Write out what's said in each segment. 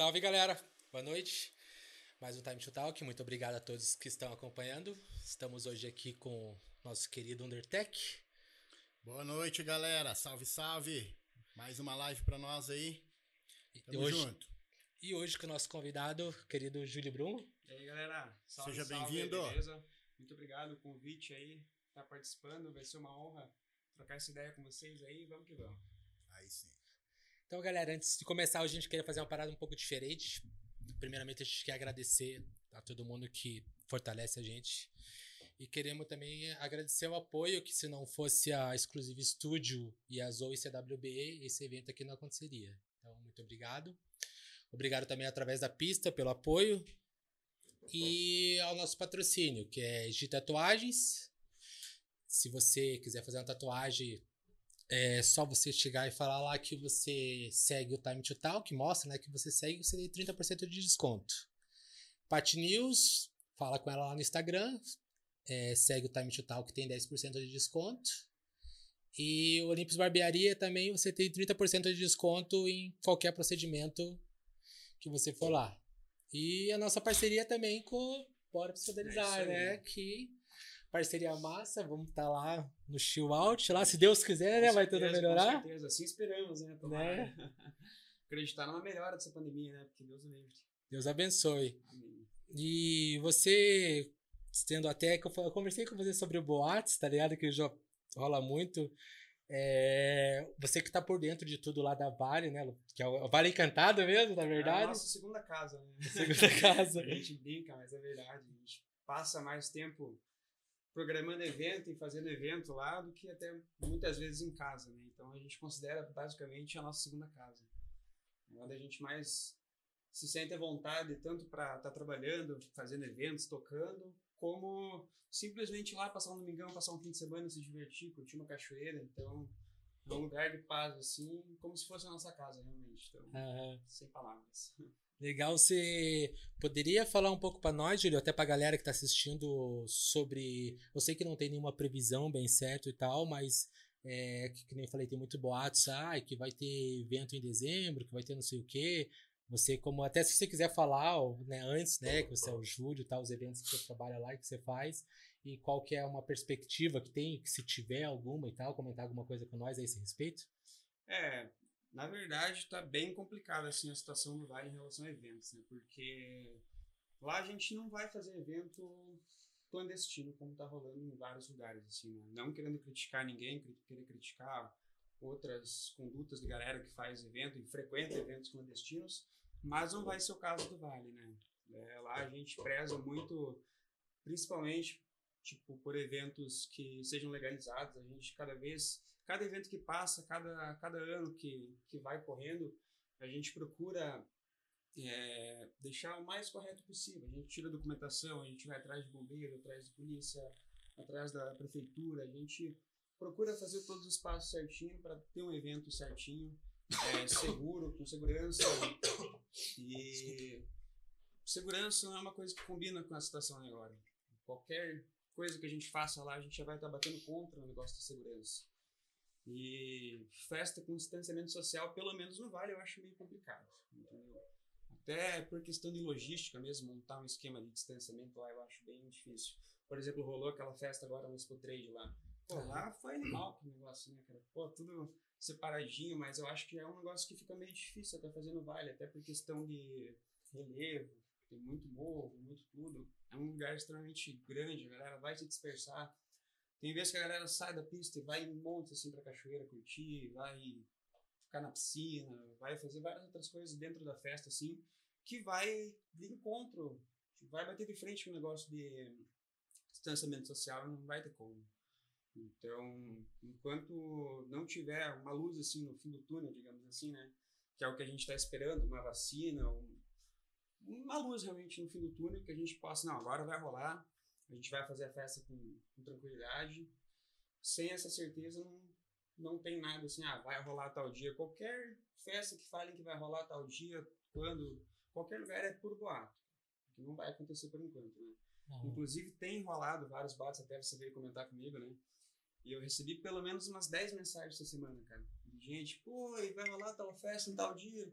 Salve galera, boa noite. Mais um Time to Talk. Muito obrigado a todos que estão acompanhando. Estamos hoje aqui com nosso querido Undertech. Boa noite, galera. Salve, salve. Mais uma live para nós aí. Tamo e hoje, junto. E hoje com o nosso convidado, querido Júlio Brum. E aí, galera. Salve, Seja bem-vindo. Beleza? Muito obrigado pelo convite aí, tá participando. Vai ser uma honra trocar essa ideia com vocês aí. Vamos que vamos. Aí sim. Então, galera, antes de começar, a gente queria fazer uma parada um pouco diferente. Primeiramente, a gente quer agradecer a todo mundo que fortalece a gente. E queremos também agradecer o apoio, que se não fosse a Exclusive Studio e a Zoe CWBE, esse evento aqui não aconteceria. Então, muito obrigado. Obrigado também através da pista pelo apoio. E ao nosso patrocínio, que é de tatuagens. Se você quiser fazer uma tatuagem é só você chegar e falar lá que você segue o Time to Talk, que mostra né, que você segue, você tem 30% de desconto. Pat News, fala com ela lá no Instagram, é, segue o Time to Talk, que tem 10% de desconto. E o Olympus Barbearia também você tem 30% de desconto em qualquer procedimento que você for lá. E a nossa parceria também com Bora Psicodelizar, é né? Que parceria massa, vamos estar tá lá no chill out, lá, se Deus quiser, né? Vai tudo melhorar. Com certeza, assim esperamos, né? Tomara. né? Acreditar numa melhora dessa pandemia, né? Porque Deus livre. Deus abençoe. Amém. E você, tendo até que eu, eu conversei com você sobre o Boates, tá ligado? Que já rola muito. É, você que tá por dentro de tudo lá da Vale, né? Que é o Vale Encantado mesmo, na verdade. É a nossa segunda casa, né? Segunda casa. a gente brinca, mas é verdade. A gente passa mais tempo programando evento e fazendo evento lá do que até muitas vezes em casa, né? Então a gente considera basicamente a nossa segunda casa. É onde a gente mais se sente à vontade tanto para estar tá trabalhando, fazendo eventos, tocando, como simplesmente lá passar um domingão, passar um fim de semana, se divertir, curtir uma cachoeira. Então é um lugar de paz assim, como se fosse a nossa casa realmente. Então, uhum. sem palavras. Legal, você poderia falar um pouco para nós, Júlio, até para a galera que está assistindo sobre. Eu sei que não tem nenhuma previsão bem certo e tal, mas é, que, que nem eu falei, tem muito boatos, ah, que vai ter evento em dezembro, que vai ter não sei o quê. Você, como até se você quiser falar né, antes, né, que você é o Júlio, tá, os eventos que você trabalha lá que você faz, e qual que é uma perspectiva que tem, que se tiver alguma e tal, comentar alguma coisa com nós a esse respeito? É, na verdade, está bem complicada assim, a situação do Vale em relação a eventos, né? Porque lá a gente não vai fazer evento clandestino, como está rolando em vários lugares, assim, né? Não querendo criticar ninguém, querer criticar outras condutas de galera que faz evento e frequenta eventos clandestinos, mas não vai ser o caso do Vale, né? É, lá a gente preza muito, principalmente, tipo, por eventos que sejam legalizados, a gente cada vez cada evento que passa, cada, cada ano que, que vai correndo, a gente procura é, deixar o mais correto possível. A gente tira a documentação, a gente vai atrás de bombeiro, atrás de polícia, atrás da prefeitura, a gente procura fazer todos os passos certinho para ter um evento certinho, é, seguro, com segurança. E segurança não é uma coisa que combina com a situação agora. Qualquer coisa que a gente faça lá, a gente já vai estar batendo contra o negócio da segurança. E festa com distanciamento social, pelo menos no Vale, eu acho meio complicado. Entendeu? Até por questão de logística mesmo, montar um esquema de distanciamento lá eu acho bem difícil. Por exemplo, rolou aquela festa agora no Expo Trade lá. Pô, lá foi animal que negócio, né, cara? Pô, tudo separadinho, mas eu acho que é um negócio que fica meio difícil até fazer no Vale, até por questão de relevo, tem muito morro, muito tudo. É um lugar extremamente grande, a galera vai se dispersar. Tem vezes que a galera sai da pista e vai em monte assim pra cachoeira curtir, vai ficar na piscina, vai fazer várias outras coisas dentro da festa, assim, que vai de encontro, vai bater de frente com o negócio de distanciamento social não vai ter como. Então, enquanto não tiver uma luz assim no fim do túnel, digamos assim, né, que é o que a gente está esperando, uma vacina, um, uma luz realmente no fim do túnel que a gente possa, não, agora vai rolar, a gente vai fazer a festa com, com tranquilidade. Sem essa certeza, não, não tem nada assim, ah, vai rolar tal dia. Qualquer festa que falem que vai rolar tal dia, quando, qualquer lugar é por boato. Que não vai acontecer por enquanto, né? Uhum. Inclusive, tem rolado vários boatos, até você veio comentar comigo, né? E eu recebi pelo menos umas 10 mensagens essa semana, cara. De gente, pô, vai rolar tal festa em tal dia.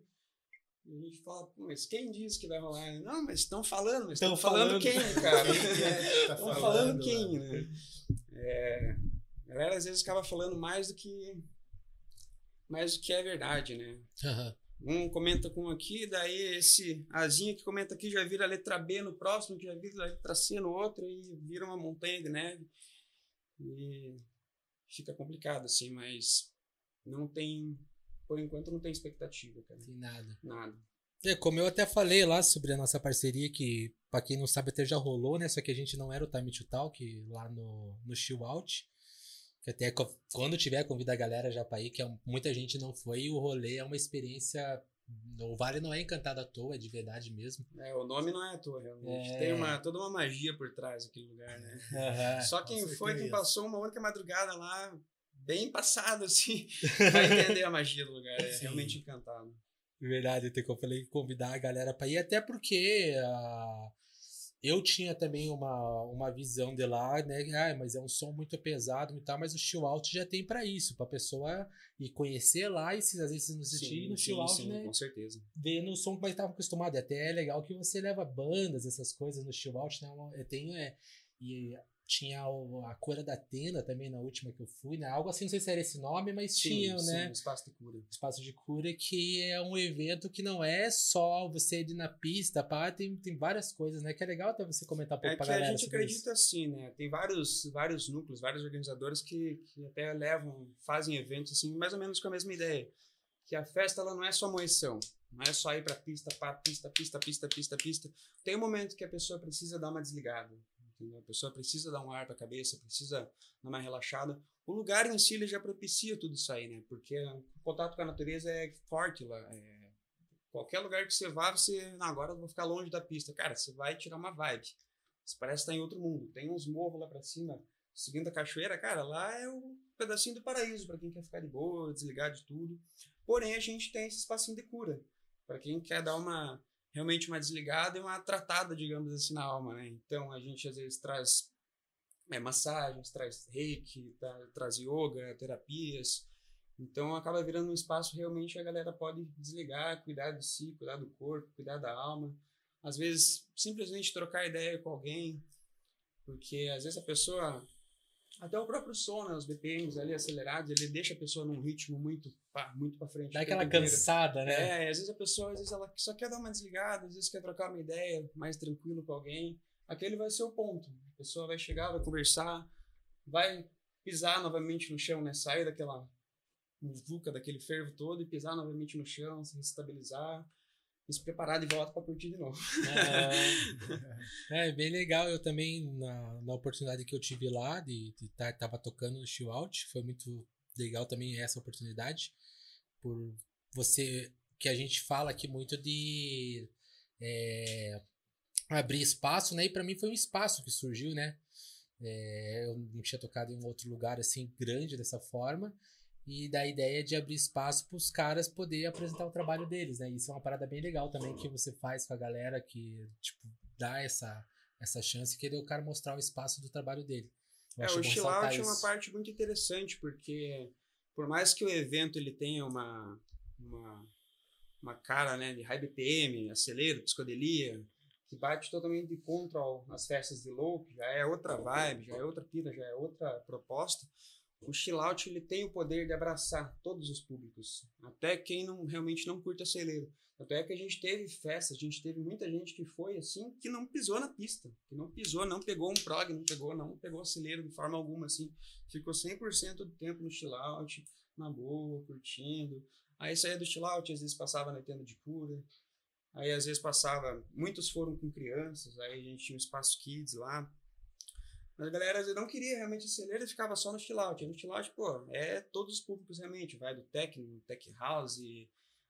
A gente fala, mas quem disse que vai rolar? Não, mas estão falando, mas estão falando, falando, quem, cara? Estão tá falando quem, né? É, a galera às vezes acaba falando mais do que mais do que é verdade, né? Uhum. Um comenta com um aqui, daí esse azinho que comenta aqui já vira a letra B no próximo, que já vira a letra C no outro e vira uma montanha de neve. E fica complicado, assim, mas não tem. Por enquanto não tem expectativa, cara. Tem nada. Nada. É, como eu até falei lá sobre a nossa parceria, que para quem não sabe até já rolou, né? Só que a gente não era o Time to Talk lá no, no Chill Out. Que até quando tiver, convida a galera já pra ir, que é, muita gente não foi, e o rolê é uma experiência. O Vale não é encantado à toa, é de verdade mesmo. É, o nome não é à toa, realmente. É... Tem uma, toda uma magia por trás daquele lugar, né? Uhum, Só quem foi, quem passou uma única madrugada lá, bem passado, assim, vai entender a magia do lugar. É Sim. realmente encantado. Verdade, tem que eu falei convidar a galera para ir, até porque uh, eu tinha também uma, uma visão de lá, né? Ah, mas é um som muito pesado e tal, mas o chill out já tem para isso, para pessoa ir conhecer lá e se às vezes não assistir no chill out, sim, né? Com certeza. Ver no som que vai estar acostumado. E até é legal que você leva bandas, essas coisas no chill out, né? Tem, é, e tinha o, a cura da Atena também na última que eu fui, né? Algo assim, não sei se era esse nome, mas sim, tinha, sim, né? Espaço de cura. Espaço de cura, que é um evento que não é só você ir na pista, pá, tem, tem várias coisas, né? Que é legal até você comentar um pouco é pra galera. A gente acredita isso. assim, né? Tem vários, vários núcleos, vários organizadores que, que até levam, fazem eventos assim, mais ou menos com a mesma ideia. Que a festa ela não é só moição. Não é só ir pra pista, para pista, pista, pista, pista, pista. Tem um momento que a pessoa precisa dar uma desligada Entendeu? A pessoa precisa dar um ar para a cabeça, precisa dar uma relaxada. O lugar em si ele já propicia tudo isso aí, né? Porque o contato com a natureza é forte lá. É... Qualquer lugar que você vá, você. Não, agora eu vou ficar longe da pista. Cara, você vai tirar uma vibe. Você parece estar em outro mundo. Tem uns morros lá para cima, seguindo a cachoeira. Cara, lá é o pedacinho do paraíso para quem quer ficar de boa, desligar de tudo. Porém, a gente tem esse espacinho de cura. Para quem quer dar uma realmente uma desligada e uma tratada, digamos assim, na alma, né? Então a gente às vezes traz é, massagens, traz reiki, tá, traz yoga, terapias. Então acaba virando um espaço realmente a galera pode desligar, cuidar de si, cuidar do corpo, cuidar da alma. Às vezes simplesmente trocar ideia com alguém, porque às vezes a pessoa até o próprio som, né, os BPMs ali acelerados, ele deixa a pessoa num ritmo muito pá, muito para frente. Dá aquela cansada, né? É, às vezes a pessoa, às vezes ela só quer dar uma desligada, às vezes quer trocar uma ideia mais tranquilo com alguém. Aquele vai ser o ponto. A pessoa vai chegar, vai conversar, vai pisar novamente no chão, né? Sair daquela vulca, daquele fervo todo e pisar novamente no chão, se estabilizar se preparar de volta para curtir de novo. É, é, bem legal. Eu também, na, na oportunidade que eu tive lá, de estar tá, tocando no chill out, foi muito legal também essa oportunidade. Por você, que a gente fala aqui muito de é, abrir espaço, né? E para mim foi um espaço que surgiu, né? É, eu não tinha tocado em um outro lugar assim grande dessa forma e da ideia de abrir espaço para os caras poder apresentar o trabalho deles, né? Isso é uma parada bem legal também que você faz com a galera que tipo dá essa essa chance que é o cara mostrar o espaço do trabalho dele. Eu é, o chill out é uma parte muito interessante porque por mais que o evento ele tenha uma uma, uma cara né, de high BPM, acelero, psicodelia, que bate totalmente de contra as festas de low, que já é outra vibe, já é outra pira, já é outra proposta o chill out ele tem o poder de abraçar todos os públicos, até quem não realmente não curte acelero. Até que a gente teve festas, a gente teve muita gente que foi assim, que não pisou na pista, que não pisou, não pegou um prog, não pegou, não pegou acelero de forma alguma assim, ficou 100% do tempo no chill out, na boa, curtindo. Aí saía do chill out, às vezes passava na tenda de cura. Aí às vezes passava, muitos foram com crianças, aí a gente tinha um espaço kids lá, mas a galera não queria realmente acelerar e ficava só no chill out. no chill out, pô, é todos os públicos realmente. Vai do techno, tech house,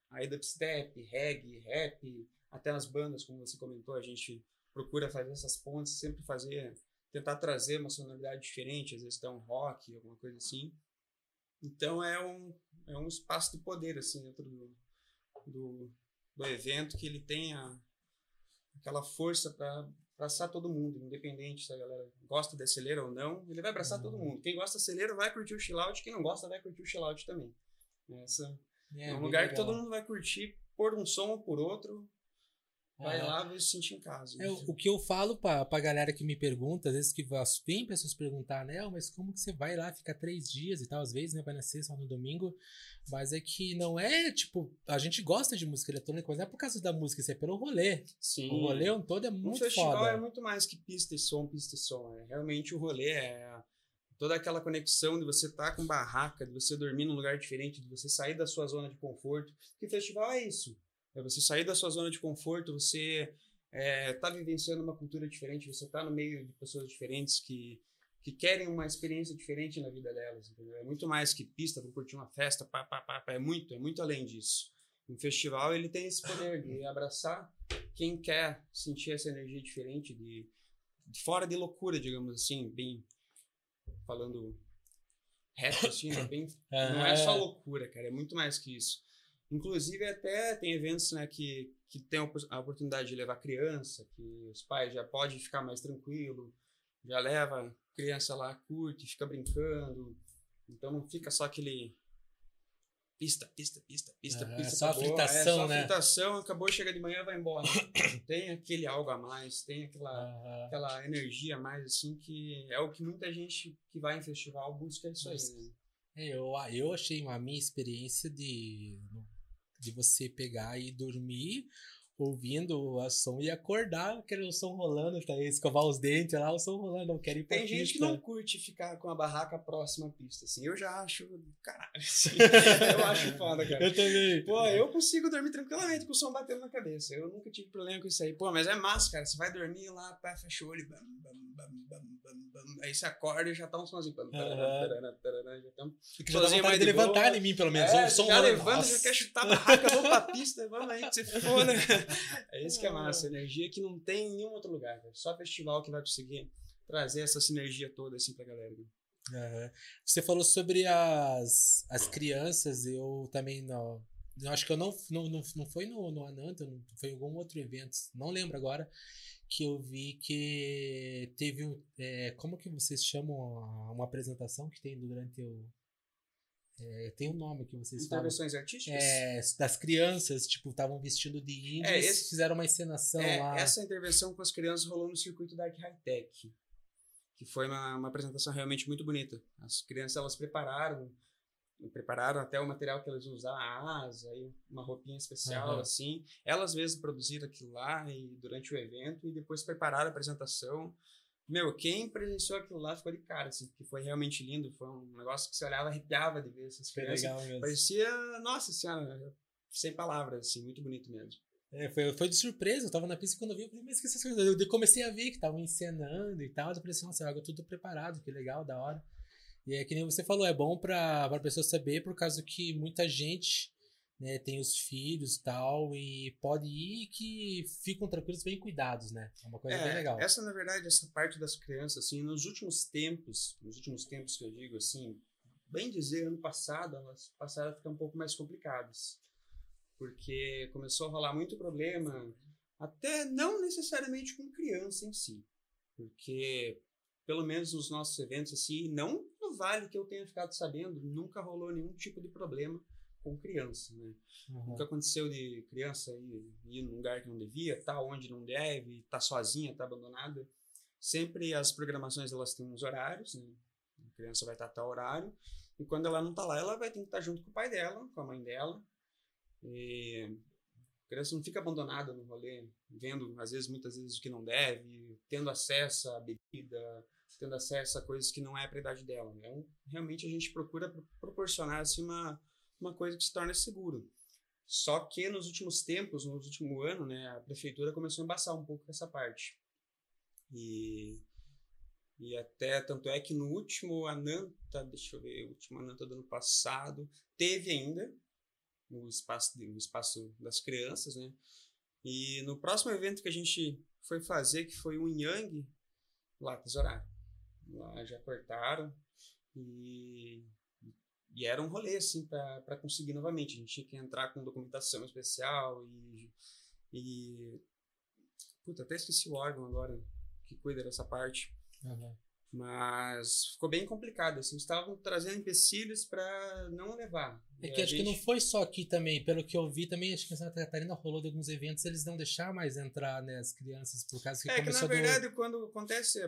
aí dubstep, reggae, rap, até as bandas, como você comentou, a gente procura fazer essas pontes, sempre fazer, tentar trazer uma sonoridade diferente, às vezes até um rock, alguma coisa assim. Então é um, é um espaço de poder, assim, dentro do, do, do evento, que ele tenha aquela força para abraçar todo mundo, independente se a galera gosta de acelera ou não, ele vai abraçar uhum. todo mundo. Quem gosta de acelera vai curtir o chill out, quem não gosta vai curtir o chill out também. Essa é, é um lugar legal. que todo mundo vai curtir por um som ou por outro, vai lá e se sentir em casa. É, o o que eu falo pra, pra galera que me pergunta, às vezes que vem pessoas perguntar, né, "Ah, mas como que você vai lá, fica três dias e tal, às vezes, né, vai na sexta ou no domingo, mas é que não é, tipo, a gente gosta de música eletrônica, mas não é por causa da música, isso é pelo rolê. Sim. O rolê um todo é muito festival foda. é muito mais que pista e som, pista e som. É realmente o rolê, é toda aquela conexão de você estar com barraca, de você dormir num lugar diferente, de você sair da sua zona de conforto. Porque festival é isso. É você sair da sua zona de conforto, você é, tá vivenciando uma cultura diferente, você tá no meio de pessoas diferentes que, que querem uma experiência diferente na vida delas. Entendeu? É muito mais que pista, vou curtir uma festa, pá, pá, pá, pá. É muito, é muito além disso. Um festival ele tem esse poder de abraçar quem quer sentir essa energia diferente, de, de fora de loucura, digamos assim, bem falando reto assim, né? bem, não é só loucura, cara, é muito mais que isso. Inclusive até tem eventos, né, que que tem a opor- a oportunidade de levar criança, que os pais já podem ficar mais tranquilo, já leva criança lá, curte, fica brincando. Então não fica só aquele pista, pista, pista, pista, pista. só a acabou. fritação, é, só né? fritação, acabou, chega de manhã, vai embora. tem aquele algo a mais, tem aquela aquela energia a mais assim que é o que muita gente que vai em festival busca isso aí, né? É, Eu, eu achei a minha experiência de, de você pegar e dormir ouvindo a som e acordar, aquele som rolando, tá? escovar os dentes lá, o som rolando, não quero ir pra Tem gente que pista. não curte ficar com a barraca próxima à pista, assim. Eu já acho, caralho, assim, eu acho foda, cara. Eu também. Pô, eu consigo dormir tranquilamente com o som batendo na cabeça. Eu nunca tive problema com isso aí. Pô, mas é massa, cara. Você vai dormir lá, pá, fecha o olho, bam, bam, bam, bam. Aí você acorda e já tá um somzinho. Tarará, já tá um... Já dá vontade de levantar em mim, pelo menos. É, o som já rolando. levanta, já quer chutar a barraca, vamos pra pista, vamos aí que você foda. É isso que é massa, energia que não tem em nenhum outro lugar. Só festival que vai conseguir trazer essa sinergia toda assim pra galera. Aham. Você falou sobre as, as crianças, eu também não. Eu acho que eu não, não, não, não foi no, no Ananta, foi em algum outro evento, não lembro agora, que eu vi que teve um. é, como que vocês chamam a- uma apresentação que tem durante o. é, tem um nome que vocês falam. Intervenções artísticas? É, das crianças, tipo, estavam vestindo de índios, É, esse- fizeram uma encenação É, lá. essa intervenção com as crianças rolou no circuito da High Tech, que foi uma, uma apresentação realmente muito bonita. As crianças elas prepararam, prepararam até o material que elas iam usar, a asa, e uma roupinha especial, Aham. assim. Elas mesmas produziram aquilo lá e, durante o evento e depois prepararam a apresentação. Meu, quem presenciou aquilo lá ficou de cara, assim, porque foi realmente lindo. Foi um negócio que você olhava, arrepiava de ver essas Foi crianças. legal mesmo. Parecia, nossa senhora, sem palavras, assim, muito bonito mesmo. É, foi, foi de surpresa, eu tava na pista quando eu vi, eu falei, mas que essas coisas? Eu comecei a ver que estavam encenando e tal, eu falei assim, nossa, algo tudo preparado, que legal, da hora. E é que nem você falou, é bom pra, pra pessoa saber, por causa que muita gente né, tem os filhos e tal, e pode ir que ficam tranquilos, bem cuidados, né? É uma coisa bem legal. Essa, na verdade, essa parte das crianças, assim, nos últimos tempos, nos últimos tempos que eu digo, assim, bem dizer, ano passado, elas passaram a ficar um pouco mais complicadas. Porque começou a rolar muito problema, até não necessariamente com criança em si. Porque, pelo menos nos nossos eventos, assim, não no Vale que eu tenha ficado sabendo, nunca rolou nenhum tipo de problema com criança, né? Uhum. Nunca aconteceu de criança ir, ir num lugar que não devia, tá onde não deve, tá sozinha, tá abandonada. Sempre as programações elas têm uns horários, né? A criança vai estar a tal horário e quando ela não tá lá, ela vai ter que estar junto com o pai dela, com a mãe dela. E a criança não fica abandonada no rolê, vendo às vezes muitas vezes o que não deve, tendo acesso à bebida, tendo acesso a coisas que não é para idade dela. Então, realmente a gente procura pro- proporcionar assim uma uma coisa que se torna seguro. Só que nos últimos tempos, no último ano, né, a prefeitura começou a embaçar um pouco essa parte. E, e até, tanto é que no último Ananta, deixa eu ver, o último Ananta do ano passado, teve ainda no espaço, no espaço das crianças, né? E no próximo evento que a gente foi fazer, que foi o Yang, lá tesouraram. Lá já cortaram e e era um rolê, assim, para conseguir novamente. A gente tinha que entrar com documentação especial e. e puta, até esqueci o órgão agora que cuida dessa parte. Uhum. Mas ficou bem complicado, assim, estavam trazendo empecilhos para não levar. É que acho gente... que não foi só aqui também, pelo que eu vi também, acho que em Santa Catarina rolou de alguns eventos, eles não deixaram mais entrar, né, as crianças, por causa que É que na verdade, do... quando acontece,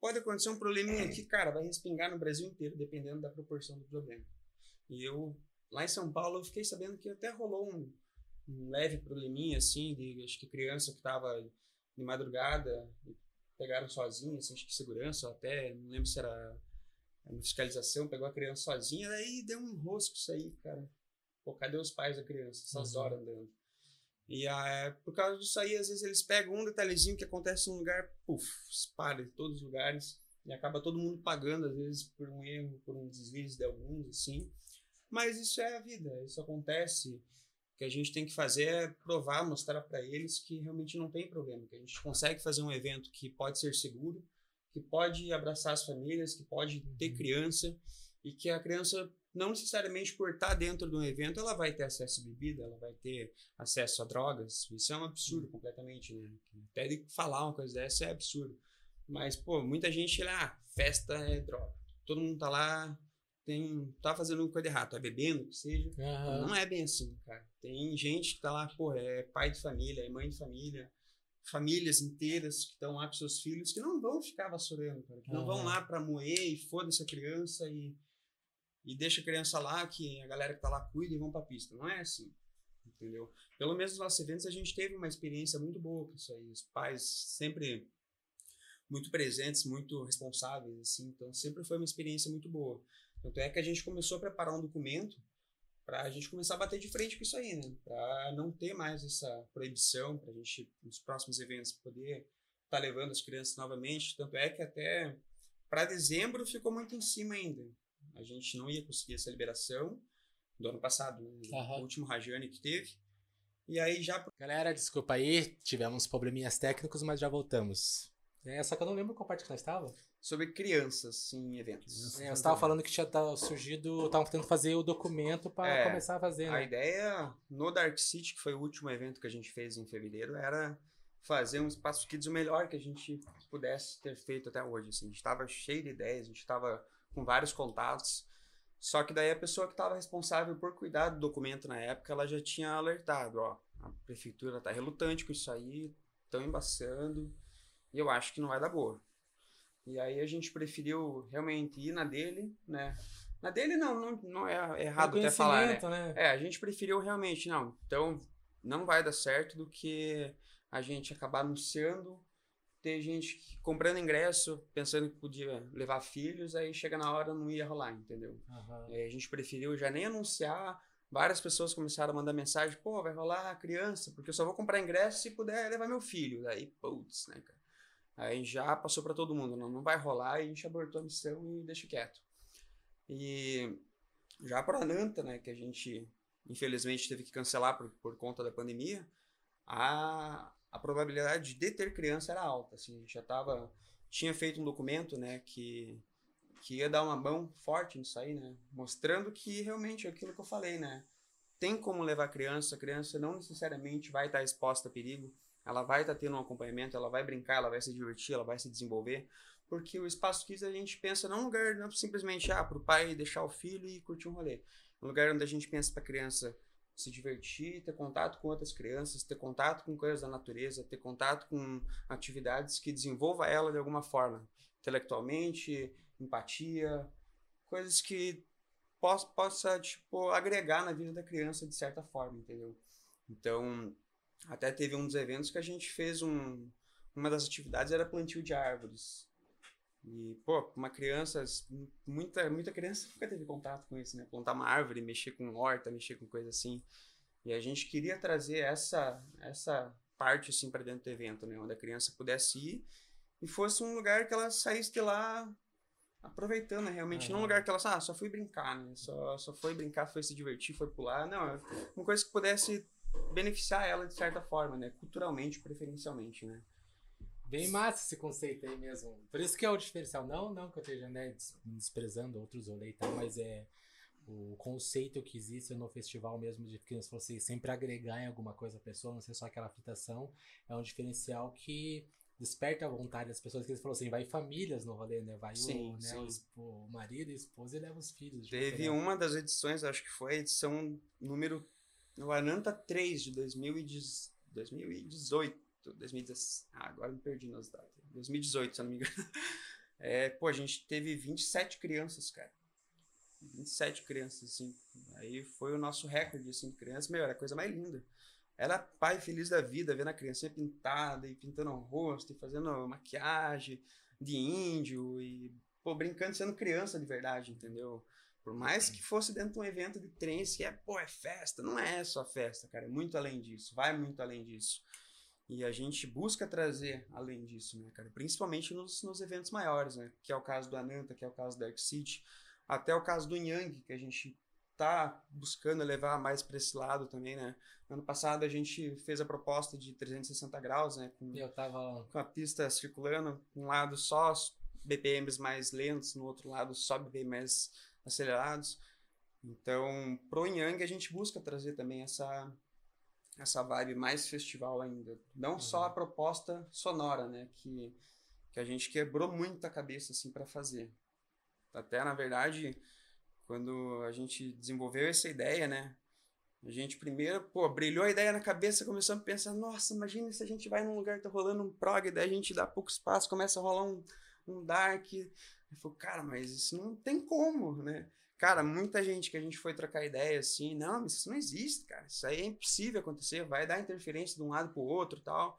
pode acontecer um probleminha aqui, cara, vai respingar no Brasil inteiro, dependendo da proporção do problema. E eu, lá em São Paulo, eu fiquei sabendo que até rolou um, um leve probleminha, assim, de acho que criança que tava de madrugada, pegaram sozinha, assim, acho que segurança, até, não lembro se era uma fiscalização, pegou a criança sozinha, daí deu um rosco isso aí, cara. Pô, cadê os pais da criança? Essas uhum. horas andando. E é, por causa disso aí, às vezes eles pegam um detalhezinho que acontece num lugar, puf, espalha em todos os lugares. E acaba todo mundo pagando, às vezes, por um erro, por um deslize de alguns, assim. Mas isso é a vida, isso acontece que a gente tem que fazer é provar, mostrar para eles que realmente não tem problema, que a gente consegue fazer um evento que pode ser seguro, que pode abraçar as famílias, que pode ter uhum. criança e que a criança não necessariamente por estar dentro de um evento ela vai ter acesso a bebida, ela vai ter acesso a drogas. Isso é um absurdo uhum. completamente, né? Até de falar uma coisa dessa é absurdo. Mas, pô, muita gente lá, ah, festa é droga. Todo mundo tá lá tem, tá fazendo coisa errada, tá bebendo, que seja. Uhum. Não é bem assim, cara. Tem gente que tá lá, pô, é pai de família, é mãe de família, famílias inteiras que estão lá com seus filhos que não vão ficar vassourando, cara. Que uhum. não vão lá pra moer e foda-se a criança e, e deixa a criança lá, que a galera que tá lá cuida e vão pra pista. Não é assim. Entendeu? Pelo menos nos nossos eventos a gente teve uma experiência muito boa com isso aí. Os pais sempre muito presentes, muito responsáveis, assim. Então sempre foi uma experiência muito boa. Tanto é que a gente começou a preparar um documento para a gente começar a bater de frente com isso aí, né? Para não ter mais essa proibição, para a gente, nos próximos eventos, poder estar tá levando as crianças novamente. Tanto é que até para dezembro ficou muito em cima ainda. A gente não ia conseguir essa liberação do ano passado, uhum. o último Rajane que teve. E aí já. Galera, desculpa aí, tivemos probleminhas técnicos, mas já voltamos. É, só que eu não lembro qual parte que nós estava sobre crianças em eventos. É, você estava falando que tinha surgido, estavam tentando fazer o documento para é, começar a fazer, né? A ideia no Dark City, que foi o último evento que a gente fez em fevereiro, era fazer um espaço kids o melhor que a gente pudesse ter feito até hoje. Assim. A gente estava cheio de ideias, a gente estava com vários contatos. Só que daí a pessoa que estava responsável por cuidar do documento na época, ela já tinha alertado, ó, a prefeitura está relutante com isso aí, estão embaçando, e eu acho que não vai dar boa. E aí a gente preferiu realmente ir na dele, né? Na dele não, não, não é errado até falar, né? né? É, a gente preferiu realmente, não. Então, não vai dar certo do que a gente acabar anunciando, ter gente comprando ingresso, pensando que podia levar filhos, aí chega na hora não ia rolar, entendeu? Uhum. a gente preferiu já nem anunciar, várias pessoas começaram a mandar mensagem, pô, vai rolar criança, porque eu só vou comprar ingresso se puder levar meu filho. Daí, putz, né, cara? Aí já passou para todo mundo, não, não vai rolar, e a gente abortou a missão e deixa quieto. E já para Nanta, né, que a gente infelizmente teve que cancelar por, por conta da pandemia, a, a probabilidade de ter criança era alta. Assim, a gente já tava, tinha feito um documento né, que, que ia dar uma mão forte nisso aí, né, mostrando que realmente é aquilo que eu falei, né, tem como levar criança, a criança não necessariamente vai estar exposta a perigo ela vai estar tá tendo um acompanhamento, ela vai brincar, ela vai se divertir, ela vai se desenvolver, porque o espaço kids a gente pensa não um lugar não simplesmente ah, para o pai deixar o filho e curtir um rolê, é um lugar onde a gente pensa para a criança se divertir, ter contato com outras crianças, ter contato com coisas da natureza, ter contato com atividades que desenvolva ela de alguma forma, intelectualmente, empatia, coisas que possa, possa tipo agregar na vida da criança de certa forma, entendeu? Então, até teve um dos eventos que a gente fez um. Uma das atividades era plantio de árvores. E, pô, uma criança, muita, muita criança nunca teve contato com isso, né? Plantar uma árvore, mexer com horta, mexer com coisa assim. E a gente queria trazer essa, essa parte, assim, para dentro do evento, né? Onde a criança pudesse ir e fosse um lugar que ela saísse de lá aproveitando, né? realmente. Uhum. Não um lugar que ela, ah, só fui brincar, né? Só, só foi brincar, foi se divertir, foi pular. Não, uma coisa que pudesse beneficiar ela de certa forma, né? Culturalmente, preferencialmente, né? Bem massa esse conceito aí mesmo. Por isso que é o diferencial. Não, não que eu esteja né, desprezando outros rolês e tal, mas é o conceito que existe no festival mesmo de que você sempre agregar em alguma coisa a pessoa, não ser só aquela fritação, é um diferencial que desperta a vontade das pessoas, que ele falou assim, vai famílias no rolê, né? Vai Sim, o, né, sim. o o marido a esposa e leva os filhos. tipo, Teve né? uma das edições, acho que foi a edição número. O Ananta 3 de 2010 2018. 2010, ah, agora me perdi nas datas. 2018, se eu não me engano. É, pô, a gente teve 27 crianças, cara. 27 crianças, assim. Aí foi o nosso recorde, assim, de crianças. Meu, era a coisa mais linda. Era pai feliz da vida, vendo a criancinha pintada e pintando o rosto e fazendo maquiagem de índio e, pô, brincando sendo criança de verdade, entendeu? Por mais que fosse dentro de um evento de trens, que é, pô, é festa. Não é só festa, cara. É muito além disso. Vai muito além disso. E a gente busca trazer além disso, né, cara? Principalmente nos, nos eventos maiores, né? Que é o caso do Ananta, que é o caso da Dark City. Até o caso do Yang, que a gente tá buscando levar mais para esse lado também, né? Ano passado a gente fez a proposta de 360 graus, né? Com, Eu tava. com a pista circulando, um lado só BPMs mais lentos, no outro lado só BPM mais acelerados. Então, pro Yang a gente busca trazer também essa essa vibe mais festival ainda. Não só a proposta sonora, né, que que a gente quebrou muito a cabeça assim para fazer. Até na verdade, quando a gente desenvolveu essa ideia, né, a gente primeiro, pô, brilhou a ideia na cabeça, começamos a pensar, nossa, imagina se a gente vai num lugar tá rolando um prog, daí a gente dá pouco espaço, começa a rolar um, um dark. Eu falei, cara, mas isso não tem como, né? Cara, muita gente que a gente foi trocar ideia assim, não, mas isso não existe, cara. Isso aí é impossível acontecer, vai dar interferência de um lado pro outro tal.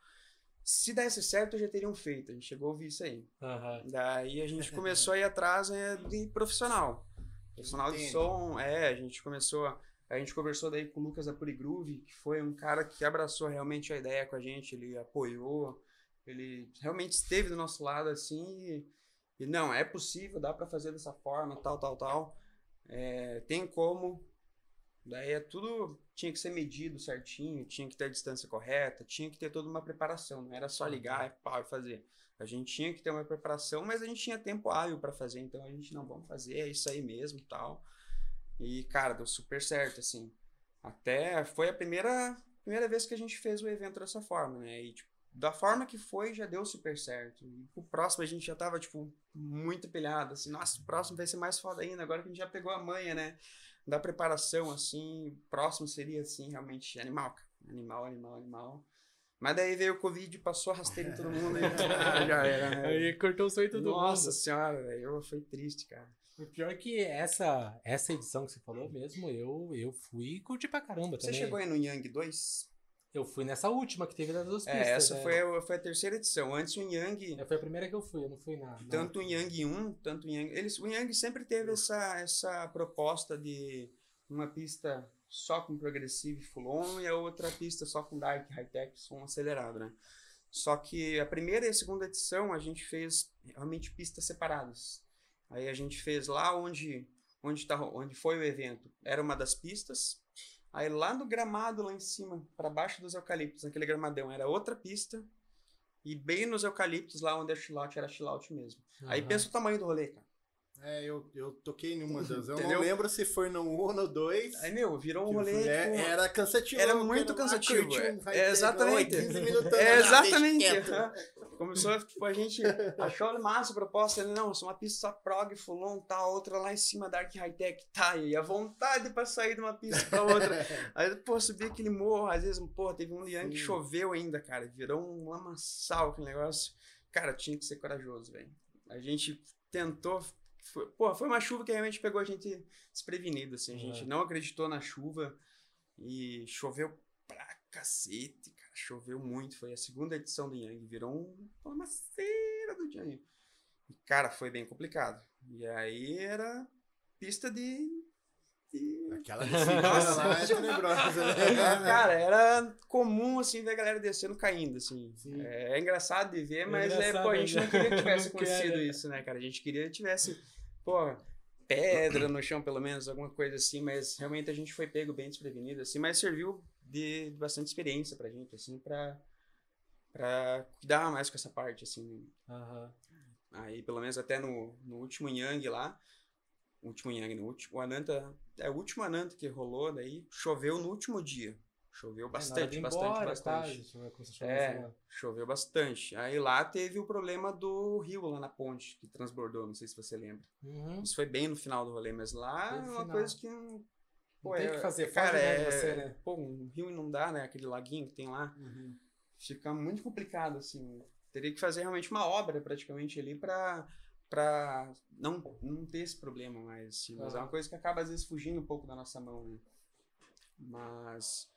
Se desse certo, já teriam feito. A gente chegou a ouvir isso aí. Aham. Daí a gente começou a ir atrás né, de profissional. Profissional de som, é, a gente começou. a- A gente conversou daí com o Lucas da Purigroove, que foi um cara que abraçou realmente a ideia com a gente, ele apoiou, ele realmente esteve do nosso lado assim. E, e não, é possível, dá pra fazer dessa forma, tal, tal, tal. É, tem como. Daí é tudo. Tinha que ser medido certinho, tinha que ter a distância correta, tinha que ter toda uma preparação. Não era só ligar e pau, e fazer. A gente tinha que ter uma preparação, mas a gente tinha tempo hábil para fazer, então a gente não vamos fazer, é isso aí mesmo, tal. E cara, deu super certo assim. Até foi a primeira primeira vez que a gente fez o evento dessa forma, né? E tipo, da forma que foi, já deu super certo. E o próximo a gente já tava tipo muito pilhado, assim, nossa, o próximo vai ser mais foda ainda, agora que a gente já pegou a manha, né? Da preparação assim, o próximo seria assim, realmente animal, cara. Animal, animal, animal. Mas daí veio o Covid, passou a rasteira em todo mundo e ah, já era, né? Aí cortou o sonho de todo Nossa mundo. senhora, velho, foi triste, cara. O pior é que essa, essa edição que você falou mesmo, eu, eu fui e curti pra caramba Você também. chegou aí no Yang 2? Eu fui nessa última que teve das duas pistas. É, essa né? foi, a- foi a terceira edição. Antes o Yang, É, Foi a primeira que eu fui, eu não fui na. na- tanto o Yang 1, tanto o Yang. Eles, o Yang sempre teve essa, essa proposta de uma pista só com progressivo e full-on e a outra pista só com dark, high-tech, som acelerado, né? Só que a primeira e a segunda edição a gente fez realmente pistas separadas. Aí a gente fez lá onde, onde, tá, onde foi o evento, era uma das pistas. Aí lá no gramado, lá em cima, para baixo dos eucaliptos, naquele gramadão, era outra pista. E bem nos eucaliptos, lá onde é chillout, era chillout mesmo. Aí Aham. pensa o tamanho do rolê, cara. É, eu, eu toquei em uma das. Eu Entendeu? não lembro se foi no 1 ou no 2. Aí, meu, virou um rolê. é- tipo, era cansativo. era muito cansativo, é. um É, exatamente. ó, 15 minutos É, exatamente. Começou, tipo, a gente achou massa a proposta, né? Não, só uma pista só prog, fulon, tá, outra lá em cima, dark high-tech, tá, e a vontade pra sair de uma pista pra outra. Aí, pô, subir aquele morro, às vezes, pô, teve um lian que choveu ainda, cara, virou um lamaçal aquele negócio. Cara, tinha que ser corajoso, velho. A gente tentou, foi, pô, foi uma chuva que realmente pegou a gente desprevenido, assim, a gente Uhum. não acreditou na chuva e choveu pra cacete, cara, choveu muito, foi a segunda edição do Yang, virou um- uma maceira do Yang. E, cara, foi bem complicado. E aí era pista de... de- Aquela descida lá é tenebrosa, né? Cara, era comum, assim, ver a galera descendo caindo, assim. Sim. É, é engraçado de ver, É mas é, pô, a gente né? não queria que tivesse acontecido quer. isso, né, cara? A gente queria que tivesse, pô, pedra no chão, pelo menos, alguma coisa assim, mas realmente a gente foi pego bem desprevenido, assim, mas serviu de, de bastante experiência pra gente, assim, pra, pra cuidar mais com essa parte, assim. Aham. Aí, pelo menos até no, no último Yang lá, último Yang, no último, o Ananta, é o último Ananta que rolou, daí choveu no último dia. Choveu É, bastante, ir bastante, embora, bastante. Tá, a chover É, choveu bastante. Aí lá teve o problema do rio lá na ponte, que transbordou, não sei se você lembra. Uhum. Isso foi bem no final do rolê, mas lá é uma coisa que. Não tem o que fazer, cara, foge, né, é, você, né? Pô, um rio inundar, né? Aquele laguinho que tem lá. Uhum. Fica muito complicado, assim. Teria que fazer realmente uma obra praticamente ali pra, pra não, não ter esse problema mais. Assim. Mas é Aham. uma coisa que acaba às vezes fugindo um pouco da nossa mão, né? Mas,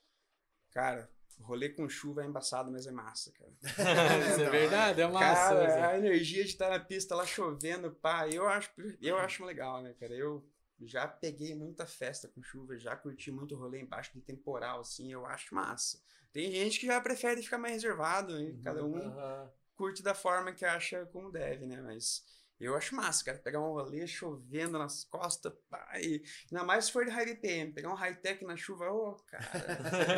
cara, rolê com chuva é embaçado, mas é massa, cara. Isso é verdade, é massa. Cara, assim. a energia de estar na pista lá chovendo, pá, eu acho, eu acho legal, né, cara? Eu já peguei muita festa com chuva, já curti muito rolê embaixo de temporal, assim, eu acho massa. Tem gente que já prefere ficar mais reservado, hein? cada um Aham. curte da forma que acha como deve, né? Mas eu acho massa, cara, pegar um rolê chovendo nas costas, e ainda mais se for de high BPM, pegar um high-tech na chuva, ô, cara,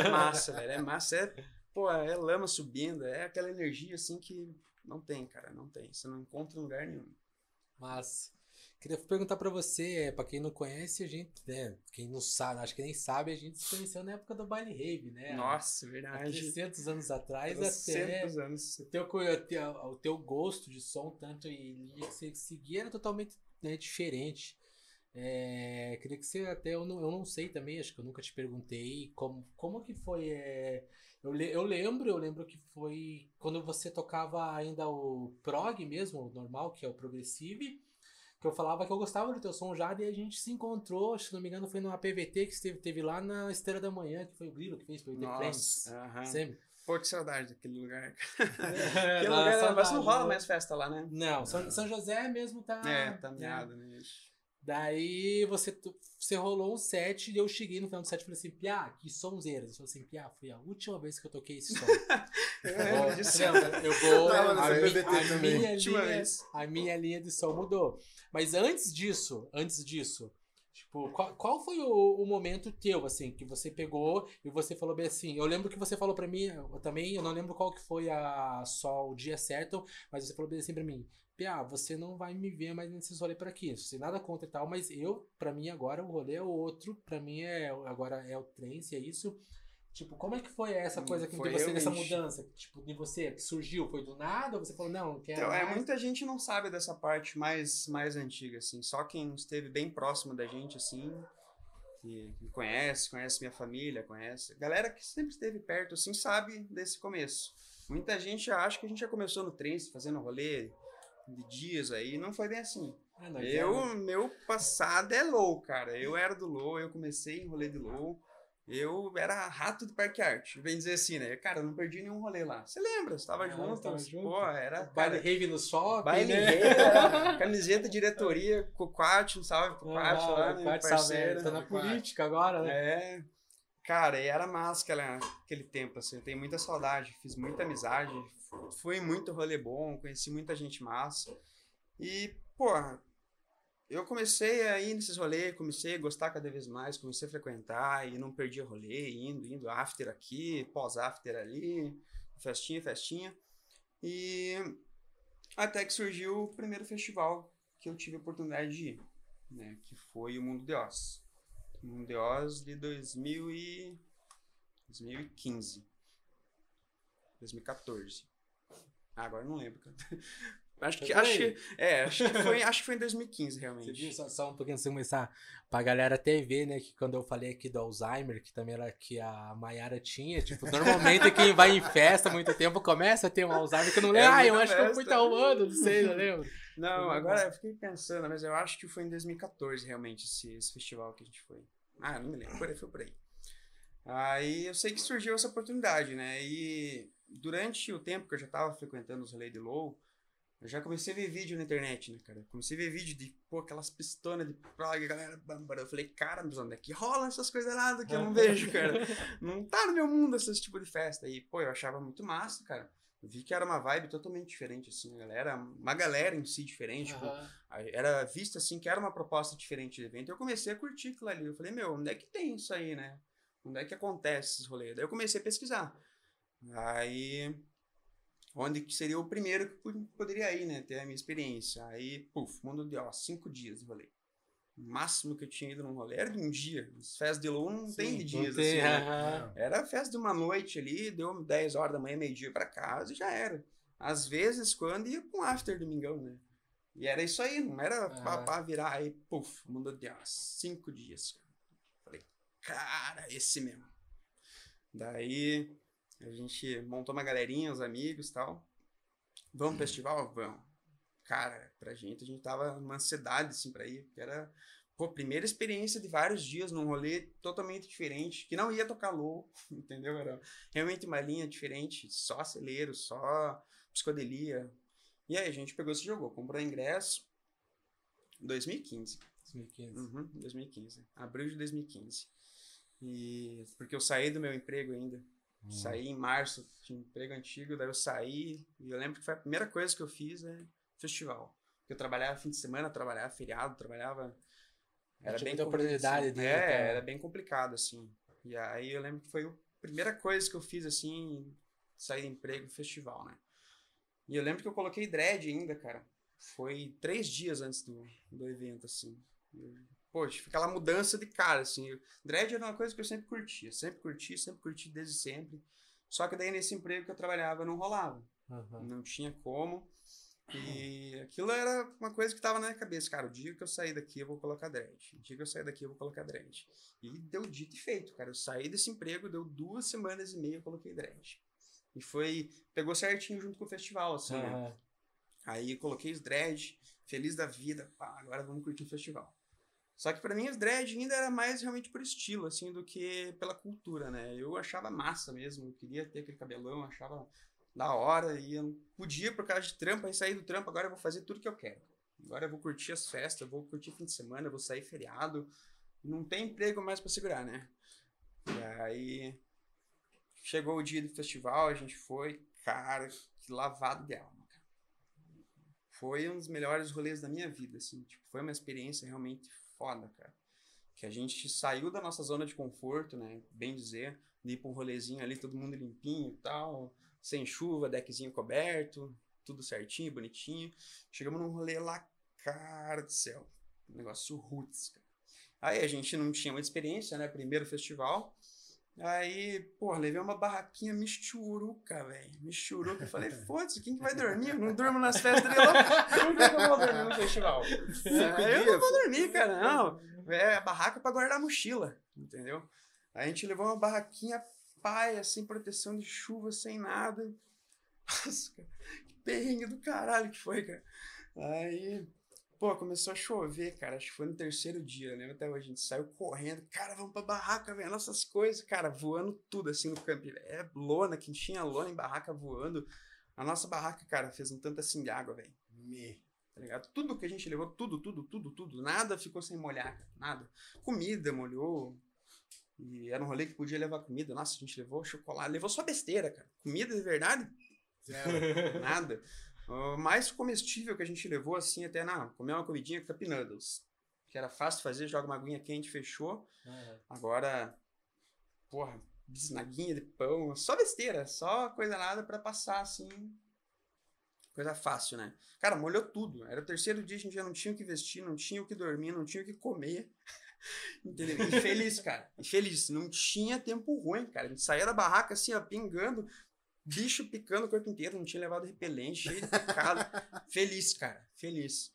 é massa, velho, é massa, é, pô, é lama subindo, é aquela energia, assim, que não tem, cara, não tem, você não encontra em lugar nenhum. Mas queria perguntar pra você, pra quem não conhece, a gente, né, quem não sabe, acho que nem sabe, a gente se conheceu na época do baile rave, né? Nossa, Há verdade. 300 anos atrás até 300 anos. o teu, co- o teu, o teu gosto de som, tanto e linha que você seguia era totalmente né, diferente. É, queria que você até eu não, eu não sei também, acho que eu nunca te perguntei como, como que foi. é, eu, le- eu lembro, eu lembro que foi quando você tocava ainda o prog mesmo, o normal, que é o progressive, que eu falava que eu gostava do teu som já, e a gente se encontrou, se não me engano, foi numa PVT que esteve, teve lá na Esteira da Manhã, que foi o Grilo que fez PVT Friends. Nossa, aham. Sempre. Pô, que saudade daquele lugar. É, Aquele dá lugar, saudade, mas não rola né? mais festa lá, né? Não, São, São José mesmo tá. É, tá né? meado, né? Daí você, você rolou um set e eu cheguei no final do set e falei assim, Piá, que sonzeira. Você falou assim, Piá, foi a última vez que eu toquei esse som. É, disso. lembra? eu vou. A, mi- minha linha, a minha linha de som mudou. Mas antes disso, antes disso, tipo, qual, qual foi o, o momento teu, assim, que você pegou e você falou bem assim? Eu lembro que você falou pra mim, eu também, eu não lembro qual que foi a, só o dia certo, mas você falou bem assim pra mim. Pia, você não vai me ver mais nesses rolês por aqui. Sem nada contra e tal, mas eu, pra mim, agora o rolê é outro. Pra mim, é agora é o trance, é isso. Tipo, como é que foi essa Hum, coisa que foi você, realmente. mudança? Tipo, de você, que surgiu? Foi do nada? Ou você falou, não, não quero Então, é, mais? muita gente não sabe dessa parte mais, mais antiga, assim. Só quem esteve bem próximo da gente, assim, que, que conhece, conhece minha família, conhece. Galera que sempre esteve perto, assim, sabe desse começo. Muita gente acha que a gente já começou no trance, fazendo rolê de dias aí. Não foi bem assim. Ah, Eu, era- meu passado é low, cara. Eu era do low, eu comecei em rolê de low. Eu era rato de parque arte. Bem dizer assim, né? Cara, eu não perdi nenhum rolê lá. Você lembra? Você tava Ah, junto? tava junto. Pô, era. Baile rave no shopping, Baile né? rave, camiseta diretoria, Coquate, um salve pro Coquate Ah, lá, né? Parceiro. Tá na política agora, né? É. Cara, e era massa aquela, aquele tempo, assim. Eu tenho muita saudade, fiz muita amizade, fui muito rolê bom, conheci muita gente massa. E, pô, eu comecei a ir nesses rolês, comecei a gostar cada vez mais, comecei a frequentar e não perdia rolê, indo, indo, after aqui, pós-after ali, festinha, festinha. E até que surgiu o primeiro festival que eu tive a oportunidade de ir, né? Que foi o Mundo de Oz. O Mundo de Oz de 2000 e... 2015. 2014. Ah, agora não lembro. Acho que, acho, que- é, acho que foi, acho que foi em 2015, Você realmente. viu só, só um pouquinho de começar pra galera até ver, né? Que quando eu falei aqui do Alzheimer, que também era que a Mayara tinha, tipo, normalmente quem vai em festa há muito tempo começa a ter um Alzheimer que eu não lembro. É ah, eu acho que eu fui festa. arrumando, não sei, não lembro. Não, agora eu fiquei pensando, mas eu acho que foi em 2014 realmente esse, esse festival que a gente foi. Ah, não me lembro, por aí, foi por aí. Aí eu sei que surgiu essa oportunidade, né? E durante o tempo que eu já tava frequentando os rolês de low, eu já comecei a ver vídeo na internet, né, cara? Comecei a ver vídeo de, pô, aquelas pistonas de prog, galera, bambara. Eu falei, cara, mas onde é que rola essas coisas erradas que eu não vejo, cara? Não tá no meu mundo esse tipo de festa. E, pô, eu achava muito massa, cara. Eu vi que era uma vibe totalmente diferente, assim, a galera, uma galera em si diferente, tipo, Aham. Aí Era visto assim que era uma proposta diferente de evento. Eu comecei a curtir aquilo ali. Eu falei, meu, onde é que tem isso aí, né? Onde é que acontece esses rolês? Daí eu comecei a pesquisar. Aí, onde que seria o primeiro que pod- poderia ir, né? Ter a minha experiência. Aí, puf, mundo de, ó, cinco dias de rolê. O máximo que eu tinha ido num rolê era de um dia. As festas de Lua não tem de dias, tem, assim, né? Era a festa de uma noite ali, deu 10 horas da manhã, meio-dia pra casa e já era. Às vezes, quando ia com after domingão, né? E era isso aí, não era Aham. pra virar aí, puf, mundo de umas cinco dias. Falei, cara, esse mesmo. Daí a gente montou uma galerinha, os amigos e tal. Vamos pro festival? Vamos. Cara, pra gente, a gente tava numa ansiedade, assim, pra ir, porque era, pô, primeira experiência de vários dias num rolê totalmente diferente, que não ia tocar low, entendeu? Era realmente uma linha diferente, só acelero, só psicodelia. E aí a gente pegou e se jogou, comprou ingresso em 2015. 2015. Uhum, 2015. Abril de 2015. E porque eu saí do meu emprego ainda. Saí em março, tinha um emprego antigo, daí eu saí e eu lembro que foi a primeira coisa que eu fiz é festival. Porque eu trabalhava fim de semana, trabalhava feriado, trabalhava era Tinha bem oportunidade de- É, então. era bem complicado assim. E aí eu lembro que foi a primeira coisa que eu fiz assim, sair do emprego, festival, né? E eu lembro que eu coloquei dread ainda, cara. Foi três dias antes do, do evento, assim. Eu- Poxa, fica aquela mudança de cara, assim. Dread era uma coisa que eu sempre curtia. Sempre curti, sempre curti desde sempre. Só que daí nesse emprego que eu trabalhava não rolava. Aham. Não tinha como. E aquilo era uma coisa que tava na minha cabeça. Cara, o dia que eu sair daqui eu vou colocar dread. O dia que eu sair daqui eu vou colocar dread. E deu dito e feito, cara. Eu saí desse emprego, deu duas semanas e meia eu coloquei dread. E foi. Pegou certinho junto com o festival, assim, né? Aham. Aí coloquei os dread, feliz da vida, pá, agora vamos curtir o festival. Só que pra mim os dread ainda era mais realmente por estilo, assim, do que pela cultura, né? Eu achava massa mesmo, eu queria ter aquele cabelão, achava da hora, e eu podia por causa de trampo, aí sair do trampo, agora eu vou fazer tudo que eu quero. Agora eu vou curtir as festas, vou curtir fim de semana, vou sair feriado. Não tem emprego mais pra segurar, né? E aí chegou o dia do festival, a gente foi, cara, que lavado de alma, cara. Foi um dos melhores rolês da minha vida, assim, tipo, foi uma experiência realmente foda, cara. Que a gente saiu da nossa zona de conforto, né, bem dizer, de ir pra um rolezinho ali, todo mundo limpinho e tal, sem chuva, deckzinho coberto, tudo certinho, bonitinho. Chegamos num rolê lá, cara do céu, um negócio roots, cara. Aí a gente não tinha muita experiência, né, primeiro festival, Aí, pô, levei uma barraquinha misturuca, velho. Misturuca. Eu falei, foda-se, quem que vai dormir? Eu não durmo nas festas de lá. Por que que eu vou dormir no festival? Aí eu não vou dormir, cara. Não. É a barraca pra guardar a mochila, entendeu? Aí a gente levou uma barraquinha paia, sem proteção de chuva, sem nada. Nossa, cara, que perrengue do caralho que foi, cara. Aí, pô, começou a chover, cara. Acho que foi no terceiro dia, né? Até hoje a gente saiu correndo. Cara, vamos pra barraca, velho. Nossas coisas, cara, voando tudo assim no campo. É lona, que tinha lona em barraca voando. A nossa barraca, cara, fez um tanto assim de água, velho. Me. Tá ligado? Tudo que a gente levou, tudo, tudo, tudo, tudo. Nada ficou sem molhar, cara. Nada. Comida molhou. E era um rolê que podia levar comida. Nossa, a gente levou chocolate. Levou só besteira, cara. Comida de verdade, Zero. nada. O mais comestível que a gente levou, assim, até na. Comer uma comidinha Cup Noodles. Que era fácil fazer, joga uma aguinha quente, fechou. Agora, porra, bisnaguinha de pão, só besteira, só coisa nada pra passar assim. Coisa fácil, né? Cara, molhou tudo. Era o terceiro dia, a gente já não tinha o que vestir, não tinha o que dormir, não tinha o que comer. Entendeu? E feliz, cara. E feliz. Não tinha tempo ruim, cara. A gente saía da barraca assim, ó, pingando, bicho picando o corpo inteiro, não tinha levado repelente, cheio de picado. feliz, cara. Feliz.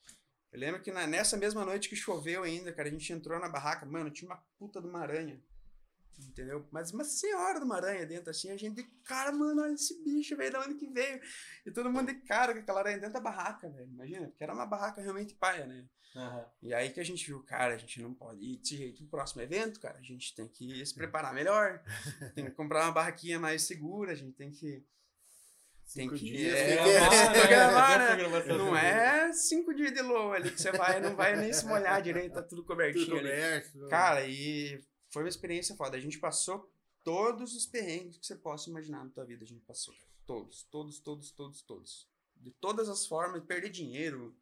Eu lembro que na- nessa mesma noite que choveu ainda, cara, a gente entrou na barraca, mano, tinha uma puta de uma aranha. Entendeu? Mas uma senhora de uma aranha dentro, assim, a gente cara, mano, olha esse bicho, velho, da onde que veio? E todo mundo de cara com aquela aranha dentro da barraca, velho. Imagina, porque era uma barraca realmente paia, né? Aham. E aí que a gente viu, cara, a gente não pode ir desse jeito no próximo evento, cara. A gente tem que se preparar melhor. tem que comprar uma barraquinha mais segura, a gente tem que. Tem Cinco que. dias, é, tem que- programar, Tem a né? programação Não é cinco dias de low ali que você vai, não vai nem se molhar direito, tá tudo cobertinho Tudo coberto. Cara, e foi uma experiência foda. A gente passou todos os perrengues que você possa imaginar na tua vida. A gente passou. Todos, todos, todos, todos, todos. De todas as formas, perder dinheiro.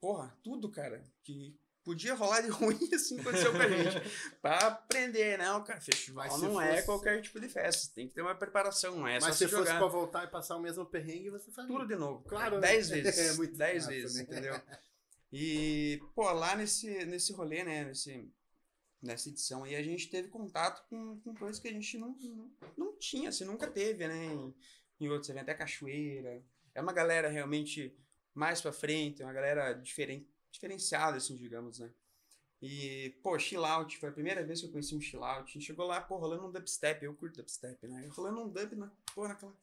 Porra, tudo, cara. Que podia rolar de ruim assim aconteceu com a gente. pra aprender, não, cara. Festival Mas não é fosse- qualquer tipo de festa. Tem que ter uma preparação, não é só Mas se se fosse pra voltar e passar o mesmo perrengue, você faz Tudo de novo. Claro, né? Dez vezes. É muito dez massa, vezes, né? entendeu? E, pô, lá nesse, nesse rolê, né, nesse, nessa edição aí, a gente teve contato com, com coisas que a gente não, não, não tinha, assim, nunca teve, né, em, em outros eventos, até cachoeira. É uma galera realmente mais pra frente, uma galera diferen, diferenciada, assim, digamos, né. E, pô, chill out, foi a primeira vez que eu conheci um chill out. A gente chegou lá, pô, rolando um dubstep, eu curto dubstep, né? Rolando um dub na, pô, naquela,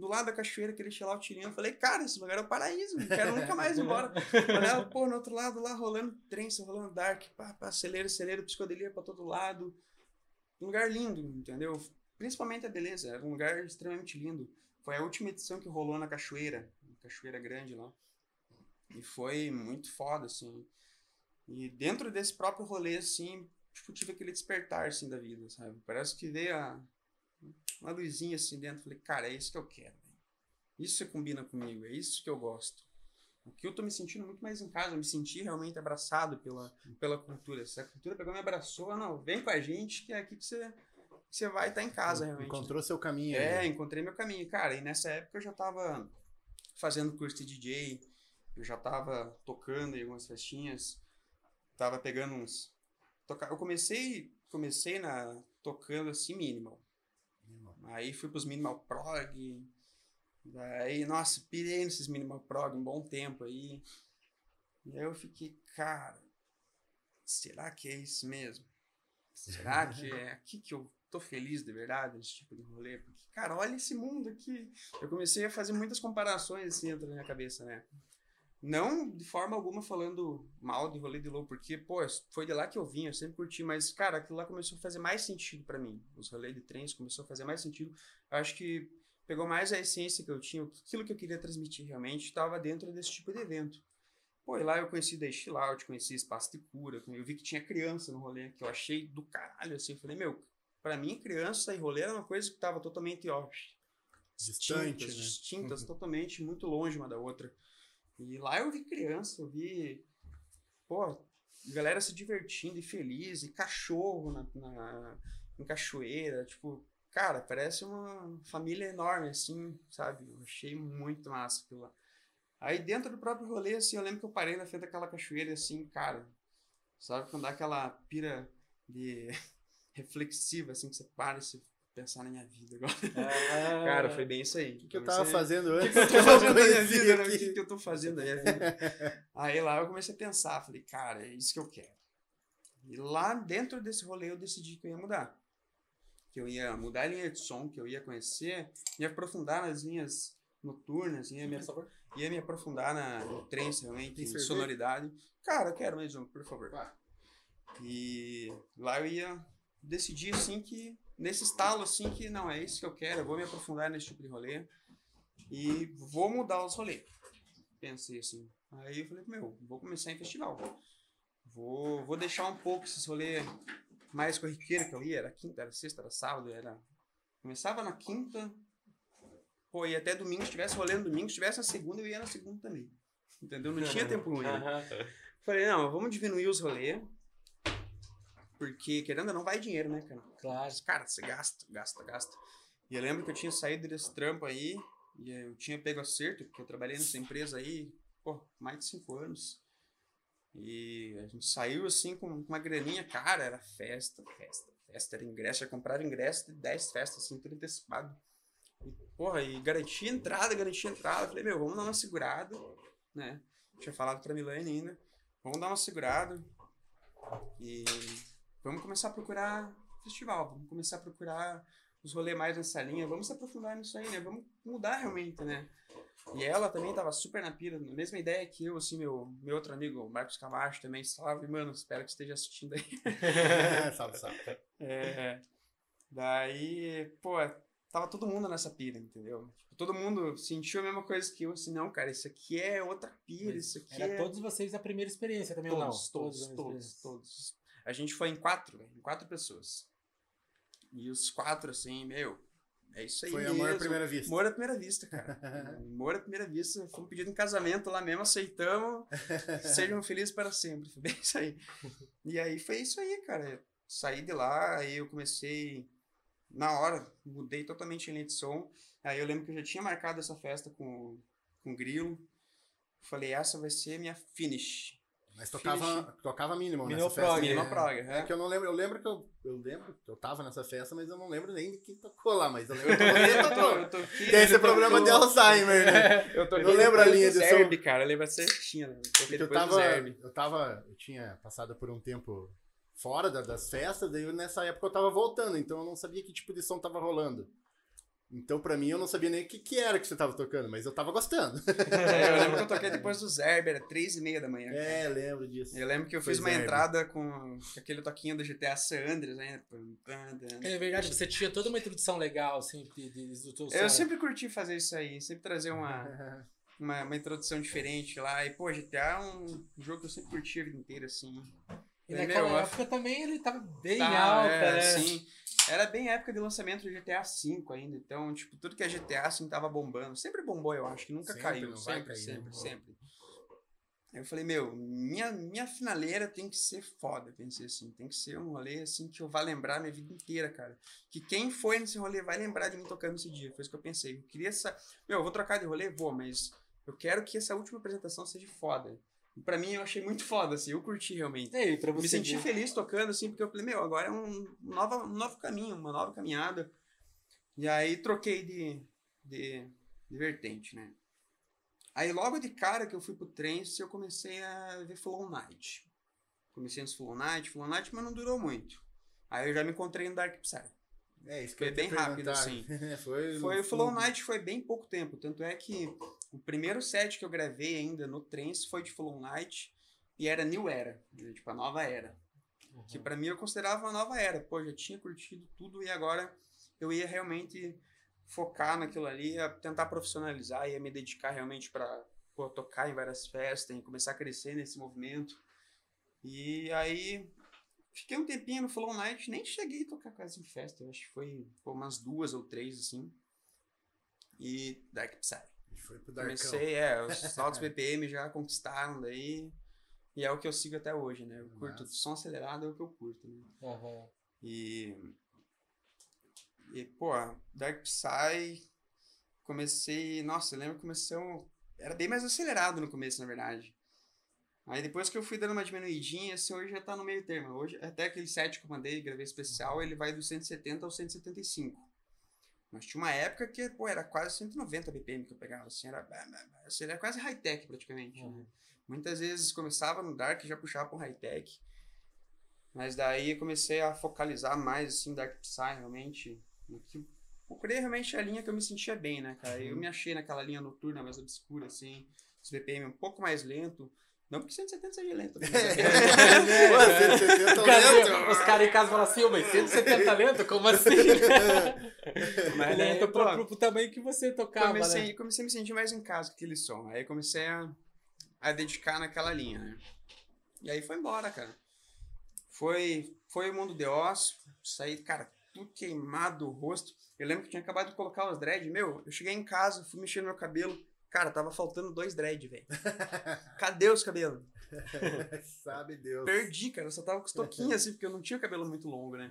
do lado da cachoeira, aquele chill out Eu falei, cara, esse lugar é o paraíso, não quero nunca mais ir embora. Olhava, pô, no outro lado lá, rolando trance, rolando dark, pá, pá, acelera, acelera, psicodelia pra todo lado. Um lugar lindo, entendeu? Principalmente a beleza, era um lugar extremamente lindo. Foi a última edição que rolou na cachoeira, cachoeira grande lá. E foi muito foda, assim. E dentro desse próprio rolê, assim, tipo, tive aquele despertar, assim, da vida, sabe? Parece que veio a, uma luzinha, assim, dentro. Falei, cara, é isso que eu quero. Isso que combina comigo, é isso que eu gosto. O que eu tô me sentindo muito mais em casa, eu me senti realmente abraçado pela, pela cultura. Se a cultura pegou me abraçou, não, vem com a gente que é aqui que você, que você vai estar tá em casa, realmente. Encontrou seu caminho. É, aí. encontrei meu caminho. Cara, e nessa época eu já tava fazendo curso de DJ, eu já tava tocando em algumas festinhas, tava pegando uns. Toca... Eu comecei, comecei na tocando assim minimal. Aí fui pros minimal prog. Daí, nossa, pirei nesses minimal prog um bom tempo aí. E aí eu fiquei, cara, será que é isso mesmo? Será que é aqui que eu tô feliz de verdade nesse tipo de rolê? Porque, cara, olha esse mundo aqui. Eu comecei a fazer muitas comparações assim dentro da minha cabeça, né? Não de forma alguma falando mal de rolê de low, porque, pô, foi de lá que eu vim, eu sempre curti, mas, cara, aquilo lá começou a fazer mais sentido para mim. Os rolês de trens começou a fazer mais sentido. Eu acho que pegou mais a essência que eu tinha, aquilo que eu queria transmitir realmente estava dentro desse tipo de evento. Pô, e lá eu conheci da Chill Out, conheci Espaço de Cura, eu vi que tinha criança no rolê, que eu achei do caralho, assim, eu falei, meu, pra mim criança e rolê era uma coisa que tava totalmente, ó, distante, distintas, né? distintas, uhum. totalmente, muito longe uma da outra. E lá eu vi criança, eu vi, pô, galera se divertindo e feliz, e cachorro na, na em cachoeira, tipo, cara, parece uma família enorme, assim, sabe? Eu achei muito massa aquilo lá. Aí dentro do próprio rolê, assim, eu lembro que eu parei na frente daquela cachoeira, assim, cara, sabe? Quando dá aquela pira de reflexiva, assim, que você para e você pensar na minha vida agora. Ah, Cara, foi bem isso aí. O que, que eu tava fazendo antes? O que, eu tô fazendo na minha vida? Né? O que, que eu tô fazendo na minha vida? aí lá eu comecei a pensar, falei, cara, é isso que eu quero. E lá dentro desse rolê eu decidi que eu ia mudar. Que eu ia mudar a linha de som, que eu ia conhecer, ia aprofundar nas linhas noturnas, ia me, ia me aprofundar na, no trance realmente, em sonoridade. Cara, eu quero mais um, por favor. E lá eu ia decidir assim que nesse estalo assim que não é isso que eu quero, eu vou me aprofundar nesse tipo de rolê e vou mudar os rolês. Pensei assim. Aí eu falei, meu, vou começar em festival. Vou, vou deixar um pouco esses rolês mais corriqueiro que eu ia, era quinta, era sexta, era sábado, era. Começava na quinta, pô, e até domingo, se tivesse rolê no domingo, se tivesse na segunda, eu ia na segunda também. Entendeu? Não tinha tempo ruim. Falei, não, vamos diminuir os rolês porque, querendo ou não, vai dinheiro, né, cara? Claro. Cara, você gasta, gasta, gasta. E eu lembro que eu tinha saído desse trampo aí, e eu tinha pego acerto, porque eu trabalhei nessa empresa aí, pô, mais de cinco anos. E a gente saiu assim com uma graninha, cara, era festa, festa, festa, era ingresso, eu comprava ingresso de 10 festas, assim, tudo antecipado. E, porra, e garantia entrada, garantia entrada. Falei, meu, vamos dar uma segurada, né? Tinha falado pra Milane ainda, vamos dar uma segurada. E Vamos começar a procurar festival, vamos começar a procurar os rolês mais nessa linha, vamos se aprofundar nisso aí, né? Vamos mudar realmente, né? E ela também tava super na pira, na mesma ideia que eu, assim, meu, meu outro amigo, Marcos Camacho, também, salve, mano, espero que esteja assistindo aí. salve, salve. É, daí, pô, tava todo mundo nessa pira, entendeu? Tipo, todo mundo sentiu a mesma coisa que eu, assim, não, cara, isso aqui é outra pira, Mas isso aqui era é... todos vocês a primeira experiência também, todos, ou não? Todos, todos, todos, todos. A gente foi em quatro, em quatro pessoas. E os quatro, assim, meu, é isso aí. Foi mesmo. amor à primeira vista. Amor à primeira vista, cara. amor à primeira vista. Fomos pedido em casamento lá mesmo, aceitamos. Sejam felizes para sempre. Foi bem isso aí. E aí foi isso aí, cara. Saí de lá, aí eu comecei. Na hora, mudei totalmente a linha de som. Aí eu lembro que eu já tinha marcado essa festa com, com o Grilo. Falei, essa vai ser minha finish. Mas tocava, tocava mínimo Minimal nessa festa. prog, Mínima é. prog, É é. que eu não lembro, eu lembro que eu, eu lembro que eu tava nessa festa, mas eu não lembro nem de quem tocou lá, mas eu lembro que você tocou. Eu toquei, Tem esse eu problema de toquei- Alzheimer, né? Eu toquei Não lembro a linha do de som. Zerbe, cara. Eu lembro certinho. né? Eu eu tava, eu tava, eu tinha passado por um tempo fora da- das festas, daí eu, nessa época eu tava voltando, então eu não sabia que tipo de som tava rolando. Então pra mim eu não sabia nem o que, que era que você tava tocando, mas eu tava gostando. É, eu lembro que eu toquei depois do Zerbe, era três e meia da manhã. É, lembro disso. Eu lembro que eu Foi fiz uma Zerbe. entrada com aquele toquinho do GTA San Andreas ainda. Pam. É verdade, você tinha toda uma introdução legal, assim, de, de, do teu Eu sempre curti fazer isso aí, sempre trazer uma, uma, uma introdução diferente lá. E, pô, GTA é um jogo que eu sempre curti a vida inteira, assim. E naquela época também ele tava bem Tá, alta, é, né? Sim. Era bem época de lançamento do GTA V ainda. Então, tipo, tudo que é GTA assim tava bombando. Sempre bombou, eu acho, que nunca Sempre, caiu. Sempre, cair, sempre, né? sempre. Aí eu falei, meu, minha, minha finaleira tem que ser foda, pensei assim. Tem que ser um rolê assim que eu vá lembrar minha vida inteira, cara. Que quem foi nesse rolê vai lembrar de mim tocando esse dia. Foi isso que eu pensei. Eu queria essa. Meu, eu vou trocar de rolê? Vou, mas eu quero que essa última apresentação seja foda. Pra mim eu achei muito foda, assim. Eu curti realmente. Aí, pra você Me senti ver? feliz tocando, assim, porque eu falei, meu, agora é um, nova, um novo caminho, uma nova caminhada. E aí troquei de, de, de vertente, né? Aí logo de cara que eu fui pro trance, eu comecei a ver Flow Night. Comecei nos Flow Night, Flow Night, mas não durou muito. Aí eu já me encontrei no Dark Psy. É, isso Foi bem rápido, assim. foi, Foi o Flow. Night foi bem pouco tempo, tanto é que o primeiro set que eu gravei ainda no trance foi de Flow Night e era New Era, né, tipo a nova era. Que pra mim eu considerava uma nova era. Pô, já tinha curtido tudo e agora eu ia realmente focar naquilo ali, ia tentar profissionalizar, ia me dedicar realmente pô, tocar em várias festas e começar a crescer nesse movimento. E aí fiquei um tempinho no Flow Night, nem cheguei a tocar quase em festa, eu acho que foi umas duas ou três assim. E Dark Psy. Foi pro Darkão. Comecei, é, os altos BPM já conquistaram daí. E é o que eu sigo até hoje, né? Eu curto Massa. som acelerado, é o que eu curto, né? Aham. E. E, pô, Dark Psy. Comecei. Nossa, eu lembro que comecei. um- Era bem mais acelerado no começo, na verdade. Aí depois que eu fui dando uma diminuidinha, assim, hoje já tá no meio termo. Hoje, até aquele set que eu mandei, gravei especial, ele vai do 170 ao 175. Mas tinha uma época que, pô, era quase 190 BPM que eu pegava, assim, era, assim, era quase high-tech praticamente. né? Uhum. Muitas vezes começava no Dark e já puxava para um high-tech. Mas daí eu comecei a focalizar mais, assim, Dark Psy, realmente. no que- Procurei realmente a linha que eu me sentia bem, né, cara? Eu me achei naquela linha noturna mais obscura, assim, os BPM um pouco mais lento. Não porque 170 seja lento, né? Pô, 170 O cara- lento. Os caras em casa falam assim, "Ô, mas 170 lento? Como assim? Mas lento pro, pro, pro tamanho que você tocava, comecei, né? comecei a me sentir mais em casa com aquele som. Aí comecei a, a dedicar naquela linha, né? E aí foi embora, cara. Foi, foi o mundo de osso. Saí, cara, tudo queimado o rosto. Eu lembro que tinha acabado de colocar os dread. Meu, eu cheguei em casa, fui mexer no meu cabelo. Cara, tava faltando dois dread, velho. Cadê os cabelos? Sabe Deus. Perdi, cara. Eu só tava com os toquinhos assim, porque eu não tinha cabelo muito longo, né?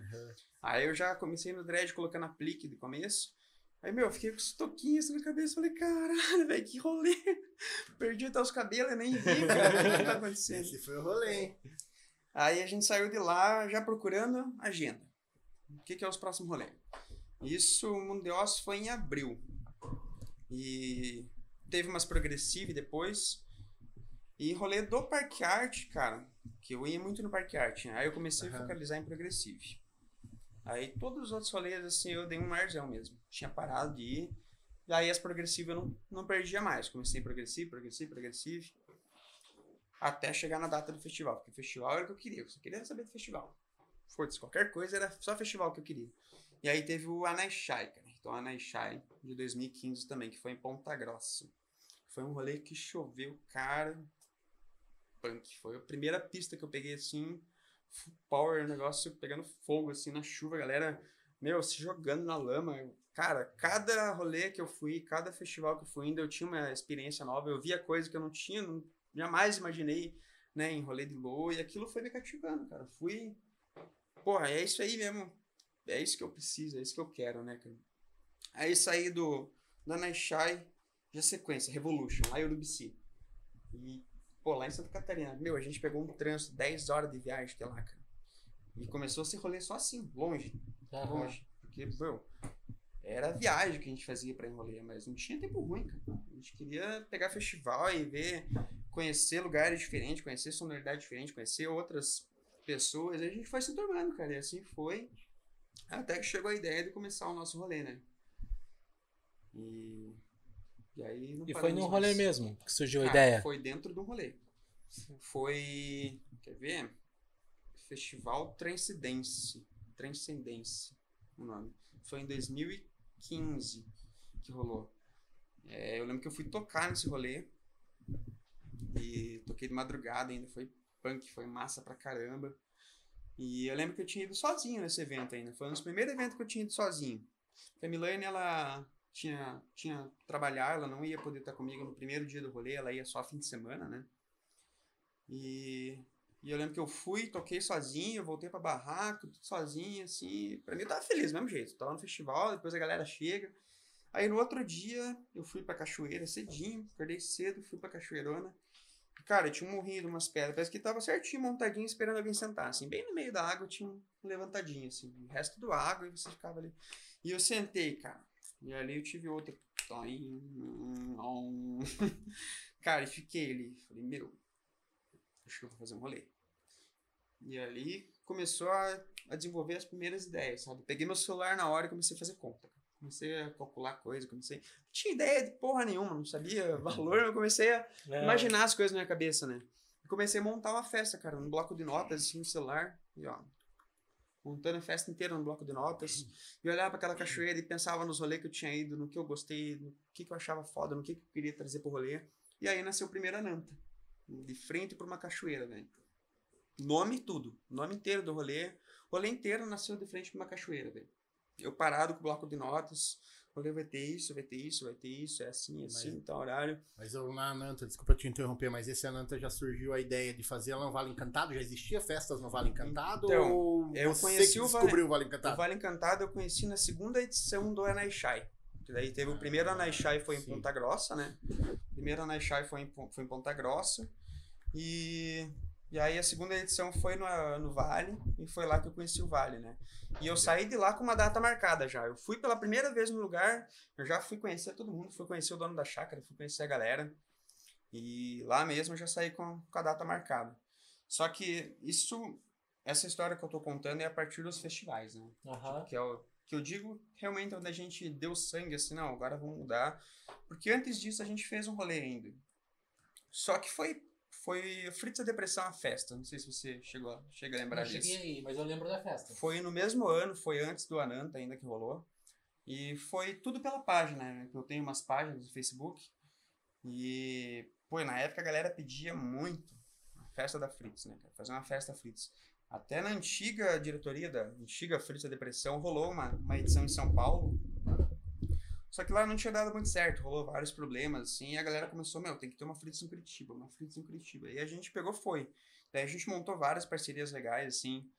Aí eu já comecei no dread colocando aplique de começo. Aí, meu, eu fiquei com os toquinhos assim na cabeça. Falei, caralho, velho, que rolê. Perdi até os cabelos, nem vi, cara. O que tá acontecendo? Esse foi o rolê, hein? Aí a gente saiu de lá já procurando agenda. O que, que é os próximos rolês? Isso, o Mundo de Ossos foi em abril. E teve umas progressive depois. E rolê do Parque Arte, cara, que eu ia muito no Parque Arte, né? Aí eu comecei a Aham. focalizar em progressive. Aí todos os outros rolês, assim, eu dei um marzão mesmo. Tinha parado de ir. E aí as progressivas eu não, não perdia mais. Comecei progressive, progressive, progressive. Até chegar na data do festival. Porque o festival era o que eu queria. Eu só queria saber do festival. Foda-se, qualquer coisa era só festival que eu queria. E aí teve o Anaishai, cara. Então, o Anaishai de 2015 também, que foi em Ponta Grossa. Foi um rolê que choveu, cara. Punk. Foi a primeira pista que eu peguei assim. Power, negócio pegando fogo assim na chuva, galera, meu, se jogando na lama. Cara, cada rolê que eu fui, cada festival que eu fui indo, eu tinha uma experiência nova. Eu via coisa que eu não tinha, não, jamais imaginei, né, em rolê de low. E aquilo foi me cativando, cara. Fui. Porra, é isso aí mesmo. É isso que eu preciso, é isso que eu quero, né, cara? Aí saí do da Naishai, já sequência, Revolution, lá em Urubici. E, Pô, lá em Santa Catarina, meu, a gente pegou um trânsito, 10 horas de viagem até lá, cara. E começou a se rolê só assim, longe, Aham. longe. Porque, meu, era a viagem que a gente fazia em rolê, mas não tinha tempo ruim, cara. A gente queria pegar festival e ver, conhecer lugares diferentes, conhecer sonoridade diferente, conhecer outras pessoas. E a gente foi se tornando, cara. E assim foi. Até que chegou a ideia de começar o nosso rolê, né? E. E aí. E foi no rolê mais. mesmo que surgiu a ideia. Foi dentro do rolê. Foi. Quer ver? Festival Transcendência. Transcendência. O nome. Foi em 2015 que rolou. É, eu lembro que eu fui tocar nesse rolê. E toquei de madrugada ainda. Foi punk, foi massa pra caramba. E eu lembro que eu tinha ido sozinho nesse evento ainda. Foi um dos primeiros eventos que eu tinha ido sozinho. Porque a Milane, ela tinha, tinha trabalhar, ela não ia poder estar comigo no primeiro dia do rolê, ela ia só fim de semana, né? E, e eu lembro que eu fui, toquei sozinho, voltei pra barraca, tudo sozinho, assim. Pra mim eu tava feliz, do mesmo jeito. Tava no festival, depois a galera chega. Aí no outro dia eu fui pra cachoeira cedinho, acordei cedo, fui pra cachoeirona. Cara, tinha um morrinho de umas pedras, parece que tava certinho, montadinho, esperando alguém sentar, assim. Bem no meio da água tinha um levantadinho, assim. O resto do água e você ficava ali. E eu sentei, cara. E ali eu tive outra. Cara, e fiquei ali. Falei, meu, acho que eu vou fazer um rolê. E ali começou a, a desenvolver as primeiras ideias, sabe? Peguei meu celular na hora e comecei a fazer conta. Comecei a calcular coisa, comecei. Não tinha ideia de porra nenhuma, não sabia valor, mas eu comecei a É. imaginar as coisas na minha cabeça, né? E comecei a montar uma festa, cara, no bloco de notas, assim, no celular. E ó, montando a festa inteira no bloco de notas. E olhava para aquela cachoeira e pensava nos rolês que eu tinha ido, no que eu gostei, no que, que eu achava foda, no que, que eu queria trazer pro rolê. E aí nasceu o primeiro Ananta. De frente pra uma cachoeira, velho. Nome e tudo. Nome inteiro do rolê. O rolê inteiro nasceu de frente pra uma cachoeira, velho. Eu parado com o bloco de notas. O rolê vai ter isso, vai ter isso, vai ter isso. É assim, é assim, Mas- tá horário. Mas eu, na Ananta, desculpa te interromper, mas esse Ananta já surgiu a ideia de fazer ela no Vale Encantado? Já existia festas no Vale Encantado? Então, ou eu você conheci o Vale- descobriu o Vale O Encantado? Vale Encantado eu conheci na segunda edição do Anaishai. Que daí teve o primeiro Anaishai foi em Sim. Ponta Grossa, né? O primeiro Anaishai foi em, foi em Ponta Grossa. E, e aí a segunda edição foi no, no Vale. E foi lá que eu conheci o Vale, né? E eu saí de lá com uma data marcada já. Eu fui pela primeira vez no lugar. Eu já fui conhecer todo mundo. Fui conhecer o dono da chácara. Fui conhecer a galera. E lá mesmo eu já saí com, com a data marcada. Só que isso... Essa história que eu tô contando é a partir dos festivais, né? Aham. que é o que eu digo realmente onde a gente deu sangue assim, não, agora vamos mudar. Porque antes disso a gente fez um rolê ainda. Só que foi foi Fritz a Depressão a festa, não sei se você chegou a- chega a lembrar Não disso. cheguei aí, mas eu lembro da festa. Foi no mesmo ano, foi antes do Ananta ainda que rolou. E foi tudo pela página, né? Eu tenho umas páginas no Facebook. E, pô, na época a galera pedia muito a festa da Fritz, né? Fazer uma festa Fritz. Até na antiga diretoria da antiga Fritz da Depressão rolou uma, uma edição em São Paulo. Só que lá não tinha dado muito certo, rolou vários problemas, assim, e a galera começou, meu, tem que ter uma Fritz em Curitiba, uma Fritz em Curitiba. E a gente pegou, foi. Daí a gente montou várias parcerias legais, assim,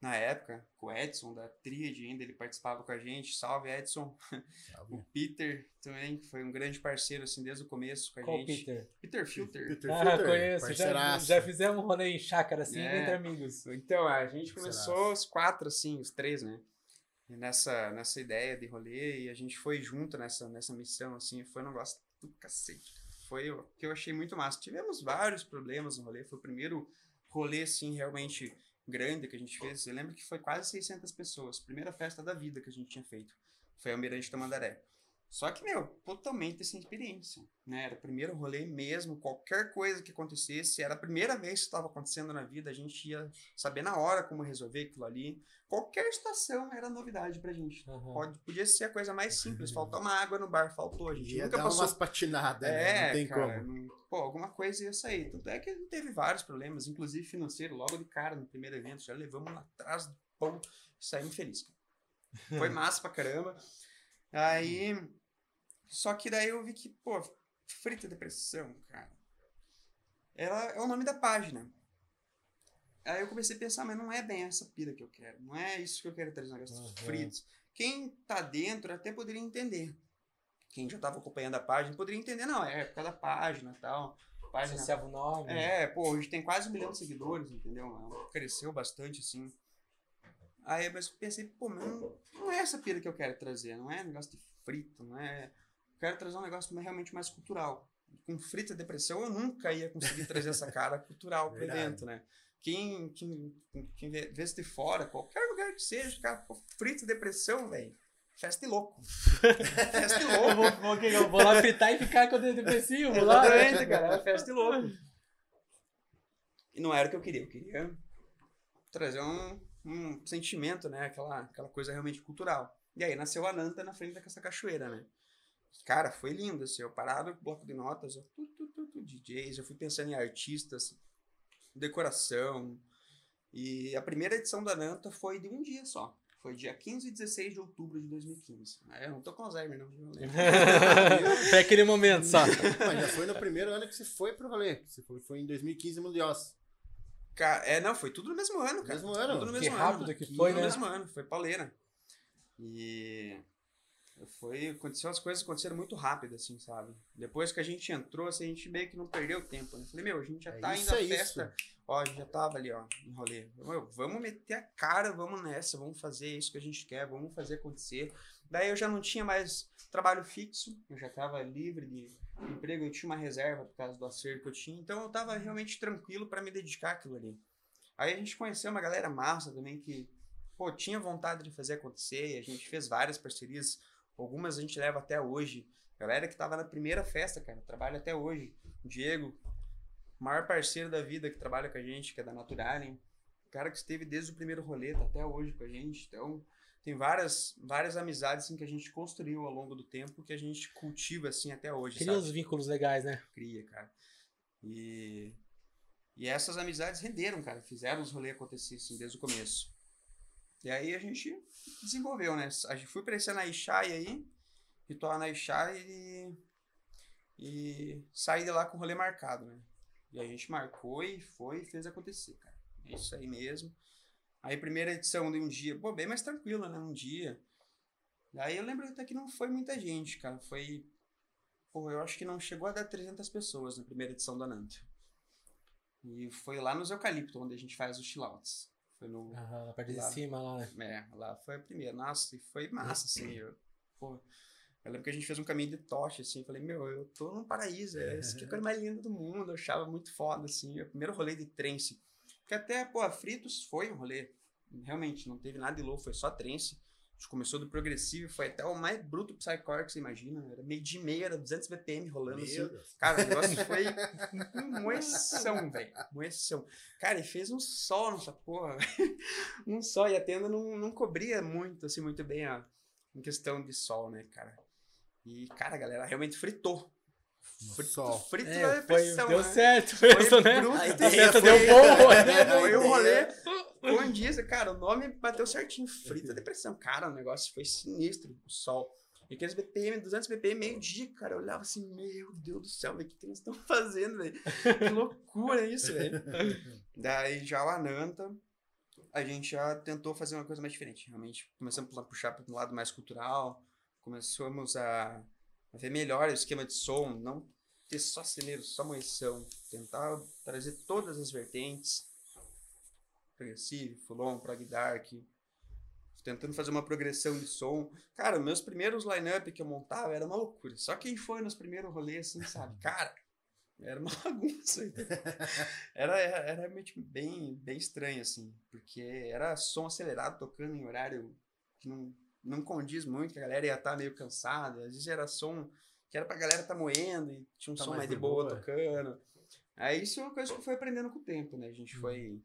na época, com o Edson, da Tríade ainda, ele participava com a gente. Salve, Edson. O Peter também, que foi um grande parceiro, assim, desde o começo com a Qual gente. Peter? Peter Filter. Peter Ah, Filter, conheço. Já, já fizemos um rolê em chácara assim, É. entre amigos. Então, a gente começou os quatro, assim, os três, né? Nessa, nessa ideia de rolê, e a gente foi junto nessa, nessa missão, assim, foi um negócio do cacete. Foi o que eu achei muito massa. Tivemos vários problemas no rolê, foi o primeiro rolê, assim, realmente grande que a gente fez. Eu lembro que foi quase 600 pessoas, primeira festa da vida que a gente tinha feito. Foi Almirante Tamandaré. Só que, meu, totalmente sem experiência, né? Era o primeiro rolê mesmo, qualquer coisa que acontecesse, era a primeira vez que estava acontecendo na vida, a gente ia saber na hora como resolver aquilo ali. Qualquer estação era novidade pra gente. Aham. Pode, podia ser a coisa mais simples, faltou uma água no bar, faltou, a gente Ia nunca dar passou umas patinadas, né? é, Não tem cara, como. não- pô, alguma coisa ia sair. Tanto é que teve vários problemas, inclusive financeiro, logo de cara no primeiro evento, já levamos lá atrás do pão saímos felizes. Foi massa pra caramba. Aí, só que daí eu vi que, pô, Frita Depressão, cara, ela é o nome da página. Aí eu comecei a pensar, mas não é bem essa pira que eu quero. Não é isso que eu quero trazer no negócio dos Uhum. fritos. Quem tá dentro até poderia entender. Quem já tava acompanhando a página poderia entender, não, é por causa da página e tal. página. Associava o nome. É, pô, hoje tem quase um milhão de seguidores, entendeu? Cresceu bastante, assim. Aí eu pensei, pô, mas não, não é essa pira que eu quero trazer, não é negócio de frito, não é. Eu quero trazer um negócio realmente mais cultural. Com frita e depressão, eu nunca ia conseguir trazer essa cara cultural Verdade. evento, né? Quem, quem, quem vê vê de fora, qualquer lugar que seja, cara, pô, frita e depressão, velho. Festa de louco. Festa de Eu louco. vou, vou, eu vou lá fritar e ficar com o dedo depressivo. Vou lá. Exatamente, cara. Era festa de louco. E não era o que eu queria. Eu queria trazer um, um sentimento, né? Aquela, aquela coisa realmente cultural. E aí nasceu a Nanta na frente dessa cachoeira, né? Cara, foi lindo, assim. Eu parado com bloco de notas, eu, tu, tu, tu, tu, DJs, eu fui pensando em artistas, decoração. E a primeira edição da Nanta foi de um dia só. Foi dia 15 e 16 de outubro de 2015. Eu não tô com Alzheimer, não. viu? Foi aquele momento só. Mas já foi no primeiro ano que você foi pro rolê. Você foi, foi em 2015 Mundios. Cara, é, não, foi tudo no mesmo ano, cara. Mesmo ano. Tudo no Que mesmo rápido ano. que Tudo foi, no né? mesmo ano, foi pauleira. E foi, aconteceu as coisas aconteceram muito rápido, assim, sabe? Depois que a gente entrou, assim, a gente meio que não perdeu tempo, né? Falei, meu, a gente já É tá isso, indo à é isso. festa. Ó, a gente já tava ali, ó, em rolê. Meu, vamos meter a cara, vamos nessa, vamos fazer isso que a gente quer, vamos fazer acontecer. Daí eu já não tinha mais trabalho fixo, eu já tava livre de emprego, eu tinha uma reserva por causa do acerto que eu tinha, então eu tava realmente tranquilo para me dedicar àquilo ali. Aí a gente conheceu uma galera massa também que, pô, tinha vontade de fazer acontecer, e a gente fez várias parcerias, algumas a gente leva até hoje. Galera que tava na primeira festa, cara, trabalha até hoje. O Diego, maior parceiro da vida que trabalha com a gente, que é da Naturalem. Cara que esteve desde o primeiro rolê, tá até hoje com a gente. Então, tem várias, várias amizades assim, que a gente construiu ao longo do tempo, que a gente cultiva assim até hoje, Cria sabe? uns vínculos legais, né? cria, cara. E, e essas amizades renderam, cara. Fizeram os rolês acontecer assim, desde o começo. E aí a gente desenvolveu, né? A gente foi pra esse Anaixai aí, ritual Anaixai e, e saí de lá com o rolê marcado, né? E a gente marcou e foi e fez acontecer, cara. É isso aí mesmo. Aí primeira edição de um dia, pô, bem mais tranquila, né? Um dia. Daí eu lembro até que não foi muita gente, cara. Foi Pô, eu acho que não chegou a dar 300 pessoas na primeira edição da Nanta. E foi lá nos Eucalipto, onde a gente faz os chillouts. Foi no. Aham, na parte de Lá. cima lá, né? É, lá foi a primeira. Nossa, e foi massa, assim. Eu, pô, eu lembro que a gente fez um caminho de tocha, assim. Eu falei, meu, eu tô num paraíso. É esse que é a coisa mais linda do mundo. Eu achava muito foda, assim. O primeiro rolê de trance. Porque até, pô, a Fritos foi um rolê. Realmente, não teve nada de louco, foi só trance. A gente começou do progressivo, foi até o mais bruto psycore que você imagina. Era meio de meia, era 200 BPM rolando assim. Meu Deus. Cara, o negócio foi moeção, velho. Moeção. Cara, e fez um sol nessa porra. um sol. E a tenda não, não cobria muito, assim, muito bem a em questão de sol, né, cara? E, cara, a galera realmente fritou. Frito, frito É, da foi, deu né? certo Foi mesmo, né? bruto. A ideia festa deu bom, É, né? Foi o rolê. Bom dia, cara, o nome bateu certinho. Frita depressão. Cara, o negócio foi sinistro. O sol. E aqueles BPM, 200 BPM, meio dia, cara. Eu olhava assim, meu Deus do céu, velho, o que, que eles estão fazendo, velho? Que loucura isso, velho. Daí já o Ananta, a gente já tentou fazer uma coisa mais diferente. Realmente começamos a puxar para um lado mais cultural. Começamos a, ver melhor o esquema de som, não ter só celeiro, só moição. Tentar trazer todas as vertentes progressive, Fulon, Prog Dark, tentando fazer uma progressão de som. Cara, meus primeiros line-up que eu montava era uma loucura. Só quem foi nos primeiros rolês, assim, sabe? Cara, era uma bagunça. Era, era, era realmente bem, bem estranho, assim, porque era som acelerado tocando em horário que não, não condiz muito, que a galera ia estar meio cansada. Às vezes era som que era pra galera estar moendo e tinha um Tá som mais mais de boa, boa. tocando. Aí isso é uma coisa que fui aprendendo com o tempo, né? A gente foi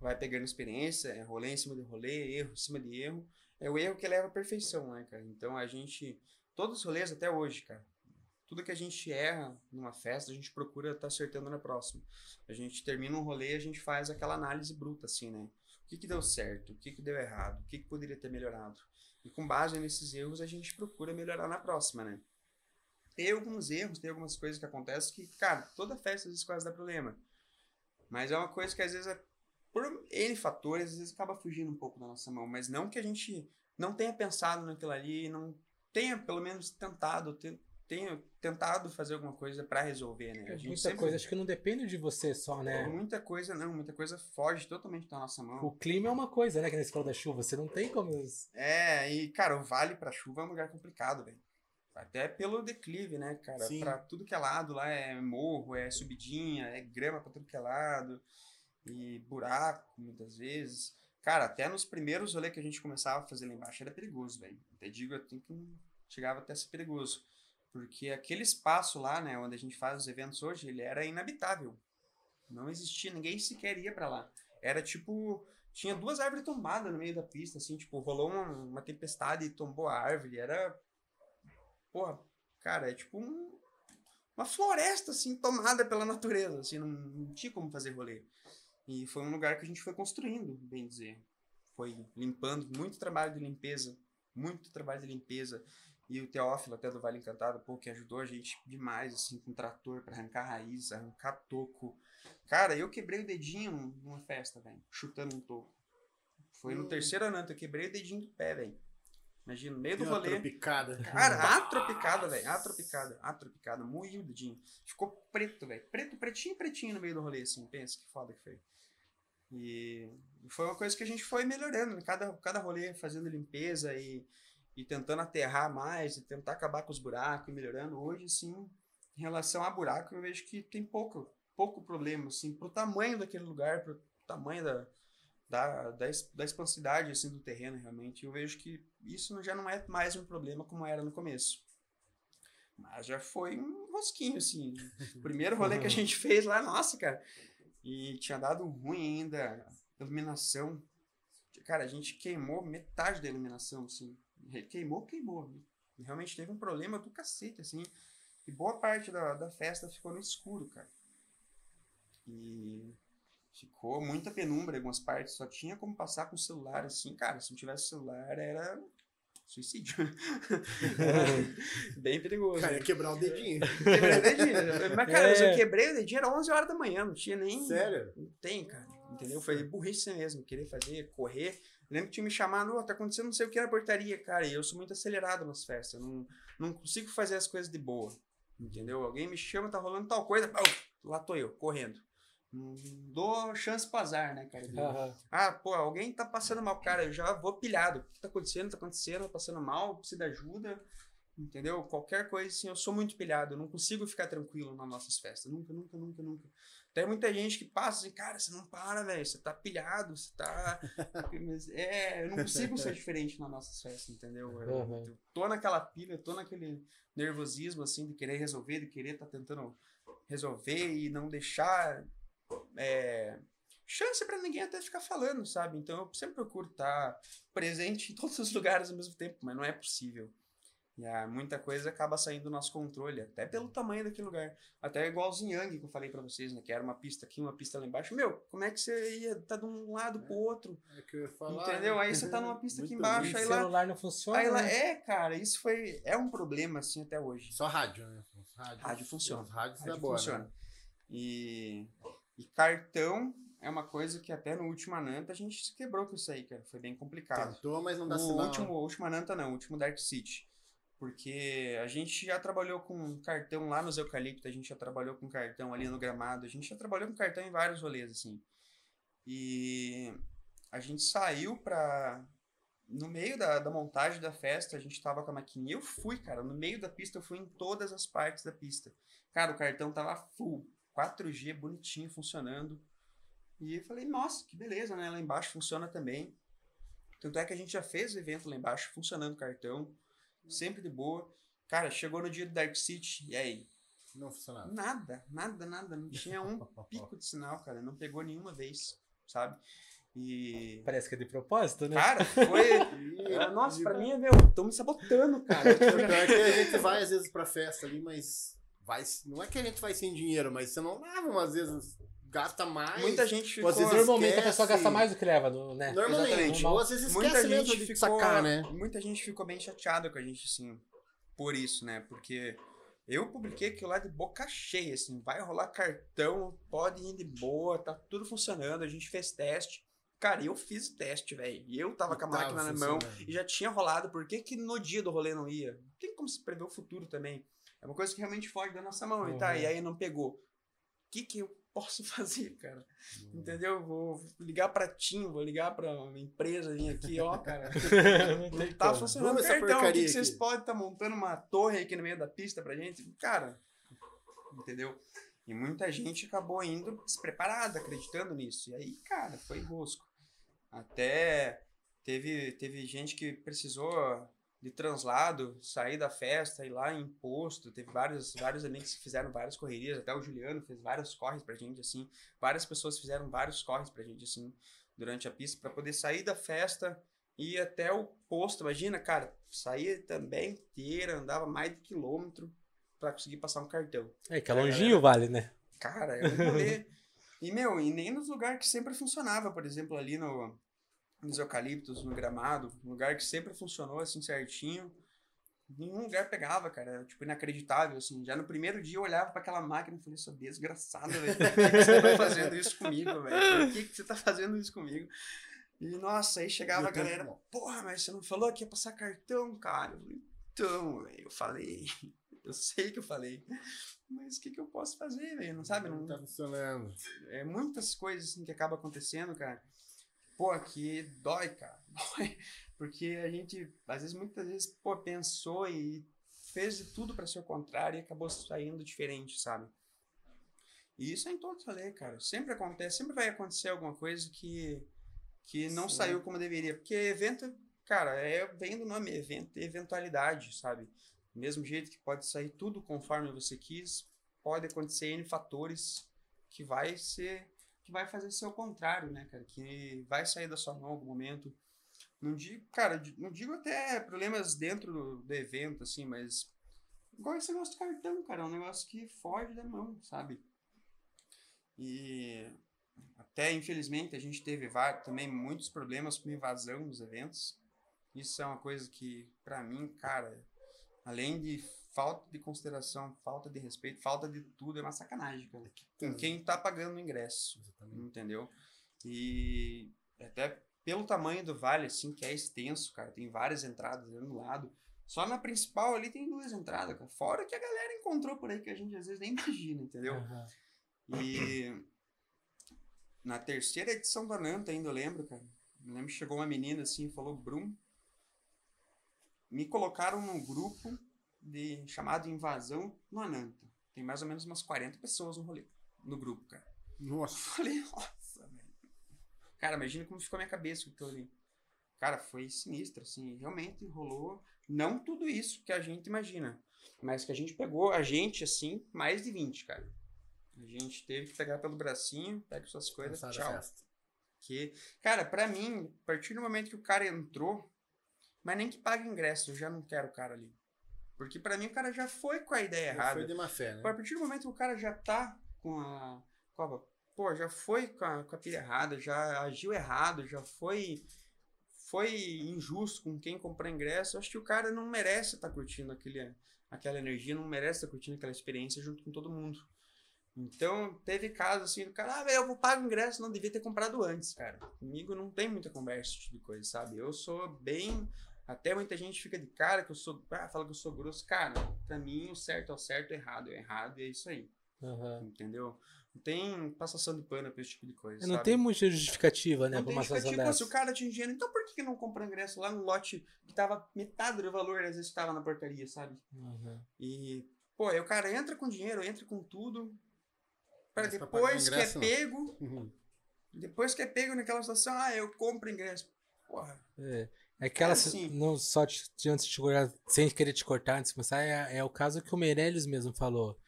vai pegando experiência, é rolê em cima de rolê, erro em cima de erro. É o erro que leva à perfeição, né, cara? Então a gente. Todos os rolês até hoje, cara. Tudo que a gente erra numa festa, a gente procura estar acertando na próxima. A gente termina um rolê a gente faz aquela análise bruta, assim, né? O que, que deu certo? O que, que deu errado? O que, que poderia ter melhorado? E com base nesses erros, a gente procura melhorar na próxima, né? Tem alguns erros, tem algumas coisas que acontecem que, cara, toda festa às vezes quase dá problema. Mas é uma coisa que às vezes é por N fatores, às vezes acaba fugindo um pouco da nossa mão. Mas não que a gente não tenha pensado naquilo ali, não tenha pelo menos tentado ter- tenho tentado fazer alguma coisa para resolver, né? A gente Muita sempre- coisa, acho que não depende de você só, né? Muita coisa não, muita coisa foge totalmente da nossa mão. O clima é uma coisa, né? Que nesse falou da chuva, você não tem como. É, e, cara, o vale pra chuva é um lugar complicado, velho. Até pelo declive, né, cara? Sim. Pra tudo que é lado lá é morro, é subidinha, é grama pra tudo que é lado. E buraco, muitas vezes. Cara, até nos primeiros rolês que a gente começava a fazer lá embaixo era perigoso, velho. Até digo, eu tenho que chegava até a ser perigoso. Porque aquele espaço lá, né, onde a gente faz os eventos hoje, ele era inabitável. Não existia, ninguém sequer ia pra lá. Era tipo, tinha duas árvores tombadas no meio da pista, assim, tipo, rolou uma, uma tempestade e tombou a árvore. Era. Porra, cara, é tipo um- uma floresta, assim, tomada pela natureza, assim, não, não tinha como fazer rolê. E foi um lugar que a gente foi construindo, bem dizer. Foi limpando, muito trabalho de limpeza, muito trabalho de limpeza. E o Teófilo, até do Vale Encantado, pô, que ajudou a gente demais, assim, com trator pra arrancar raiz, arrancar toco. Cara, eu quebrei o dedinho numa festa, velho, chutando um toco. Foi no Hum. terceiro ano, eu quebrei o dedinho do pé, velho. Imagina, no meio do Deu rolê. tropicada. Cara, atropicada, velho. Atropicada, atropicada. Moí o dedinho. Ficou preto, velho. Preto, pretinho, pretinho no meio do rolê, assim. Pensa que foda que foi. E foi uma coisa que a gente foi melhorando. né? Cada, cada rolê fazendo limpeza e, e tentando aterrar mais, e tentar acabar com os buracos e melhorando. Hoje, sim, em relação a buraco, eu vejo que tem pouco, pouco problema, assim, pro tamanho daquele lugar, pro tamanho da, da, da, da expansidade, assim, do terreno, realmente. Eu vejo que isso já não é mais um problema como era no começo. Mas já foi um rosquinho, assim. O primeiro rolê que a gente fez lá, nossa, cara. E tinha dado ruim ainda a iluminação. Cara, a gente queimou metade da iluminação, assim. Queimou, queimou. Realmente teve um problema do cacete, assim. E boa parte da, da festa ficou no escuro, cara. E ficou muita penumbra em algumas partes. Só tinha como passar com o celular, assim. Cara, se não tivesse celular, era suicídio. Bem perigoso. Cara, ia quebrar o dedinho. Quebrei o dedinho. Mas, cara, É. eu quebrei o dedinho, era 11 horas da manhã, não tinha nem. Sério? Não tem, cara. Entendeu? Foi burrice mesmo. Querer fazer, correr. Lembro que tinha me chamado, "Ô, tá acontecendo não sei o que na portaria, cara. E eu sou muito acelerado nas festas. Não, não consigo fazer as coisas de boa. Entendeu? Alguém me chama, tá rolando tal coisa. pau, lá tô eu, correndo. Não dou chance pro azar, né, cara? Aham. Ah, pô, alguém tá passando mal, cara, eu já vou pilhado. O que tá acontecendo? Tá acontecendo, tá passando mal, precisa de ajuda, entendeu? Qualquer coisa assim, eu sou muito pilhado, eu não consigo ficar tranquilo nas nossas festas. Nunca, nunca, nunca, nunca. Tem muita gente que passa assim, cara, você não para, velho, você tá pilhado, você tá. É, eu não consigo ser diferente nas nossas festas, entendeu? Eu, Uhum. eu tô naquela pilha, tô naquele nervosismo, assim, de querer resolver, de querer tá tentando resolver e não deixar. é, chance pra ninguém até ficar falando, sabe? Então eu sempre procuro estar presente em todos os lugares ao mesmo tempo, mas não é possível. E ah, muita coisa acaba saindo do nosso controle, até pelo tamanho daquele lugar. Até igual o Zinhang que eu falei pra vocês, né? Que era uma pista aqui, uma pista lá embaixo. Meu, como é que você ia tá de um lado pro outro? É que eu ia falar. Entendeu? Aí você tá numa pista aqui embaixo, O aí isso. lá- celular não funciona. Aí lá, né? é, cara, isso foi. É um problema, assim, até hoje. Só rádio, né? Os rádios, Rádio funciona. Os rádios Rádio da boa, funciona. né? E, e cartão é uma coisa que até no último Ananta a gente se quebrou com isso aí, cara. Foi bem complicado. Tentou, mas não dá o sinal. último, o último Ananta não, o último Dark City. Porque a gente já trabalhou com cartão lá nos Eucalipto, a gente já trabalhou com cartão ali no Gramado, a gente já trabalhou com cartão em vários rolês, assim. E a gente saiu pra. No meio da, da montagem da festa, a gente tava com a maquininha. Eu fui, cara, no meio da pista, eu fui em todas as partes da pista. Cara, o cartão tava full, 4G, bonitinho, funcionando. E eu falei, nossa, que beleza, né? Lá embaixo funciona também. Tanto é que a gente já fez o evento lá embaixo, funcionando o cartão, sempre de boa. Cara, chegou no dia do Dark City, e aí? Não funcionava. Nada, nada, nada. Não tinha um pico de sinal, cara. Não pegou nenhuma vez, sabe? E. Parece que é de propósito, né? Cara, foi. E- Nossa, e- pra mim é, meu, tão me sabotando, cara. É que a gente vai às vezes pra festa ali, mas vai, não é que a gente vai sem dinheiro, mas você não leva, às vezes gasta mais. Muita gente ficou. às vezes Normalmente a pessoa gasta mais do que leva, né? Normalmente, Exatamente. ou às vezes esquece muita mesmo gente de ficou, sacar, né? Muita gente ficou bem chateada com a gente, assim, por isso, né? Porque eu publiquei aquilo lá de boca cheia, assim, vai rolar cartão, pode ir de boa, tá tudo funcionando, a gente fez teste. Cara, eu fiz o teste, velho. E eu tava com a máquina na mão e já tinha rolado. Por que, que no dia do rolê não ia? Não tem como se prever o futuro também. É uma coisa que realmente foge da nossa mão. E tá, Uhum. e aí não pegou. O que que eu posso fazer, cara? Entendeu? Vou ligar pra TIM, vou ligar pra uma empresa vir aqui, ó, cara. não tá funcionando cartão. O que, que vocês podem estar montando uma torre aqui no meio da pista pra gente? Cara, entendeu? E muita gente acabou indo despreparada, acreditando nisso. E aí, cara, foi rosco. Até teve, teve gente que precisou de translado, sair da festa, ir lá em posto. Teve vários, vários amigos que fizeram várias correrias. Até o Juliano fez vários corres pra gente, assim. Várias pessoas fizeram vários corres pra gente, assim, durante a pista, pra poder sair da festa e ir até o posto. Imagina, cara, saía também inteira, andava mais de quilômetro pra conseguir passar um cartão. É que é longinho, vale, né? Cara, é um rolê. e, meu, e nem nos lugares que sempre funcionava, por exemplo, ali no, nos eucaliptos, no gramado, um lugar que sempre funcionou assim certinho. Nenhum lugar pegava, cara. Era, tipo, inacreditável, assim. Já no primeiro dia eu olhava pra aquela máquina e falei, sou desgraçado, velho. Por que, que você tá fazendo isso comigo, velho? Por que, que você tá fazendo isso comigo? E, nossa, aí chegava E o a galera, tempo porra, mas você não falou que ia passar cartão, cara? Eu falei, então, velho, eu falei. Eu sei que eu falei. Mas o que, que eu posso fazer, velho? Não sabe? Não, Não tá funcionando. é muitas coisas assim que acabam acontecendo, cara. Pô, que dói, cara. Dói. Porque a gente, às vezes, muitas vezes, pô, pensou e fez de tudo pra ser o contrário e acabou saindo diferente, sabe? E isso é em todo rolê, cara. Sempre acontece, sempre vai acontecer alguma coisa que, que não Sim. saiu como deveria. Porque evento, cara, é, vem do nome evento, eventualidade, sabe? Do mesmo jeito que pode sair tudo conforme você quis, pode acontecer N fatores que vai ser que vai fazer ser o contrário, né, cara? Que vai sair da sua mão em algum momento. Não digo, cara, não digo até problemas dentro do, do evento, assim, mas igual esse negócio de cartão, cara, é um negócio que foge da mão, sabe? E até, infelizmente, a gente teve também muitos problemas com invasão nos eventos. Isso é uma coisa que, pra mim, cara, além de falta de consideração, falta de respeito, falta de tudo, é uma sacanagem, cara. Com quem tá pagando o ingresso, Exatamente. entendeu? E até pelo tamanho do vale, assim, que é extenso, cara, tem várias entradas ali no lado. Só na principal ali tem duas entradas, cara. Fora que a galera encontrou por aí que a gente às vezes nem imagina, entendeu? Aham. E na terceira edição do Ananta ainda eu lembro, cara. Eu lembro que chegou uma menina assim e falou, Brum, me colocaram num grupo de chamado Invasão no Ananta. Tem mais ou menos umas 40 pessoas no rolê, no grupo, cara. Nossa. Eu falei, nossa, velho. Cara, imagina como ficou a minha cabeça com aquilo ali. Cara, foi sinistro, assim, realmente rolou. Não tudo isso que a gente imagina, mas que a gente pegou, a gente, assim, mais de 20, cara. A gente teve que pegar pelo bracinho, pega suas coisas, Cansada a tchau. festa. Que, cara, pra mim, a partir do momento que o cara entrou, mas nem que pague ingresso, eu já não quero o cara ali. Porque pra mim o cara já foi com a ideia Já errada. Foi de má fé, né? A partir do momento que o cara já tá com a. Com a pô, já foi com a, com a pilha errada, já agiu errado, já foi. Foi injusto com quem comprou ingresso. Eu acho que o cara não merece estar curtindo aquele, aquela energia, não merece estar curtindo aquela experiência junto com todo mundo. Então, teve casos assim do cara, ah, velho, eu vou pagar o ingresso, não devia ter comprado antes, cara. Comigo não tem muita conversa, esse tipo de coisa, sabe? Eu sou bem. Até muita gente fica de cara que eu sou. Ah, fala que eu sou grosso. Cara, pra mim o certo é o certo, o errado é o errado, e é isso aí. Aham. Entendeu? Não tem passação de pano pra esse tipo de coisa. Não sabe? tem muita justificativa, né, Não pra tem uma situação justificativa. Se o cara tinha dinheiro, então por que que não comprou ingresso lá no lote que tava metade do valor, às vezes tava na portaria, sabe? Aham. E, pô, aí o cara entra com dinheiro, entra com tudo, pra Mas pra depois que é pego, Uhum. depois que é pego naquela situação, ah, eu compro ingresso. Porra, É. É aquela. assim. Não só te, te- antes de te cortar, sem querer te cortar antes de começar, é, é o caso que o Meirelles mesmo falou.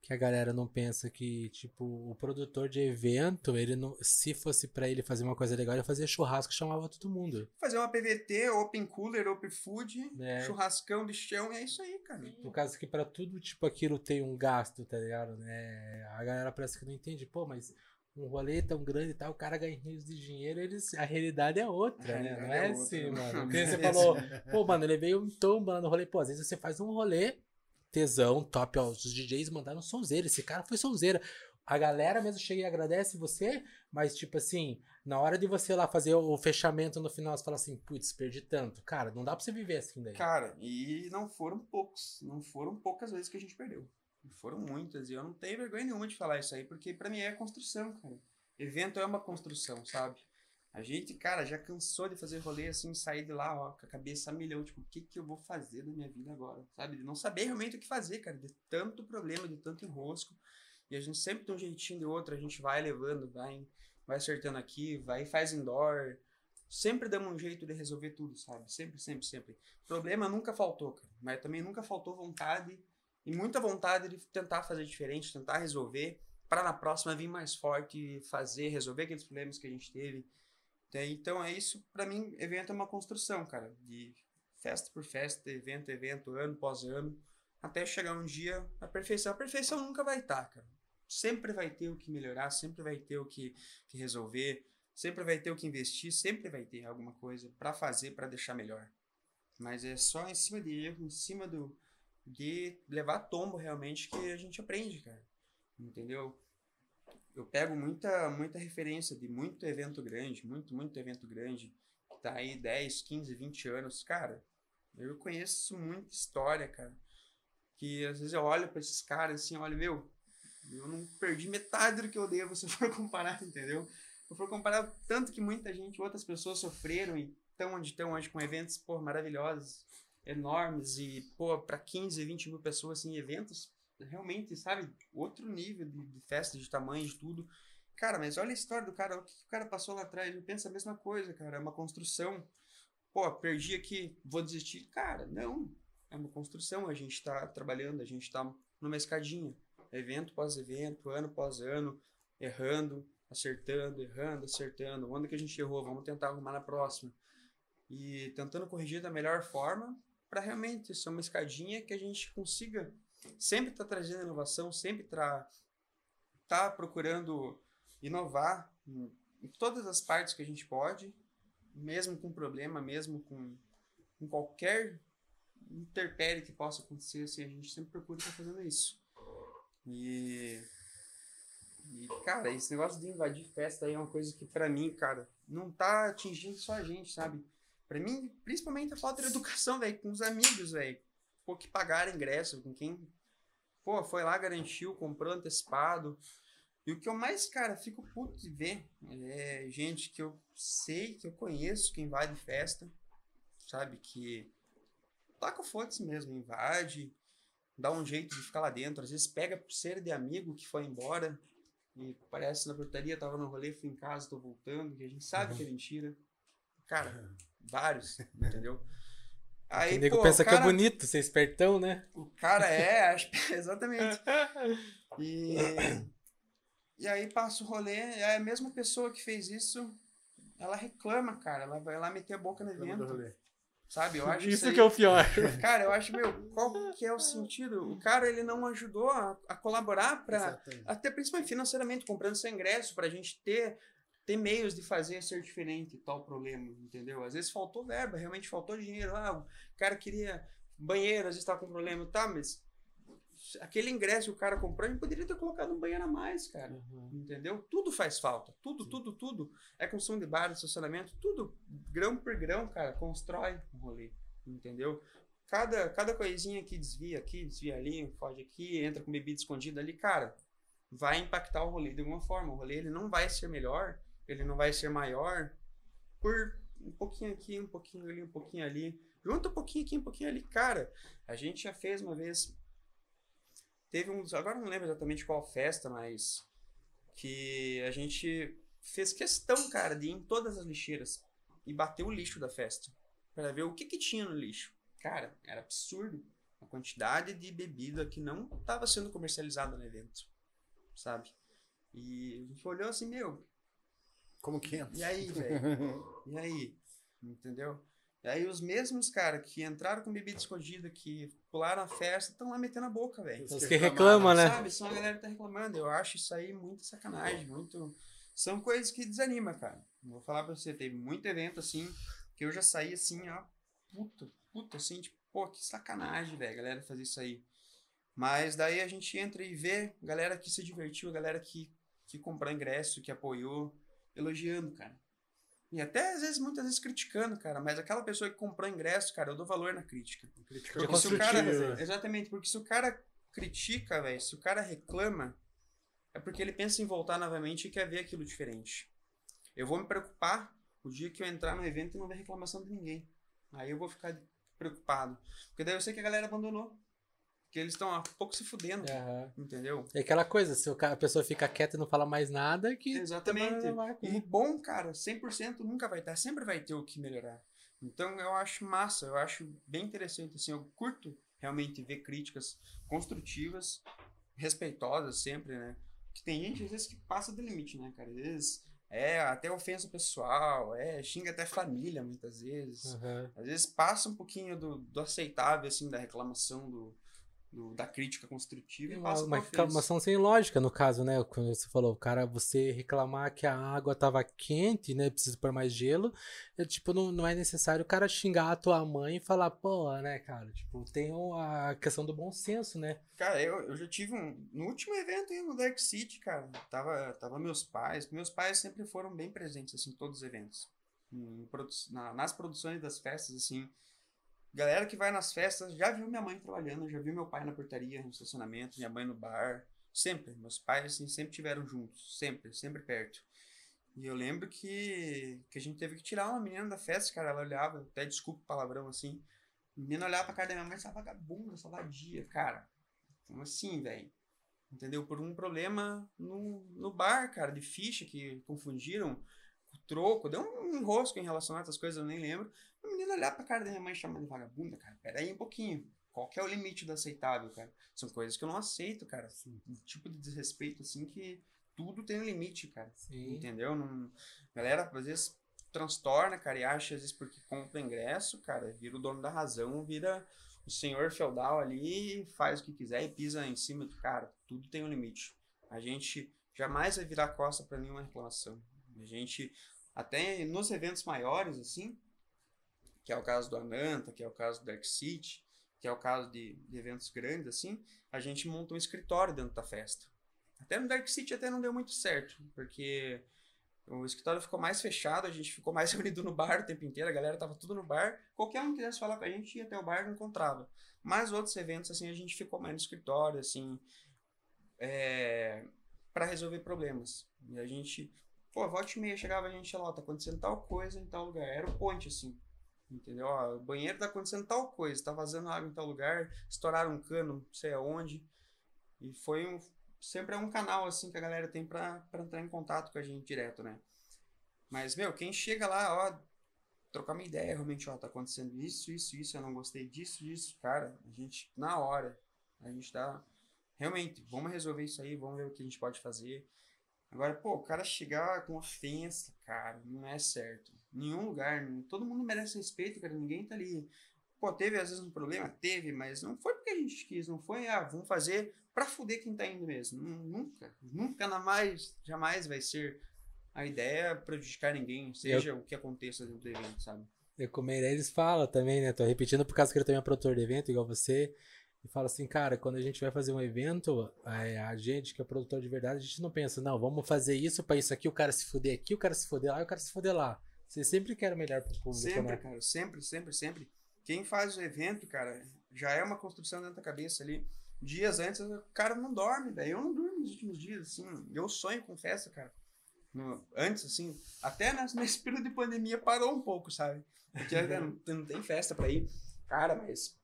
Que a galera não pensa que, tipo, o produtor de evento, ele não. Se fosse pra ele fazer uma coisa legal, ele fazia churrasco e chamava todo mundo. fazer uma PVT, open cooler, open food, É. churrascão de chão, e é isso aí, cara. Por causa que pra tudo, tipo, aquilo tem um gasto, tá ligado? Né? A galera parece que não entende. Pô, mas um rolê tão grande e tal, o cara ganha rios de dinheiro, eles, a realidade é outra, A né? Não realidade é é outra, assim, né? mano. Porque você falou, pô, mano, ele veio um tomba lá no rolê. Pô, às vezes você faz um rolê, tesão, top, ó. Os DJs mandaram sonzeira. Esse cara foi sonzeira. a galera mesmo chega e agradece você, mas tipo assim, na hora de você lá fazer o fechamento no final, você fala assim, putz, perdi tanto. Cara, não dá pra você viver assim daí. Cara, e não foram poucos, não foram poucas vezes que a gente perdeu. Foram muitas, e eu não tenho vergonha nenhuma de falar isso aí, porque pra mim é construção, cara. Evento é uma construção, sabe? A gente, cara, já cansou de fazer rolê assim, sair de lá, ó, com a cabeça a milhão, tipo, o que que eu vou fazer da minha vida agora, sabe? De não saber realmente o que fazer, cara, de tanto problema, de tanto enrosco. E a gente sempre tem um jeitinho de outro, a gente vai levando, vai, vai acertando aqui, vai faz indoor. Sempre damos um jeito de resolver tudo, sabe? Sempre, sempre, sempre. Problema nunca faltou, cara. Mas também nunca faltou vontade e muita vontade de tentar fazer diferente, tentar resolver, para na próxima vir mais forte, fazer, resolver aqueles problemas que a gente teve. Então é isso, para mim, evento é uma construção, cara, de festa por festa, evento, evento, ano após ano, até chegar um dia a perfeição. A perfeição nunca vai estar, cara sempre vai ter o que melhorar, sempre vai ter o que, que resolver, sempre vai ter o que investir, sempre vai ter alguma coisa para fazer para deixar melhor. Mas é só em cima de erro, em cima do de levar tombo realmente que a gente aprende, cara. Entendeu? Eu pego muita muita referência de muito evento grande, muito muito evento grande, que tá aí 10, 15, 20 anos, cara. Eu conheço muita história, cara. Que às vezes eu olho para esses caras assim, olho, meu, eu não perdi metade do que eu devo se for comparar, entendeu? Se for comparar tanto que muita gente, outras pessoas sofreram e estão onde estão hoje com eventos, pô, maravilhosos, enormes e, pô, para 15, 20 mil pessoas em assim, eventos, realmente, sabe, outro nível de, de festa, de tamanho, de tudo. Cara, mas olha a história do cara, o que o cara passou lá atrás, eu penso a mesma coisa, cara, é uma construção. Pô, perdi aqui, vou desistir. Cara, não, é uma construção, a gente tá trabalhando, a gente tá numa escadinha evento após evento, ano após ano, errando, acertando, errando, acertando. Onde que a gente errou? Vamos tentar arrumar na próxima. E tentando corrigir da melhor forma para realmente ser uma escadinha que a gente consiga sempre estar tá trazendo inovação, sempre estar tá procurando inovar em, todas as partes que a gente pode, mesmo com problema, mesmo com, com qualquer interpérie que possa acontecer, assim, a gente sempre procura estar fazendo isso. E. E, cara, esse negócio de invadir festa aí é uma coisa que, pra mim, cara, não tá atingindo só a gente, sabe? Pra mim, principalmente a falta de educação, velho, com os amigos, velho. Pô, que pagaram ingresso, com quem. Pô, foi lá, garantiu, comprou antecipado. E o que eu mais, cara, fico puto de ver é gente que eu sei, que eu conheço, que invade festa, sabe? Que tá com foda-se mesmo, invade, dá um jeito de ficar lá dentro. Às vezes pega por ser de amigo que foi embora e parece na portaria, tava no rolê, fui em casa, tô voltando, que a gente sabe que é mentira. Cara, vários, entendeu? Aí, o nego pô, pensa cara, que é bonito, ser espertão, né? O cara é, é, exatamente. E, e aí passa o rolê, é a mesma pessoa que fez isso, ela reclama, cara. Ela vai lá meter a boca no evento. Sabe? Eu acho isso, isso que é o pior. Cara, eu acho, meu, qual que é o sentido? O cara, ele não ajudou a, a colaborar para até principalmente financeiramente, comprando seu ingresso pra gente ter ter meios de fazer ser diferente tal problema, entendeu? Às vezes faltou verba, realmente faltou dinheiro lá, o cara queria banheiro, às vezes estava com problema, tá, mas aquele ingresso que o cara comprou, a gente poderia ter colocado um banheiro a mais, cara. Uhum. Entendeu? Tudo faz falta. Tudo, Sim. tudo, tudo. É construção de bar, estacionamento, tudo, grão por grão, cara, constrói um rolê. Entendeu? Cada, cada coisinha que desvia aqui, desvia ali, foge aqui, entra com bebida escondida ali, cara, vai impactar o rolê de alguma forma. O rolê ele não vai ser melhor, ele não vai ser maior por um pouquinho aqui, um pouquinho ali, um pouquinho ali. Junta um pouquinho aqui, um pouquinho ali. Cara, a gente já fez uma vez Teve um. Agora não lembro exatamente qual festa, mas. Que a gente fez questão, cara, de ir em todas as lixeiras e bater o lixo da festa. para ver o que, que tinha no lixo. Cara, era absurdo a quantidade de bebida que não estava sendo comercializada no evento. Sabe? E a gente olhou assim, meu. Como que é? E aí, velho? e aí? Entendeu? E aí os mesmos, cara, que entraram com bebida escondida, que pularam a festa, estão lá metendo a boca, velho. Os que reclamam, né? Sabe, são a galera que tá reclamando. Eu acho isso aí muito sacanagem, muito... São coisas que desanimam, cara. Vou falar pra você, teve muito evento, assim, que eu já saí, assim, ó, puto, puto, assim, tipo, pô, que sacanagem, velho, galera fazer isso aí. Mas daí a gente entra e vê galera que se divertiu, galera que, que comprou ingresso, que apoiou, elogiando, cara. E até às vezes, muitas vezes criticando, cara. Mas aquela pessoa que comprou ingresso, cara, eu dou valor na crítica. Crítica Porque se o cara, construtiva. exatamente, porque se o cara critica, velho, se o cara reclama, é porque ele pensa em voltar novamente e quer ver aquilo diferente. Eu vou me preocupar o dia que eu entrar no evento e não ver reclamação de ninguém. Aí eu vou ficar preocupado. Porque daí eu sei que a galera abandonou. Porque eles estão há pouco se fudendo, Aham. entendeu? É aquela coisa, se a pessoa fica quieta e não fala mais nada, que Exatamente. E bom, cara, 100% nunca vai estar, sempre vai ter o que melhorar. Então eu acho massa, eu acho bem interessante, assim, eu curto realmente ver críticas construtivas, respeitosas sempre, né? Que tem gente às vezes que passa do limite, né, cara? Às vezes é até ofensa pessoal, é xinga até família muitas vezes. Aham. Às vezes passa um pouquinho do, do aceitável, assim, da reclamação, do, do- da crítica construtiva e Uma, passa uma reclamação sem lógica, no caso, né? Quando você falou, cara, você reclamar que a água tava quente, né? Precisa pôr mais gelo. É, tipo, não, não é necessário o cara xingar a tua mãe e falar, pô, né, cara? Tipo, tem a questão do bom senso, né? Cara, eu, eu já tive um. No último evento aí no Dark City, cara, tava, tava meus pais. Meus pais sempre foram bem presentes, assim, em todos os eventos. Em nas produções das festas, assim. Galera que vai nas festas já viu minha mãe trabalhando, já viu meu pai na portaria, no estacionamento, minha mãe no bar. Sempre. Meus pais, assim, sempre tiveram juntos. Sempre, sempre perto. E eu lembro que, que a gente teve que tirar uma menina da festa, cara. Ela olhava, até desculpa o palavrão assim. A menina olhava pra cara da minha mãe, essa vagabunda, essa vadia, cara. Como assim, velho? Entendeu? Por um problema no, no bar, cara, de ficha que confundiram o troco. Deu um enrosco em relação a essas coisas, eu nem lembro. A menina olhar pra cara da minha mãe chamando de vagabunda, cara. Pera aí um pouquinho. Qual que é o limite do aceitável, cara? São coisas que eu não aceito, cara. Um tipo de desrespeito, assim, que tudo tem um limite, cara. Sim. Entendeu? Não... Galera, às vezes, transtorna, cara, e acha, às vezes, porque compra ingresso, cara, vira o dono da razão, vira o senhor feudal ali, faz o que quiser e pisa em cima do cara. Tudo tem um limite. A gente jamais vai virar costa para nenhuma reclamação. A gente, até nos eventos maiores, assim, que é o caso do Ananta, que é o caso do Dark City, que é o caso de, de eventos grandes, assim, a gente monta um escritório dentro da festa. Até no Dark City até não deu muito certo, porque o escritório ficou mais fechado, a gente ficou mais reunido no bar o tempo inteiro, a galera tava tudo no bar. Qualquer um que quisesse falar com a gente ia até o bar e encontrava. Mas outros eventos, assim, a gente ficou mais no escritório, assim, é, para resolver problemas. E a gente, pô, volta e meia chegava a gente lá, tá acontecendo tal coisa em tal lugar. Era o point, assim. Entendeu? Ó, o banheiro tá acontecendo tal coisa, tá vazando água em tal lugar, estouraram um cano, não sei aonde. E foi um, sempre é um canal assim que a galera tem pra entrar em contato com a gente direto, né? Mas, meu, quem chega lá, ó, trocar uma ideia, realmente, ó, tá acontecendo isso, isso, isso, eu não gostei disso, disso, cara, a gente, na hora, a gente tá, realmente, vamos resolver isso aí, vamos ver o que a gente pode fazer. Agora, pô, o cara chegar com ofensa, cara, não é certo. Nenhum lugar, todo mundo merece respeito, cara, ninguém tá ali. Pô, teve às vezes um problema? Teve, mas não foi porque a gente quis, não foi, ah, vamos fazer pra fuder quem tá indo mesmo. Nun- Nunca, nunca na mais, jamais vai ser a ideia prejudicar ninguém, seja o que aconteça dentro do evento, sabe? Eu com o Meirelles fala também, né? Tô repetindo por causa que ele também é produtor de evento, igual você. E fala assim, cara, quando a gente vai fazer um evento, é, a gente que é produtor de verdade, a gente não pensa, não, vamos fazer isso pra isso aqui, o cara se fuder aqui, o cara se fuder lá e o cara se fuder lá. Você sempre quer o melhor pro público, Sempre, né? cara, sempre, sempre, sempre. Quem faz o evento, cara, já é uma construção dentro da cabeça ali. Dias antes, o cara não dorme, velho. Eu não durmo nos últimos dias, assim. Eu sonho com festa, cara. No- antes, assim, até nesse, nesse período de pandemia parou um pouco, sabe? Porque né, não, não tem festa pra ir. Cara, mas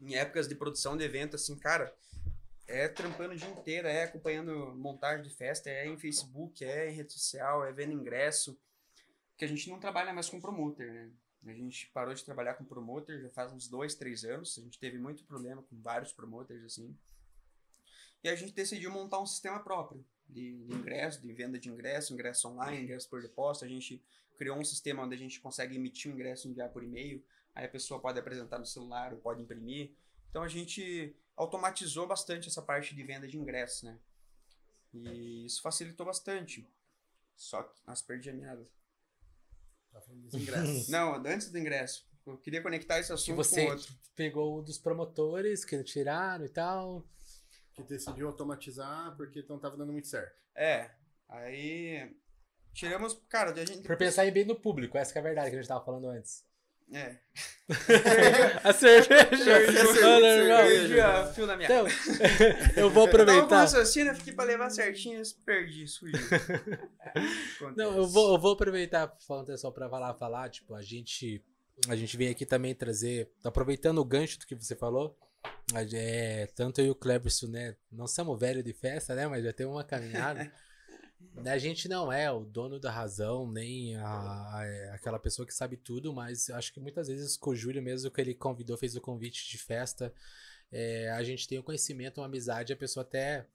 em épocas de produção de evento, assim, cara, é trampando o dia inteiro, é acompanhando montagem de festa, é em Facebook, é em rede social, é vendo ingresso. Que a gente não trabalha mais com promoter, né? A gente parou de trabalhar com promoter já faz uns dois, três anos. A gente teve muito problema com vários promoters, assim. E a gente decidiu montar um sistema próprio de, de ingresso, de venda de ingresso, ingresso online, ingresso por depósito. A gente criou um sistema onde a gente consegue emitir o ingresso e enviar por e-mail. Aí a pessoa pode apresentar no celular ou pode imprimir. Então a gente automatizou bastante essa parte de venda de ingressos, né? E isso facilitou bastante. Só que. Nossa, perdi a meada. Tá falando dos ingressos. Não, antes do ingresso. Eu queria conectar esse Que assunto você com outro. pegou o dos promotores que tiraram e tal. Que decidiu automatizar porque não tava dando muito certo. É. Aí. Tiramos. Cara, a gente. Por pensar em bem no público, essa que é a verdade que a gente tava falando antes. É. a cerveja! Cerveja, Olha, irmão. Perdi a fio na minha. Então, eu vou aproveitar. raciocínio, fiquei pra levar certinho, perdi, fugiu. Não, eu vou, eu vou aproveitar falando só pra falar, falar, tipo, a gente a gente vem aqui também trazer, aproveitando o gancho do que você falou, a é, tanto eu e o Cleberson, né, não somos velho de festa, né, mas já temos uma caminhada. A gente não é o dono da razão, nem a, a- aquela pessoa que sabe tudo, mas acho que muitas vezes com o Júlio mesmo que ele convidou, fez o convite de festa, é, a gente tem o conhecimento, uma amizade, a pessoa até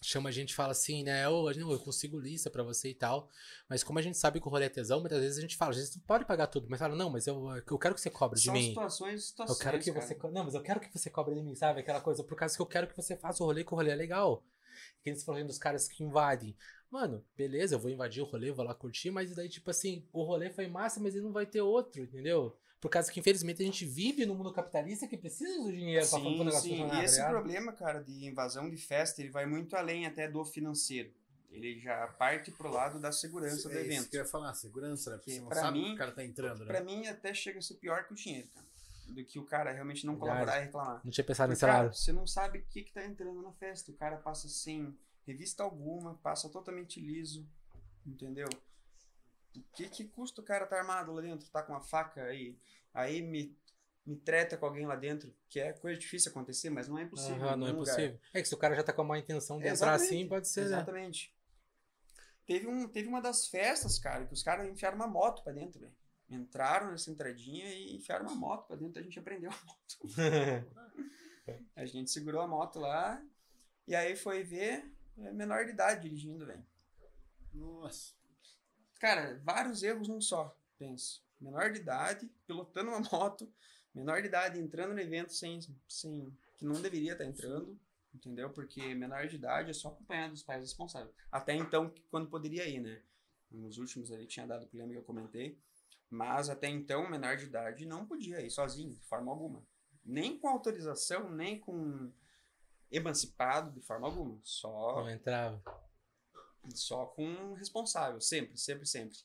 chama a gente e fala assim, né, ô, não, eu consigo lista pra você e tal, mas como a gente sabe que o rolê é tesão, muitas vezes a gente fala, a gente pode pagar tudo, mas fala, não, mas eu, eu quero que você cobre de São mim. situações e Eu situações. quero que cara. você. Não, mas eu quero que você cobre de mim, sabe? Aquela coisa, por causa que eu quero que você faça o rolê, que o rolê é legal. Que eles falam dos caras que invadem. Mano, beleza, eu vou invadir o rolê, vou lá curtir, mas daí, tipo assim, o rolê foi massa, mas ele não vai ter outro, entendeu? Por causa que, infelizmente, a gente vive num mundo capitalista que precisa do dinheiro pra fazer o Sim, negócio sim. funcionar, E tá esse problema, cara, de invasão de festa, ele vai muito além até do financeiro. Ele já parte pro lado da segurança do É isso evento. que eu ia falar, segurança, né? Porque Que você não sabe mim- que o cara tá entrando, né? Pra mim, até chega a ser pior que o dinheiro, cara. Do que o cara realmente não Verdade. colaborar e reclamar. Não tinha pensado nesse lado. você não sabe o que, que tá entrando na festa. O cara passa sem revista alguma, passa totalmente liso, entendeu? O que, que custa o cara tá armado lá dentro, tá com uma faca aí, aí me, me treta com alguém lá dentro, que é coisa difícil acontecer, mas não é impossível. Em não é possível. É que se o cara já tá com a má intenção de entrar Exatamente, assim, pode ser, né? Exatamente. Teve, um, teve uma das festas, cara, que os caras enfiaram uma moto pra dentro, velho. Entraram nessa entradinha e enfiaram uma moto pra dentro, a gente aprendeu a moto. A gente segurou a moto lá e aí foi ver menor de idade dirigindo, velho. Nossa. Cara, vários erros num só, penso. Menor de idade, pilotando uma moto, menor de idade entrando no evento sem, sem que não deveria estar entrando, entendeu? Porque menor de idade é só acompanhado dos pais responsáveis. Até então, quando poderia ir, né? Nos últimos ali tinha dado o problema que eu comentei. Mas até então, menor de idade não podia ir sozinho, de forma alguma. Nem com autorização, nem com emancipado, de forma alguma. Só Não entrava. só com responsável, sempre, sempre, sempre.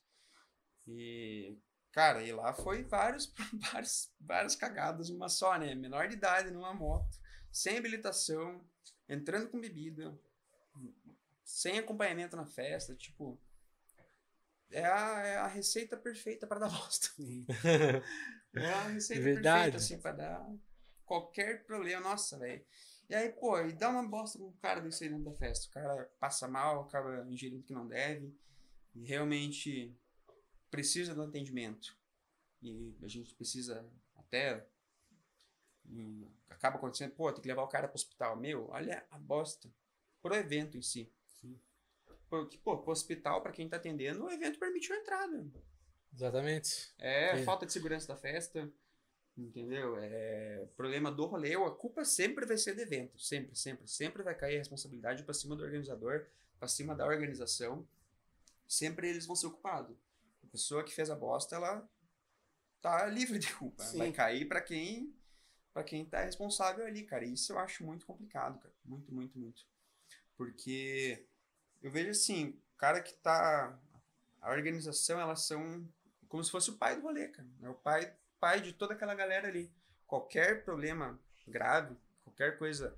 E, cara, e lá foi vários, vários, várias cagadas, uma só, né? Menor de idade numa moto, sem habilitação, entrando com bebida, sem acompanhamento na festa, tipo. É a, é a receita perfeita para dar bosta. É a receita Verdade. perfeita, assim, pra dar qualquer problema. Nossa, velho. E aí, pô, e dá uma bosta com o cara desse aí dentro da festa. O cara passa mal, acaba ingerindo o que não deve. E realmente precisa do atendimento. E a gente precisa até. acaba acontecendo, pô, tem que levar o cara pro hospital. Meu, olha a bosta. Pro evento em si. Porque, pô, pro hospital, pra quem tá atendendo, o evento permitiu a entrada. Exatamente. É, Sim. falta de segurança da festa, entendeu? É problema do rolê, a culpa sempre vai ser do evento, sempre, sempre, sempre vai cair a responsabilidade pra cima do organizador, pra cima da organização. Sempre eles vão ser culpados. A pessoa que fez a bosta, ela tá livre de culpa. Sim. Vai cair pra quem para quem tá responsável ali, cara. Isso eu acho muito complicado, cara. Muito, muito, muito. Porque eu vejo assim, o cara que tá a organização, elas são como se fosse o pai do rolê, cara. É o pai, pai de toda aquela galera ali. Qualquer problema grave, qualquer coisa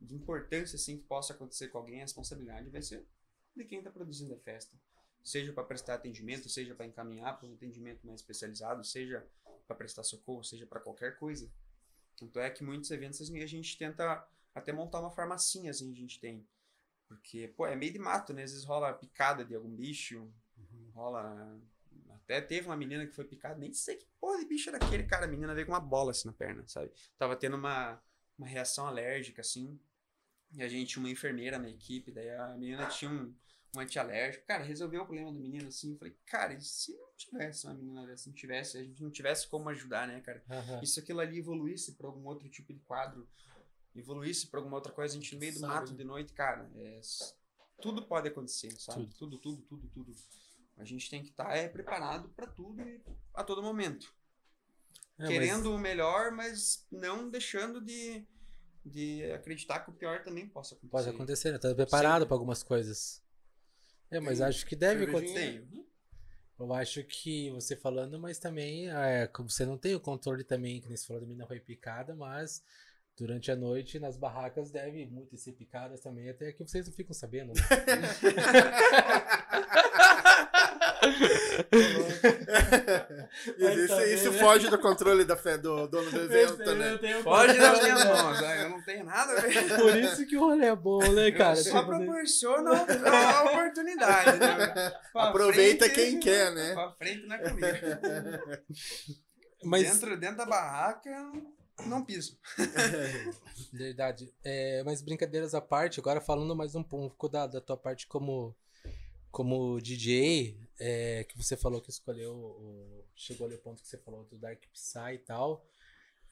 de importância assim que possa acontecer com alguém, a responsabilidade vai ser de quem está produzindo a festa. Seja para prestar atendimento, seja para encaminhar para um atendimento mais especializado, seja para prestar socorro, seja para qualquer coisa. Tanto é que muitos eventos assim, a gente tenta até montar uma farmacinha, assim, a gente tem. Porque, pô, é meio de mato, né? Às vezes rola picada de algum bicho, rola. Até teve uma menina que foi picada, nem sei que porra de bicho era aquele, cara. A menina veio com uma bola assim na perna, sabe? Tava tendo uma, uma reação alérgica, assim. E a gente, uma enfermeira na equipe, daí a menina tinha um, um antialérgico. Cara, resolveu o problema do menino assim. Eu falei, cara, e se não tivesse uma menina dessa, não tivesse, a gente não tivesse como ajudar, né, cara? Aham. E se aquilo ali evoluísse para algum outro tipo de quadro, evoluísse para alguma outra coisa, a gente no meio do Sabe. mato de noite, cara, é, tudo pode acontecer, sabe? Tudo, tudo, tudo, tudo. A gente tem que estar é, preparado para tudo e a todo momento. É, mas- Querendo o melhor, mas não deixando de, de acreditar que o pior também possa acontecer. Pode acontecer, né? Tá preparado para algumas coisas. É, mas Tem acho que deve acontecer. aí. Eu acho que você falando, mas também é, você não tem o controle também, que nem você falou da menina foi picada, mas durante a noite nas barracas deve muitas ser picadas também, até que vocês não ficam sabendo, né? E isso, também, isso né? foge do controle da fé do dono do evento, né? Pode das minhas mãos, eu não tenho nada a ver. Por isso que o rolê é bom, né, cara? eu só Tipo, proporciono a oportunidade, né? Aproveita frente- quem quer, né? Pra frente não é comigo. Mas, Dentro, dentro da barraca, não piso. verdade. É, mas brincadeiras à parte, agora falando mais um pouco da, da tua parte como, como DJ, é, que você falou que escolheu, o- chegou ali o ponto que você falou do Dark Psy e tal.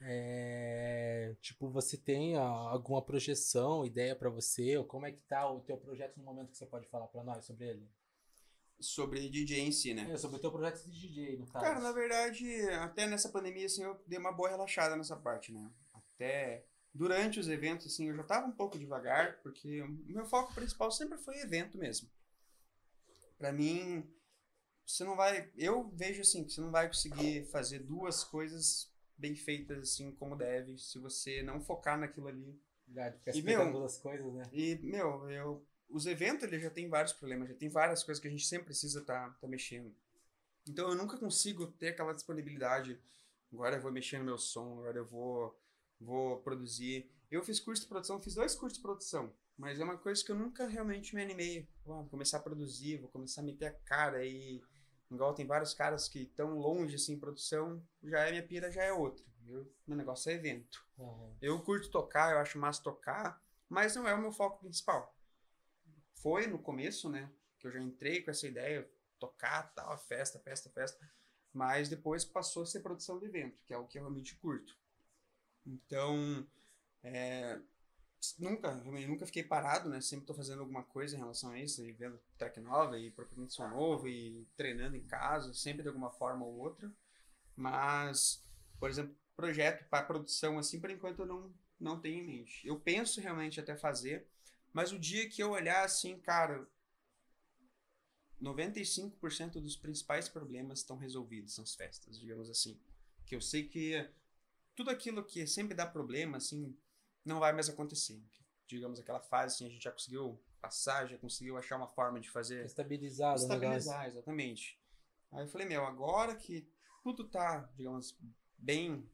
É, tipo, você tem ah, alguma projeção, ideia pra você? Ou como é que tá o teu projeto no momento que você pode falar pra nós sobre ele? Sobre DJ em si, né? É, sobre o teu projeto de DJ, no caso. Cara, na verdade, até nessa pandemia, assim, eu dei uma boa relaxada nessa parte, né? Até durante os eventos, assim, eu já tava um pouco devagar, porque o meu foco principal sempre foi evento mesmo. Pra mim, você não vai... Eu vejo, assim, que você não vai conseguir fazer duas coisas bem feitas, assim, como deve, se você não focar naquilo ali. Verdade, E, meu, duas coisas, né? E, meu, eu, os eventos ele já tem vários problemas, já tem várias coisas que a gente sempre precisa estar tá, tá mexendo. Então eu nunca consigo ter aquela disponibilidade. Agora eu vou mexer no meu som, agora eu vou, vou produzir. Eu fiz curso de produção, fiz dois cursos de produção, mas é uma coisa que eu nunca realmente me animei. Vou começar a produzir, vou começar a meter a cara e. Igual tem vários caras que estão longe assim em produção, já é minha pira, já é outra. Eu, meu negócio é evento. Aham. Eu curto tocar, eu acho massa tocar, mas não é o meu foco principal. Foi no começo, né? Que eu já entrei com essa ideia, tocar, tal, festa, festa, festa. Mas depois passou a ser produção de evento, que é o que eu realmente curto. Então, é, nunca, realmente nunca fiquei parado, né? Sempre tô fazendo alguma coisa em relação a isso, e vendo track nova, e procurando som novo, e treinando em casa, sempre de alguma forma ou outra. Mas, por exemplo, projeto para produção, assim, por enquanto eu não, não tenho em mente. Eu penso realmente até fazer, mas o dia que eu olhar assim, cara, 95% dos principais problemas estão resolvidos nas festas, digamos assim. Que eu sei que tudo aquilo que sempre dá problema, assim, não vai mais acontecer. Digamos aquela fase, assim, a gente já conseguiu passar, já conseguiu achar uma forma de fazer negócio. estabilizar, exatamente. Aí eu falei, meu, agora que tudo tá, digamos, bem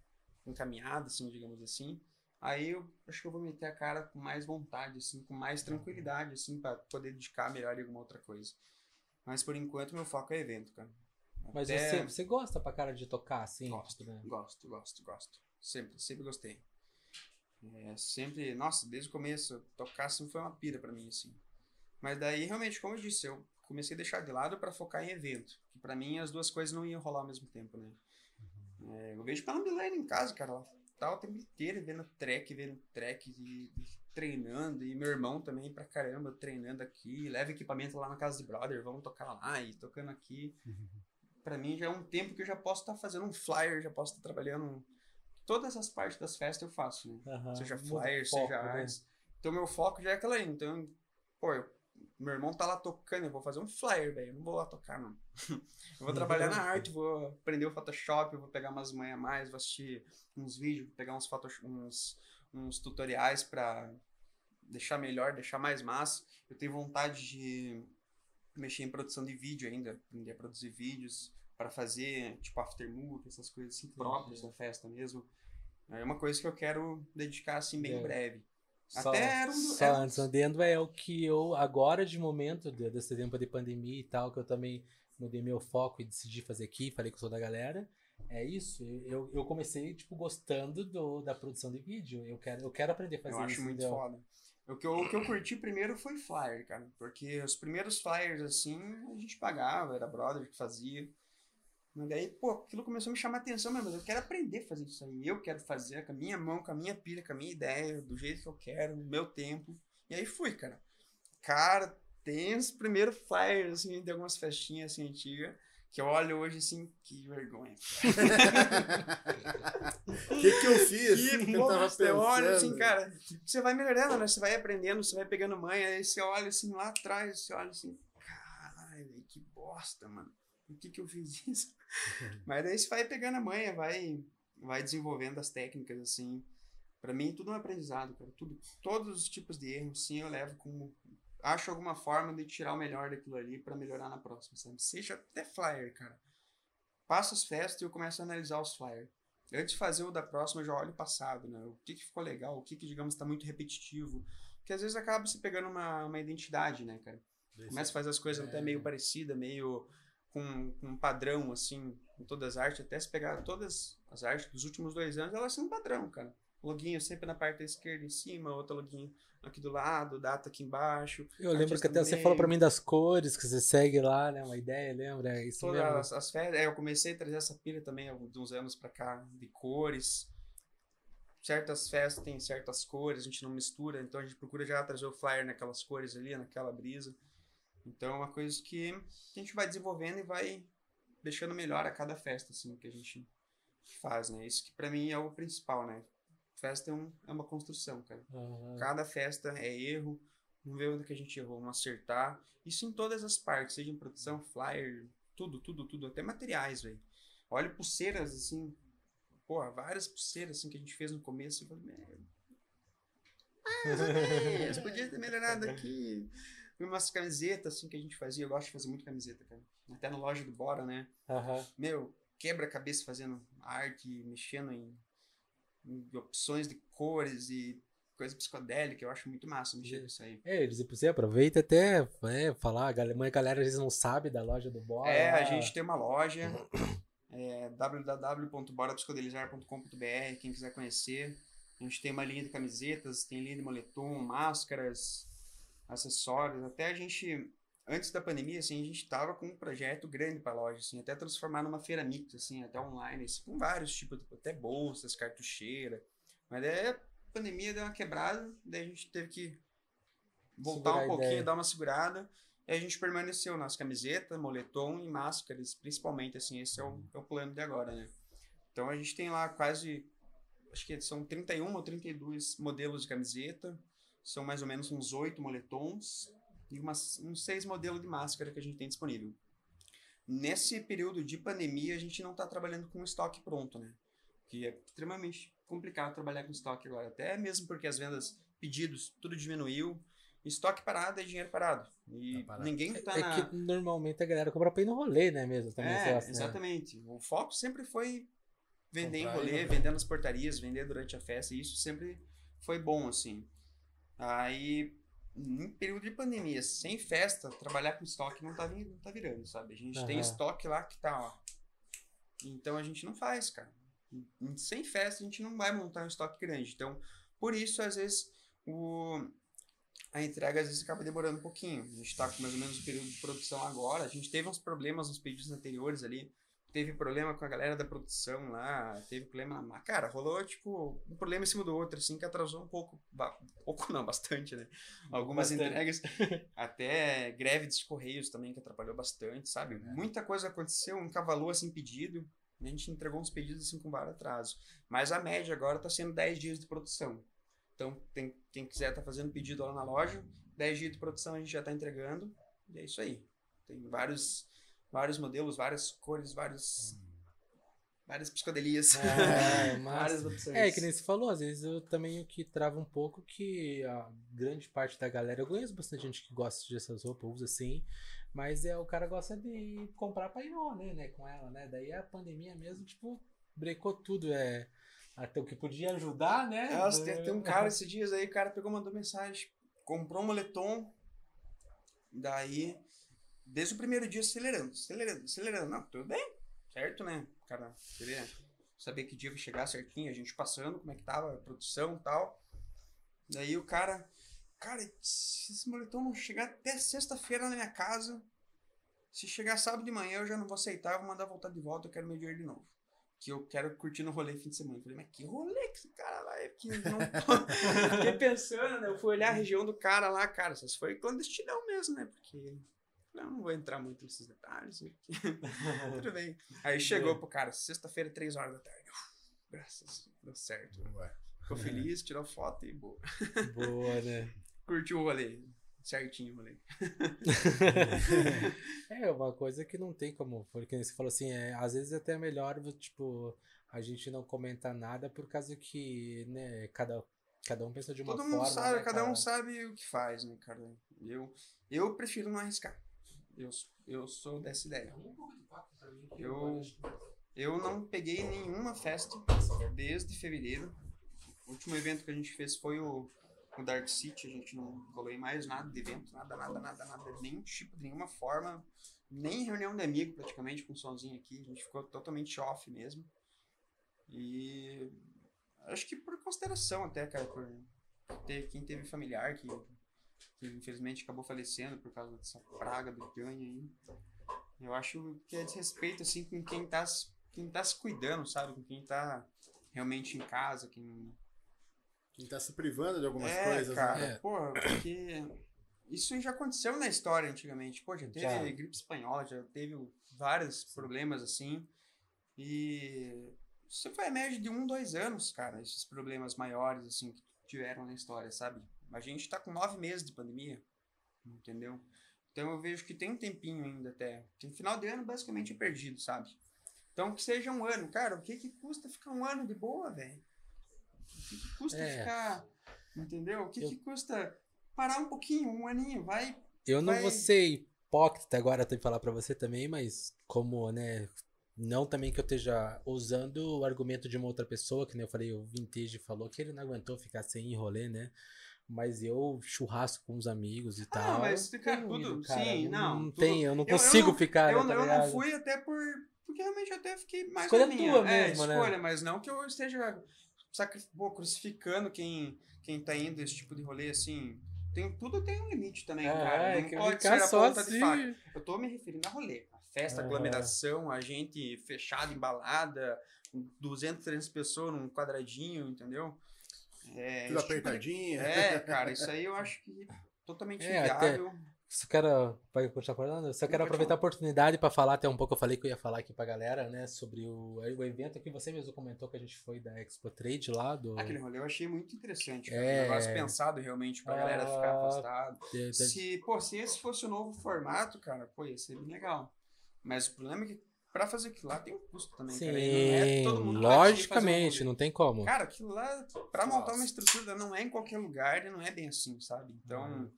encaminhado, assim, digamos assim, aí eu acho que eu vou meter a cara com mais vontade, assim, com mais tranquilidade, assim, para poder dedicar melhor em alguma outra coisa. Mas por enquanto meu foco é evento, cara. Mas Até- você, você gosta pra cara de tocar, assim? Gosto, tipo, né? gosto, gosto, gosto. Sempre, sempre gostei. É, sempre, nossa, desde o começo, tocar sempre foi uma pira pra mim, assim. Mas daí, realmente, como eu disse, eu comecei a deixar de lado pra focar em evento. Que pra mim as duas coisas não iam rolar ao mesmo tempo, né? É, eu vejo pela Milene em casa, cara, ela tá o tempo inteiro vendo track, vendo track e, e treinando. E meu irmão também pra caramba, treinando aqui. Leva equipamento lá na casa de brother, vamos tocar lá e tocando aqui. Pra mim já é um tempo que eu já posso estar fazendo um flyer, já posso estar trabalhando. Todas as partes das festas eu faço, né? Aham. seja flyer, foco, seja né? Então meu foco já é aquela aí. Então, pô, eu- meu irmão tá lá tocando, eu vou fazer um flyer, velho. Eu não vou lá tocar, não. eu vou trabalhar na arte, vou aprender o Photoshop, vou pegar umas manhas a mais, vou assistir uns vídeos, pegar uns, uns, uns tutoriais pra deixar melhor, deixar mais massa. Eu tenho vontade de mexer em produção de vídeo ainda, aprender a produzir vídeos para fazer, tipo, aftermovie, essas coisas assim, próprias da festa mesmo. É uma coisa que eu quero dedicar, assim, bem É. breve. Só, Até era um do- só antes, adendo é o que eu, agora de momento, de- desse tempo de pandemia e tal, que eu também mudei meu foco e decidi fazer aqui, falei com toda a galera. É isso, eu, eu comecei, tipo, gostando do, da produção de vídeo. Eu quero, eu quero aprender a fazer Eu acho isso. muito entendeu? foda. O que, eu, o que eu curti primeiro foi flyer, cara. Porque os primeiros flyers, assim, a gente pagava, era brother que fazia. Mas daí, pô, aquilo começou a me chamar a atenção mesmo. Mas eu quero aprender a fazer isso aí. Eu quero fazer com a minha mão, com a minha pilha, com a minha ideia, do jeito que eu quero, no meu tempo. E aí fui, cara. Cara, tem os primeiros flyers, assim, de algumas festinhas, assim, antigas, Que eu olho hoje assim, que vergonha. O que, que eu fiz? Que eu tava bosta, eu olho assim, pensando. cara. Você vai melhorando, né? Você vai aprendendo, você vai pegando manha, aí você olha assim lá atrás, você olha assim, caralho, que bosta, mano. Por que que eu fiz isso? Mas daí você vai pegando a manha, vai, vai desenvolvendo as técnicas, assim. Pra mim, tudo é um aprendizado, cara. Tudo, todos os tipos de erros, sim, eu levo como. Acho alguma forma de tirar o melhor daquilo ali pra melhorar na próxima, sabe? Seja até flyer, cara. Passo as festas e eu começo a analisar os flyers. Antes de fazer o da próxima, eu já olho o passado, né? O que, que ficou legal, o que, que digamos, tá muito repetitivo. Porque às vezes acaba se pegando uma, uma identidade, né, cara? Começa a fazer as coisas até É. meio parecidas, meio com, com um padrão, assim, em todas as artes. Até se pegar todas as artes dos últimos dois anos, elas são um padrão, cara. Loguinho sempre na parte da esquerda em cima, outro loguinho aqui do lado, data aqui embaixo. Eu lembro que até no você falou pra mim das cores que você segue lá, né? Uma ideia, lembra? É isso Todas mesmo. as, as férias. É, eu comecei a trazer essa pilha também há de uns anos pra cá, de cores. Certas festas têm certas cores, a gente não mistura, então a gente procura já trazer o flyer naquelas cores ali, naquela brisa. Então é uma coisa que a gente vai desenvolvendo e vai deixando melhor a cada festa, assim, que a gente faz, né? Isso que pra mim é o principal, né? Festa é, um, é uma construção, cara. Aham. Cada festa é erro, vamos ver onde que a gente errou, vamos acertar. Isso em todas as partes, seja em produção, flyer, tudo, tudo, tudo, até materiais, velho. Olha pulseiras, assim, porra, várias pulseiras, assim, que a gente fez no começo, eu falei, "Meu, mais ou menos, podia ter melhorado aqui. Umas camisetas, assim, que a gente fazia, eu gosto de fazer muito camiseta, cara. Até na loja do Bora, né? Aham. meu, quebra a cabeça fazendo arte, mexendo em, em opções de cores e coisa psicodélica, eu acho muito massa mexer com isso aí. É, eles você aproveita até é, falar, a galera, a galera às vezes não sabe da loja do Bora. É, a gente tem uma loja, é, www.borapsicodelijar.com.br, quem quiser conhecer. A gente tem uma linha de camisetas, tem linha de moletom, máscaras, acessórios. Até a gente, antes da pandemia, assim, a gente tava com um projeto grande para a loja, assim, até transformar numa feira mix, assim, até online, assim, com vários tipos, de- até bolsas, cartucheira. Mas daí a pandemia deu uma quebrada, daí a gente teve que voltar Segurar um pouquinho, dar uma segurada. E a gente permaneceu nas camisetas, moletom e máscaras, principalmente, assim, esse é o, é o plano de agora, né? Então a gente tem lá quase, acho que são 31 ou 32 modelos de camiseta, são mais ou menos uns 8 moletons e umas, uns 6 modelos de máscara que a gente tem disponível. Nesse período de pandemia, a gente não está trabalhando com estoque pronto, né? Que é extremamente complicado trabalhar com estoque agora, até mesmo porque as vendas, pedidos, tudo diminuiu. Estoque parado é dinheiro parado. E Tá parado. ninguém tá É na... que normalmente a galera compra pra ir no rolê, né, mesmo? Também, É, negócio, né? exatamente. O foco sempre foi vender Comprar em rolê, vender nas portarias, vender durante a festa, e isso sempre foi bom, assim. Aí, em período de pandemia, sem festa, trabalhar com estoque não tá, não tá virando, sabe? A gente tem Aham. estoque lá que tá, ó. Então a gente não faz, cara. Em- Sem festa, a gente não vai montar um estoque grande. Então, por isso, às vezes, o, a entrega às vezes acaba demorando um pouquinho. A gente está com mais ou menos o período de produção agora. A gente teve uns problemas nos pedidos anteriores ali. Teve problema com a galera da produção lá, teve problema. mas, Cara, rolou tipo um problema em cima do outro, assim, que atrasou um pouco. Pouco não, bastante, né? Algumas Bastante. entregas. Até greve dos Correios também, que atrapalhou bastante, sabe? Muita coisa aconteceu, encavalou assim pedido. A gente entregou uns pedidos assim com vários atrasos. Mas a média agora tá sendo 10 dias de produção. Então, tem, quem quiser tá fazendo pedido lá na loja, 10 dias de produção a gente já tá entregando. E é isso aí. Tem vários, vários modelos, várias cores, vários. Várias psicodelias. É, várias opções. É, que nem você falou, às vezes eu também o que trava um pouco que a grande parte da galera, eu conheço bastante gente que gosta dessas roupas, usa assim, mas é o cara gosta de comprar pra ir rolê, né, com ela, né? Daí a pandemia mesmo, tipo, brecou tudo, é até o que podia ajudar, né? Nossa, tem, tem um cara esses dias aí, o cara pegou, mandou mensagem, comprou um moletom, daí, desde o primeiro dia acelerando, acelerando, acelerando. Não, tudo bem, certo, né? Cara queria saber que dia vai chegar certinho, a gente passando, como é que tava a produção e tal. Daí o cara, cara, se esse moletom não chegar até sexta-feira na minha casa, se chegar sábado de manhã eu já não vou aceitar, vou mandar voltar de volta, eu quero meu dinheiro de novo que eu quero curtir no rolê fim de semana. Eu falei, mas que rolê que esse cara vai? Que não... Fiquei pensando, né? Eu fui olhar a região do cara lá, cara, isso foi clandestinão mesmo, né? Porque Não, não vou entrar muito nesses detalhes. Tudo bem. Aí chegou pro cara, sexta-feira, três horas da tarde. Uf, graças, deu certo. Ficou feliz, tirou foto e boa. Boa, né? Curtiu o rolê. Certinho o rolê. É uma coisa que não tem como, porque você falou assim, é, às vezes até é melhor, tipo, a gente não comentar nada por causa que, né, cada, cada um pensa de uma Todo forma. mundo sabe, né, cada cara? um sabe o que faz, né, cara? Eu, eu prefiro não arriscar. Eu, eu sou dessa ideia. Eu, eu não peguei nenhuma festa desde fevereiro. O último evento que a gente fez foi o, o Dark City. A gente não rolou em mais nada de evento, nada, nada, nada, nada. Nem tipo, de nenhuma forma. Nem reunião de amigo, praticamente, com somzinho aqui. A gente ficou totalmente off mesmo. E acho que por consideração até, cara, por ter quem teve familiar que, que infelizmente acabou falecendo por causa dessa praga do ganho aí. Eu acho que é desrespeito, assim, com quem tá, quem tá se cuidando, sabe? Com quem tá realmente em casa, quem... Quem tá se privando de algumas é, coisas, cara, né? É. porra, porque isso já aconteceu na história antigamente. Pô, já teve Já. gripe espanhola, já teve vários problemas assim. E isso foi a média de um, dois anos, cara, esses problemas maiores, assim, que tiveram na história, sabe? A gente tá com nove meses de pandemia, entendeu? Então eu vejo que tem um tempinho ainda até. Tem final de ano basicamente é perdido, sabe? Então que seja um ano, cara, o que que custa ficar um ano de boa, velho? O que, que custa É. ficar, entendeu? O que Eu- que custa parar um pouquinho, um aninho, vai Eu não vai- vou ser hipócrita agora, tenho que falar pra você também, mas como, né, não também que eu esteja usando o argumento de uma outra pessoa, que nem eu falei, o Vintage falou que ele não aguentou ficar sem rolê, né? Mas eu churrasco com os amigos e tal. mas, eu cara, tenho tudo- cara, sim, não, Não tudo- tem, eu não eu- eu consigo não- ficar, eu, né, tá eu não fui até por. Porque realmente eu até fiquei mais Escolha minha. tua é, mesmo, né? escolha, mas não que eu esteja sacri... pô, crucificando quem, quem tá indo esse tipo de rolê assim. Tem, tudo tem um limite também, cara. é, Não pode ficar ser a só ponta de assim. faca. Eu tô me referindo a rolê. A festa, Aham. aglomeração, a gente fechado, embalada, 200, 300 pessoas num quadradinho, entendeu? É, Tudo tipo de- apertadinho. É, cara, isso aí eu acho que totalmente É, até- inviável. Só quero. Vai continuar falando? Só quero aproveitar a oportunidade para falar até um pouco. Eu falei que eu ia falar aqui pra galera, né? Sobre o, o evento que você mesmo comentou que a gente foi da Expo Trade lá. Do, Aquele rolê eu achei muito interessante. É. Um negócio pensado realmente pra galera ficar Ah, afastada. Se, pô, se esse fosse o novo formato, cara, pô, ia ser bem legal. Mas o problema é que pra fazer aquilo lá tem um custo também, Sim, cara. Não é todo mundo conseguir logicamente, um não tem como. Cara, aquilo lá, pra montar uma Nossa. estrutura, não é em qualquer lugar e não é bem assim, sabe? Então, Uhum.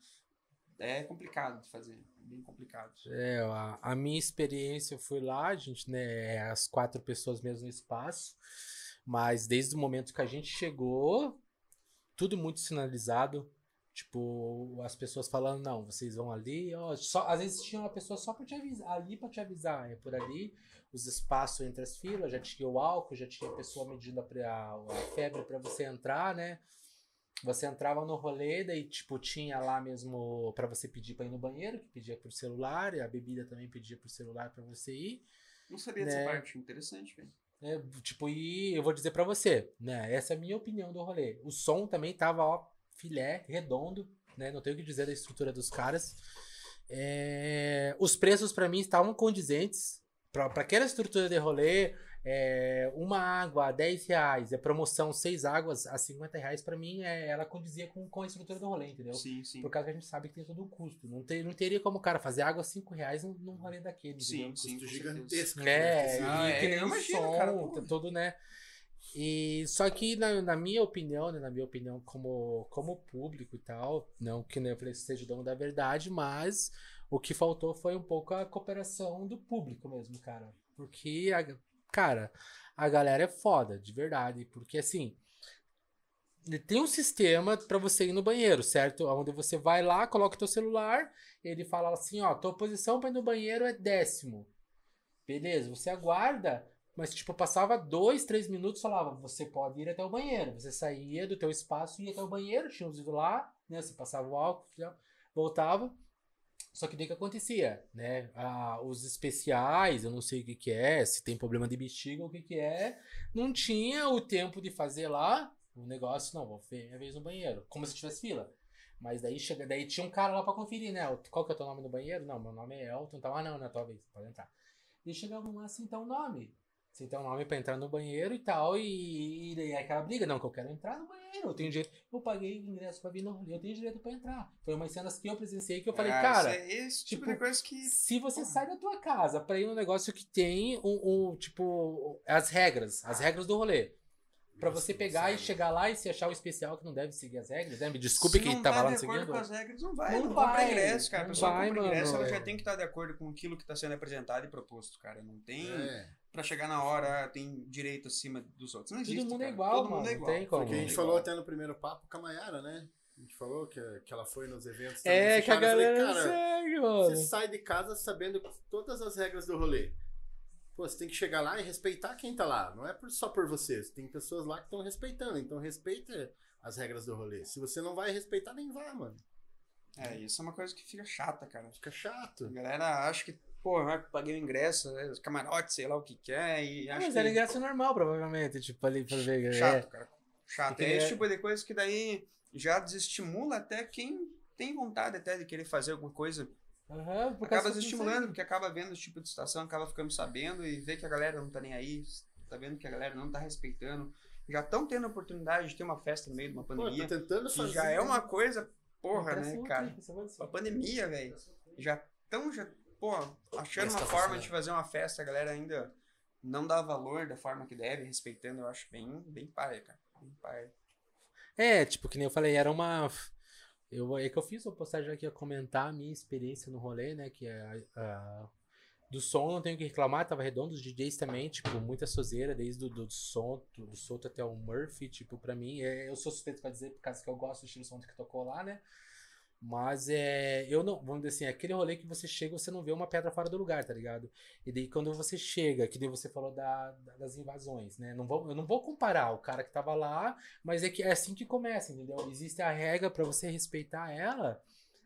é complicado de fazer. Bem complicado. É, a, a minha experiência, eu fui lá, a gente, né, as quatro pessoas mesmo no espaço, mas desde o momento que a gente chegou, tudo muito sinalizado, tipo, as pessoas falando, não, vocês vão ali, ó, só, às vezes tinha uma pessoa só pra te avisar, ali pra te avisar, é por ali, os espaços entre as filas, já tinha o álcool, já tinha a pessoa medindo a, a, febre pra você entrar, né, você entrava no rolê, daí, tipo, tinha lá mesmo pra você pedir pra ir no banheiro, que pedia por celular, e a bebida também pedia por celular pra você ir. Não sabia Né? dessa parte. Interessante, velho. né? Tipo, e eu vou dizer pra você, né? Essa é a minha opinião do rolê. O som também tava, ó, filé, redondo, né? Não tenho o que dizer da estrutura dos caras. É, Os preços pra mim estavam condizentes. Pra aquela estrutura de rolê, é, uma água a 10 reais, é promoção seis águas a 50 reais, pra mim é, ela condizia com, com a estrutura do rolê, entendeu? Sim, sim. Por causa que a gente sabe que tem todo um custo. Não, ter, não teria como o cara fazer água a 5 reais num, num rolê daquele, Sim, entendeu? sim, Custo gigantesco. É, Ah, e é, que nem eu o imagino, som, cara, tá tudo, né? E só que na, na minha opinião, né, na minha opinião como, como público e tal, não que nem eu falei seja dono da verdade, mas o que faltou foi um pouco a cooperação do público mesmo, cara. Porque, a, cara, a galera é foda, de verdade. Porque assim, tem um sistema pra você ir no banheiro, certo? Onde você vai lá, coloca o teu celular, ele fala assim, ó, tua posição pra ir no banheiro é décimo. Beleza, você aguarda, mas tipo, passava dois, três minutos, falava, você pode ir até o banheiro. Você saía do teu espaço, ia até o banheiro, tinha vidros lá, né? Você passava o álcool, voltava. Só que daí que acontecia, né? Ah, os especiais, eu não sei o que que é, se tem problema de bexiga o que que é, não tinha o tempo de fazer lá o negócio, não, vou ver minha vez no banheiro, como se tivesse fila. Mas daí chega, daí tinha um cara lá pra conferir, né? Qual que é o teu nome no banheiro? Não, meu nome é Elton, tá? Ah, não, não é tua vez, pode entrar. E chegavam lá assim, então o nome. Você tem um nome pra entrar no banheiro e tal, e, e daí é aquela briga, não, que eu quero entrar no banheiro, eu tenho direito. Eu paguei o ingresso pra vir no rolê, eu tenho direito pra entrar. Foi umas cenas que eu presenciei que eu falei, Ah, cara, é esse tipo, tipo, de coisa que. se você sai da tua casa pra ir num negócio que tem um, um, tipo, as regras, as regras do rolê. Pra você pegar e chegar lá e se achar o especial que não deve seguir as regras, né? Me desculpe Se quem tava tá lá de não acordo seguindo. com as regras, não vai. Não Não, compra vai, ingresso, cara. A pessoa vai, compra ingresso, mano. ela já tem que estar de acordo com aquilo que está sendo apresentado e proposto, cara. Não tem. É. Pra chegar na hora, tem direito acima dos outros. Não existe. Todo mundo é cara. igual, Todo mano. mundo é igual. tem como. Porque a gente Todo falou é até no primeiro papo com a Mayara, né? A gente falou que, que ela foi nos eventos É, também, que a. Eu falei, galera cara, segue, mano. Você sai de casa sabendo todas as regras do rolê. Pô, você tem que chegar lá e respeitar quem tá lá. Não é por- só por você. Tem pessoas lá que estão respeitando. Então respeita as regras do rolê. Se você não vai respeitar, nem vá, mano. É, isso é uma coisa que fica chata, cara. Fica chato. A galera acha que, pô, eu paguei o ingresso, né, os camarotes, sei lá o que que é, e Ah, mas que era ingresso normal, provavelmente, tipo, ali pra ver. é. chato, cara. Chato. É esse é- tipo de coisa que daí já desestimula até quem tem vontade até de querer fazer alguma coisa. Por Acaba disso porque acaba vendo esse tipo de situação, acaba ficando sabendo e vê que a galera não tá nem aí, tá vendo que a galera não tá respeitando. Já estão tendo a oportunidade de ter uma festa no meio de uma Pô, pandemia. tô tentando fazer. já é uma coisa, porra, né, cara? hein, esse negócio assim. A pandemia, velho. Já tão, já, pô, achando uma forma de fazer uma festa, a galera ainda não dá valor da forma que deve, respeitando, eu acho bem, bem paia, cara. Bem paia. É, tipo, que nem eu falei, era uma. Eu, é que eu fiz uma postagem aqui a comentar a minha experiência no rolê, né? Que é a- do som não tenho o que reclamar, tava redondo, os DJs também, tipo, muita sozeira, desde o do, do som, do, do Soto até o Murphy, tipo, pra mim, é, eu sou suspeito pra dizer, por causa que eu gosto do estilo som que tocou lá, né? Mas é. Eu não. Vamos dizer assim, é aquele rolê que você chega você não vê uma pedra fora do lugar, tá ligado? E daí quando você chega, que daí você falou da, da- das invasões, né? Não vou, eu não vou comparar o cara que tava lá, mas é que é assim que começa, entendeu? Existe a regra pra você respeitar ela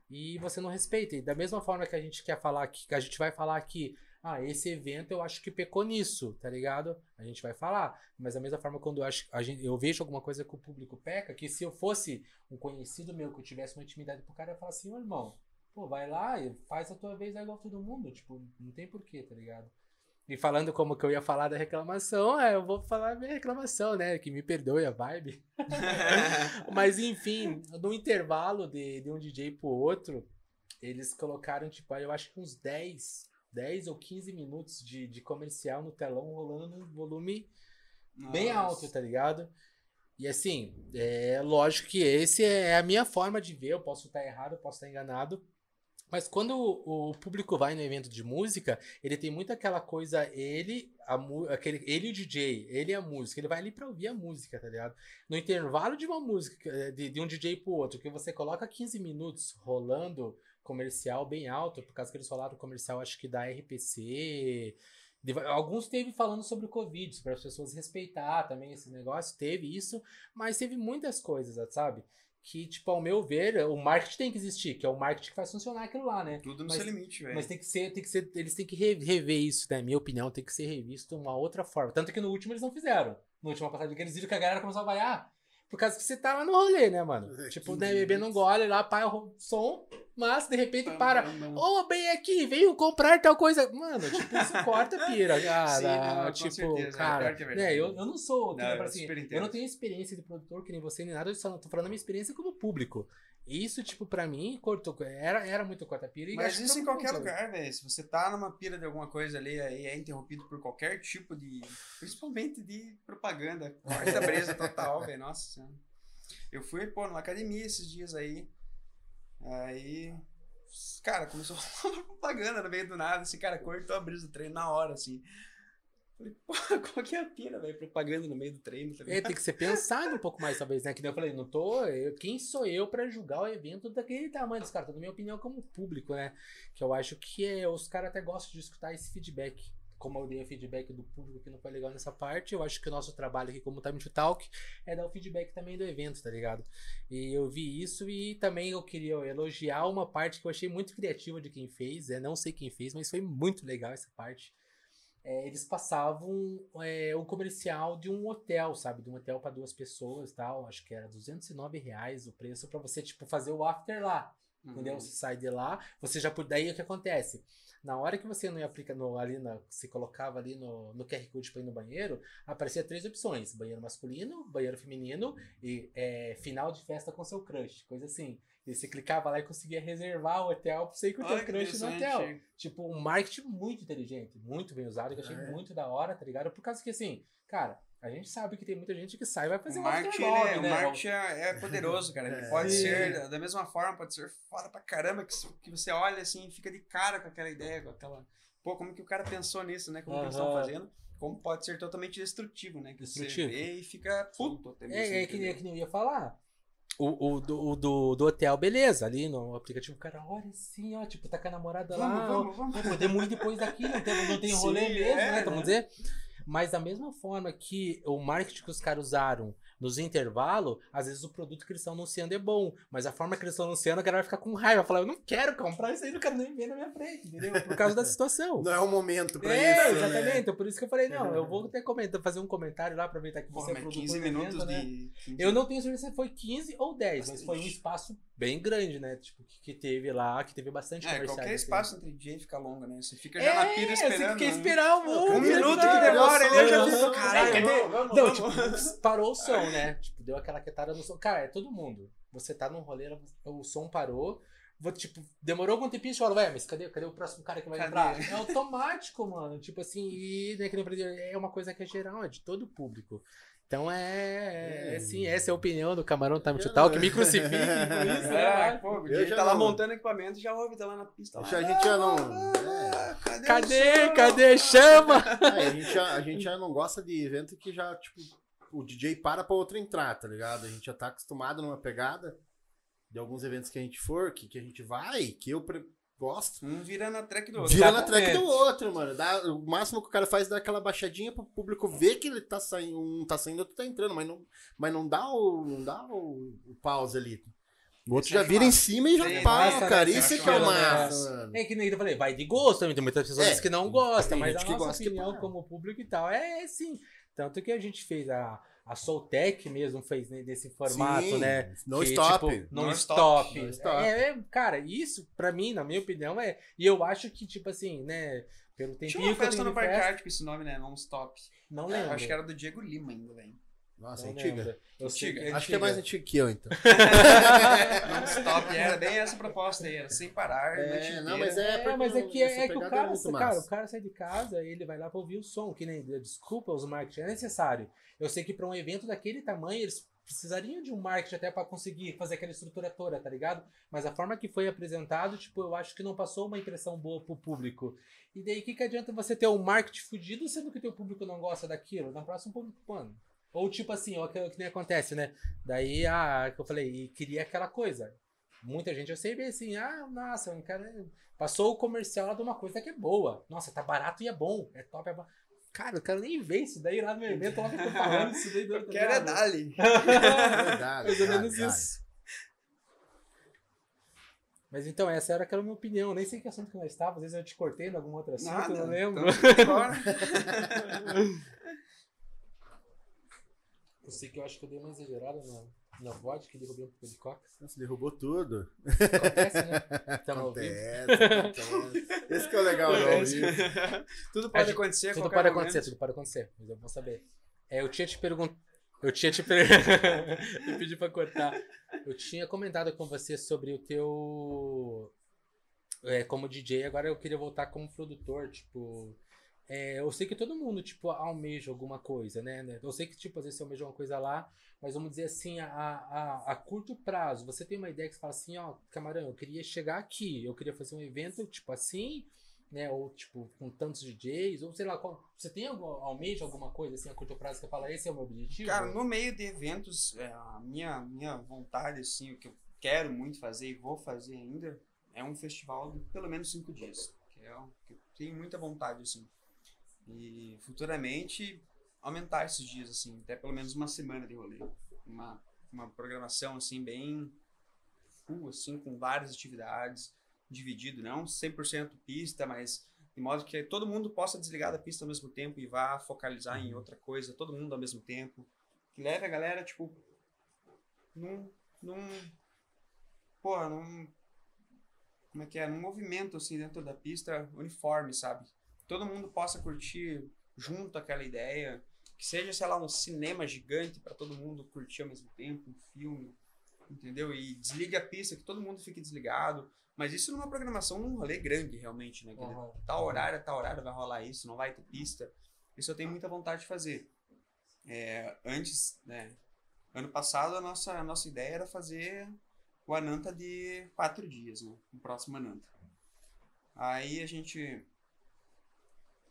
e você não respeita. E da mesma forma que a gente quer falar aqui, que a gente vai falar aqui, ah, esse evento eu acho que pecou nisso, tá ligado? A gente vai falar. Mas da mesma forma, quando eu, acho, gente, eu vejo alguma coisa que o público peca, que se eu fosse um conhecido meu, que eu tivesse uma intimidade pro cara, eu ia falar assim, ô irmão, pô, vai lá e faz a tua vez é igual todo mundo. Tipo, não tem porquê, tá ligado? E falando como que eu ia falar da reclamação, é, eu vou falar a minha reclamação, né? Que me perdoe a vibe. Mas enfim, no intervalo de, de um DJ pro outro, eles colocaram, tipo, aí eu acho que uns 10, 10 ou 15 minutos de, de comercial no telão rolando no volume bem Nossa. alto, tá ligado? E assim, é lógico que esse é a minha forma de ver, eu posso estar errado, eu posso estar enganado. Mas quando o, público vai no evento de música, ele tem muito aquela coisa, ele, a, aquele, ele e o DJ, ele e a música, ele vai ali pra ouvir a música, tá ligado? No intervalo de uma música, de, de um DJ pro outro, que você coloca 15 minutos rolando comercial bem alto, por causa que eles falaram comercial, acho que da RPC. de- alguns teve falando sobre o Covid, para as pessoas respeitar também esse negócio, teve isso, mas teve muitas coisas, sabe? Que, tipo, ao meu ver, o marketing tem que existir, que é o marketing que faz funcionar aquilo lá, né? Tudo no Mas- seu limite, velho. Mas tem que ser, tem que ser, eles têm que re- rever isso, né? Minha opinião, tem que ser revisto de uma outra forma. Tanto que no último eles não fizeram. No último passagem que eles viram que a galera começou a vaiar. Por causa que você tá lá no rolê, né, mano? É, tipo, 15 né, bebendo um gole lá, pai, o som, mas de repente para. Ô, bem aqui, veio comprar tal coisa. Mano, tipo, isso corta pira, cara. Sim, não, com tipo, certeza, é cara. é né, eu, eu não sou. Não, eu assim, eu não tenho experiência de produtor que nem você, nem nada, eu só tô falando a minha experiência como público. Isso, tipo, pra mim, cortou. Era, era muito corta-pira. e Mas isso em qualquer lugar, velho. Se você tá numa pira de alguma coisa ali e é interrompido por qualquer tipo de. Principalmente de propaganda. Corta brisa total, velho. Nossa senhora. Eu fui, pô, numa academia esses dias aí. Aí. Cara, começou uma propaganda no meio do nada. Esse cara cortou a brisa do treino na hora, assim. Falei, pô, qual que é a pira, velho? Propaganda no meio do treino, tá É, tem que ser pensado um pouco mais, talvez, né? Que nem eu falei, não tô. eu- quem sou eu pra julgar o evento daquele tamanho dos caras? Tô na minha opinião como público, né? Que eu acho que é, os caras até gostam de escutar esse feedback. Como eu dei o feedback do público que não foi legal nessa parte, eu acho que o nosso trabalho aqui como Time to Talk é dar o feedback também do evento, tá ligado? E eu vi isso e também eu queria elogiar uma parte que eu achei muito criativa de quem fez, é não sei quem fez, mas foi muito legal essa parte é, eles passavam é, o comercial de um hotel, sabe? De um hotel para duas pessoas e tal. Acho que era 209 reais o preço para você, tipo, fazer o after lá. Entendeu? Uhum. Você sai de lá, você já por daí o que acontece? Na hora que você não ia aplicar no, ali na, se colocava ali no, no QR Code para ir no banheiro, aparecia três opções: banheiro masculino, banheiro feminino e é, final de festa com seu crush, coisa assim. E você clicava lá e conseguia reservar o hotel pra você ir com o teu crush no hotel. Tipo, um marketing muito inteligente, muito bem usado, que eu achei É. muito da hora, tá ligado? Por causa que assim, cara, a gente sabe que tem muita gente que sai e vai fazer O um marketing, afterlog, ele é, né? o marketing é é poderoso, cara. Ele É. pode ser, da mesma forma, pode ser foda pra caramba, que, que você olha assim e fica de cara com aquela ideia, com aquela. Pô, como que o cara pensou nisso, né? Como que eles estão fazendo? Como pode ser totalmente destrutivo, né? Que Destrutivo. você vê e fica puto até mesmo. É, é que, é que nem eu ia falar. O, o, do, o do, do hotel, beleza, ali no aplicativo, o cara olha assim, ó, tipo, tá com a namorada Vamos, lá, vamos, vamos. ó, podemos ir depois daqui, não tem, não tem Sim, rolê mesmo, é, né, então, né? vamos dizer. Mas da mesma forma que o marketing que os caras usaram nos intervalos, às vezes o produto que eles estão anunciando é bom, mas a forma que eles estão anunciando, a galera vai ficar com raiva, falar, eu não quero comprar isso aí, não quero nem ver na minha frente, entendeu? Por causa da situação. Não é o momento pra É, isso. exatamente. Né? Então, por isso que eu falei, não, eu vou até comentar, fazer um comentário lá, aproveitar que você é mas produtor 15 do evento, minutos né? de. 15 Eu não tenho certeza se foi 15 ou 10, mas foi um espaço bem grande, né? Tipo, que, teve lá, que teve bastante É, qualquer assim. espaço entre DJ fica longo, né? Você fica já na É, pira você esperando. quer né? esperar um, Um Um minuto que demora, ele já fica, caralho, vamos, Não, vamos. tipo, parou o som, né? Tipo, deu aquela quietada no som. Cara, é todo mundo. Você tá num rolê, o som parou. Vou, tipo, demorou algum tempinho, você fala, ué, mas cadê, cadê o próximo cara que vai Cadê? entrar? É automático, mano. Tipo assim, e né, que nem é uma coisa que é geral, é de todo o público. Então é, é, É. assim, essa é a opinião do Camarão Time Total, que me crucifique isso, É, né? pô, já tá lá montando equipamento já ouve, tá lá na pista. Lá. Já- a gente já não- Ah, cadê? Cadê? som? Cadê? Chama! É, a, gente já, a gente já não gosta de evento que já, tipo, o DJ para pra outro entrar, tá ligado? A gente já tá acostumado numa pegada de alguns eventos que a gente for, que, que a gente vai, que eu pre- gosto. Um vira na track do outro. Vira na track do outro, mano. Dá, o máximo que o cara faz é dar aquela baixadinha pro público ver que ele tá saindo, um tá saindo, outro tá entrando, mas não, mas não dá o, não dá o, o pause ali. O outro Isso já é vira em cima e já Sim, pau, massa, né? cara. Isso Isso eu que é o acho massa. É que nem eu falei, vai de gosto também. Tem muitas pessoas É, que não gostam, mas a nossa gosta que opinião como público e tal é sim. Tanto que a gente fez a, a Soultech mesmo, fez desse formato, Sim, né? No que, stop. Tipo, não No stop. stop. No stop. É, é, cara, isso, pra mim, na minha opinião, é. E eu acho que, tipo assim, né? Pelo tempinho Tinha uma que eu festa no Parque com esse nome, né? Non-stop. Não É, lembro. acho que era do Diego Lima ainda, velho. Nossa, não antiga. lembro. Eu sei Antiga. que é Acho que é mais antiga. antigo que eu, então. Non-stop era bem essa proposta aí, era sem parar. É, noite não, mas é- É, mas é que, é que o é cara, muito cara, o cara sai de casa, ele vai lá pra ouvir o som, que nem, desculpa, os marketing é necessário. Eu sei que pra um evento daquele tamanho, eles precisariam de um marketing até pra conseguir fazer aquela estrutura toda, tá ligado? Mas a forma que foi apresentado, tipo, eu acho que não passou uma impressão boa pro público. E daí, o que, que adianta você ter um marketing fudido, sendo que o teu público não gosta daquilo? Na próxima, público, mano... Ou tipo assim, ó, que, que nem acontece, né? Daí, ah, que eu falei, e queria aquela coisa. Muita gente eu sei bem assim, ah, nossa, um cara passou o comercial lá de uma coisa que é boa. Nossa, tá barato e é bom, é top, é bom. Cara, eu quero nem ver isso daí lá no meu evento, lá que eu tô falando isso daí. Eu quero é Dali. Verdade, Mais ou menos isso. Mas então, essa era aquela minha opinião. Nem sei que assunto que nós estávamos. Às vezes eu te cortei em algum outro assunto, Nada. eu não lembro. Então. Eu sei que eu acho que eu dei uma exagerada na, na vodka e derrubei um pouco de coca. Nossa, derrubou tudo. Acontece, né? Tamo. Acontece, acontece. Esse que é o legal do ao vivo. Tudo pode gente- acontecer Tudo pode momento. acontecer, tudo pode acontecer. Mas eu vou saber. É, eu tinha te perguntado. Eu tinha te per... Eu pedi pra cortar. Eu tinha comentado com você sobre o teu. É, como DJ, agora eu queria voltar como produtor, tipo. É, eu sei que todo mundo, tipo, almeja alguma coisa, né? né? Eu sei que, tipo, às vezes você almeja uma coisa lá, mas vamos dizer assim, a, a, a curto prazo, você tem uma ideia que você fala assim, ó, camarão, eu queria chegar aqui, eu queria fazer um evento, tipo assim, né? Ou tipo, com tantos DJs, ou sei lá, qual, você tem algum, almeja alguma coisa assim a curto prazo que fala, esse é o meu objetivo? Cara, no meio de eventos, é, a minha, minha vontade, assim, o que eu quero muito fazer e vou fazer ainda, é um festival de pelo menos cinco dias. Que é o que eu tenho muita vontade, assim. E futuramente aumentar esses dias, assim, até pelo menos uma semana de rolê. Uma, uma programação, assim, bem full, assim, com várias atividades, dividido, não 100% pista, mas de modo que todo mundo possa desligar da pista ao mesmo tempo e vá focalizar em outra coisa, todo mundo ao mesmo tempo. Que leve a galera, tipo, num. num porra, num. Como é que é? Num movimento, assim, dentro da pista uniforme, sabe? Todo mundo possa curtir junto aquela ideia. Que seja, sei lá, um cinema gigante para todo mundo curtir ao mesmo tempo, um filme, entendeu? E desligue a pista, que todo mundo fique desligado. Mas isso numa programação num rolê grande, realmente, né? Uhum. Tal horário, tal horário vai rolar isso, não vai ter pista. Isso eu tenho muita vontade de fazer. É, antes, né? Ano passado, a nossa, a nossa ideia era fazer o Ananta de quatro dias, né? O próximo Ananta. Aí a gente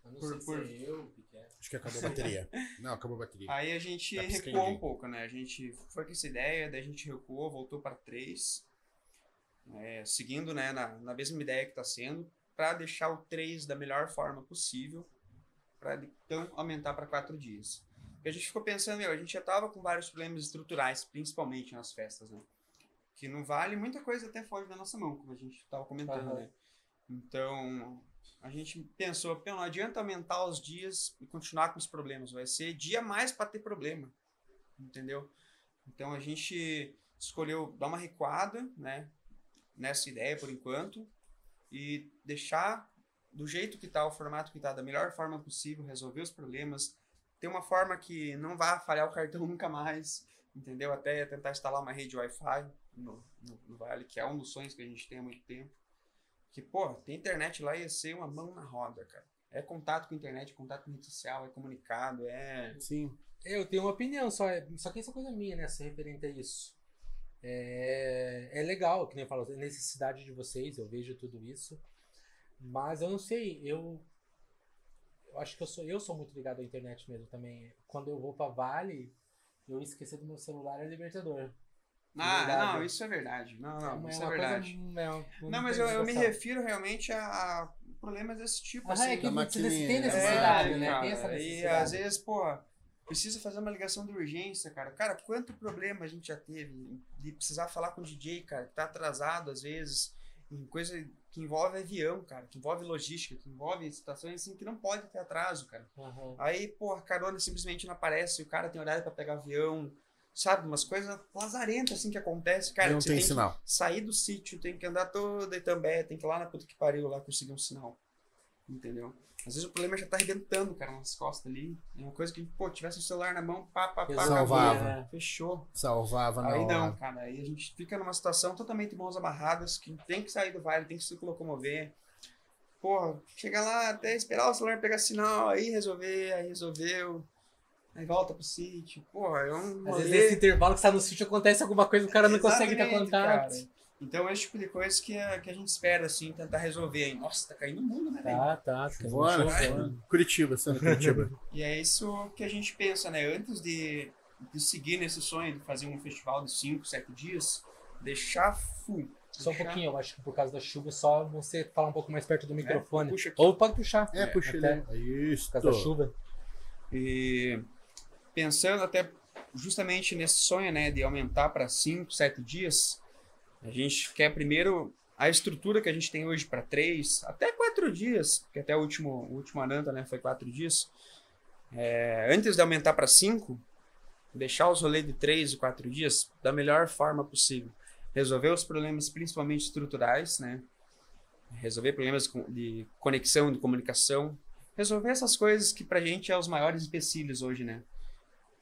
Eu não Por- sei por- se é eu, o que que é. Acho que acabou a bateria. Não, acabou a bateria. Aí a gente Tá recuou um pouco, né? A gente foi com essa ideia, daí a gente recuou, voltou para três, é, seguindo né, na, na mesma ideia que está sendo, para deixar o três da melhor forma possível, para então aumentar para quatro dias. Porque a gente ficou pensando, meu, a gente já estava com vários problemas estruturais, principalmente nas festas, né? Que não vale muita coisa até foge da nossa mão, como a gente estava comentando, Aham. né? Então, a gente pensou, não adianta aumentar os dias e continuar com os problemas, vai ser dia mais para ter problema, entendeu? Então a gente escolheu dar uma recuada, né, nessa ideia por enquanto e deixar do jeito que tá, o formato que tá, da melhor forma possível, resolver os problemas, ter uma forma que não vá falhar o cartão nunca mais, entendeu? Até tentar instalar uma rede Wi-Fi no, no, no Vale, que é um dos sonhos que a gente tem há muito tempo. Que, pô, tem internet lá ia ser uma mão na roda, cara. É contato com internet, contato com rede social, é comunicado, é. Sim. Eu tenho uma opinião, só, é- só que isso é coisa minha, né? Se referente a isso. É, é legal, que nem eu falo, a necessidade de vocês, eu vejo tudo isso. Mas eu não sei, eu. Eu acho que eu sou, eu sou muito ligado à internet mesmo também. Quando eu vou pra Vale, eu esqueci do meu celular é Libertador. Ah, Verdade. não, isso é verdade. Não, não, uma, isso é é verdade. coisa. é uma Não, mas eu, eu me refiro realmente a, a problemas desse tipo, Ah, assim. é que da você maquininha, tem né? necessidade, É, né? cara, Tem essa E necessidade. às vezes, pô, precisa fazer uma ligação de urgência, cara. Cara, quanto problema a gente já teve de precisar falar com o DJ, cara, que tá atrasado às vezes, em coisa que envolve avião, cara, que envolve logística, que envolve situações assim que não pode ter atraso, cara. Aham. Aí, pô, a carona simplesmente não aparece, o cara tem horário pra pegar avião, sabe? Umas coisas lazarentas assim que acontece, cara. não tem tem sinal. sair do sítio, tem que andar toda Itambé, tem que ir lá na puta que pariu lá conseguir um sinal. Entendeu? Às vezes o problema já tá arrebentando, cara, nas costas ali. É uma coisa que, pô, tivesse o celular na mão, pá, pá, pá, Salvava. né? fechou. Salvava na Aí hora. não, cara, aí a gente fica numa situação totalmente mãos amarradas, que tem que sair do vale, tem que se locomover. Porra, chega lá até esperar o celular pegar sinal, aí resolver, aí resolveu. Aí volta pro sítio. Porra, é um Às rolê- vezes nesse intervalo que você tá no sítio acontece alguma coisa, o cara não consegue ter contato. cara. Então, esse tipo de coisa que a, que a gente espera, assim, tentar resolver. aí. Nossa, tá caindo o mundo, né, velho? Tá, tá. Chuvona, chovendo. Curitiba, sendo Curitiba. E é isso que a gente pensa, né? Antes de, de seguir nesse sonho de fazer um festival de 5, 7 dias, deixar full. Só um pouquinho, eu acho que por causa da chuva, só você falar um pouco mais perto do microfone. puxa aqui. Ou pode puxar. É, puxa até ele. Isso. Por causa da chuva. E pensando até justamente nesse sonho, né, de aumentar para 5, 7 dias, a gente quer primeiro a estrutura que a gente tem hoje para 3, até 4 dias, porque até o último, o último Ananta, né, foi 4 dias. É, antes de aumentar para 5, deixar os rolês de 3 e 4 dias da melhor forma possível. Resolver os problemas principalmente estruturais, né? Resolver problemas de conexão, de comunicação, resolver essas coisas que pra gente é os maiores empecilhos hoje, né?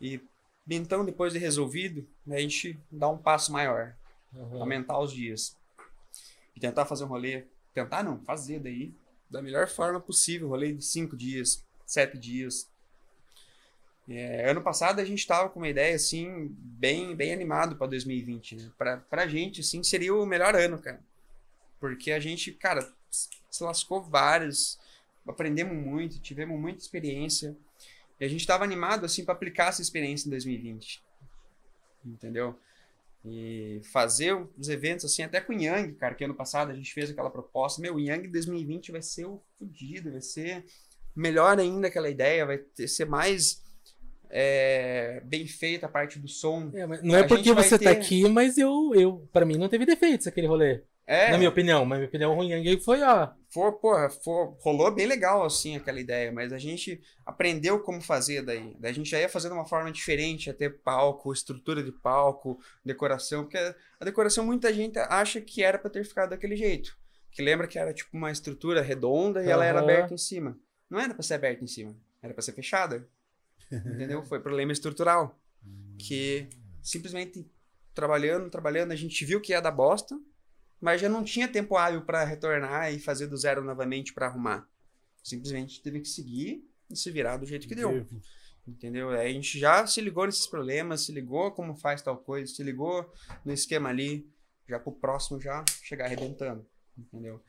E então, depois de resolvido, né, a gente dá um passo maior, Uhum. aumentar os dias. E tentar fazer um rolê, tentar não, fazer daí, da melhor forma possível, rolê de cinco dias, sete dias. É, ano passado a gente tava com uma ideia, assim, bem, bem animado pra 2020, né? Pra, pra gente, assim, seria o melhor ano, cara. Porque a gente, cara, se lascou vários, aprendemos muito, tivemos muita experiência. E a gente estava animado assim para aplicar essa experiência em 2020. Entendeu? E fazer os eventos assim, até com o Yang, cara, que ano passado a gente fez aquela proposta. Meu, o Yang 2020 vai ser o fudido, vai ser melhor ainda aquela ideia, vai ter, ser mais é, bem feita a parte do som. É, não é A porque você tá ter- aqui, mas eu, eu, pra mim não teve defeitos aquele rolê. É, Na minha opinião, mas minha opinião ruim aqui foi, ó. for, porra, for, rolou bem legal, assim, aquela ideia, mas a gente aprendeu como fazer daí. Daí a gente já ia fazer de uma forma diferente, ter palco, estrutura de palco, decoração, porque a decoração muita gente acha que era pra ter ficado daquele jeito. Que lembra que era tipo uma estrutura redonda e ela era aberta em cima. Não era pra ser aberta em cima, era pra ser fechada. Entendeu? Foi problema estrutural. Que simplesmente trabalhando, trabalhando, a gente viu que ia dar bosta, mas já não tinha tempo hábil pra retornar e fazer do zero novamente pra arrumar. Simplesmente teve que seguir e se virar do jeito que deu. Entendeu? Aí a gente já se ligou nesses problemas, se ligou como faz tal coisa, se ligou no esquema ali, já pro próximo já chegar arrebentando. Entendeu?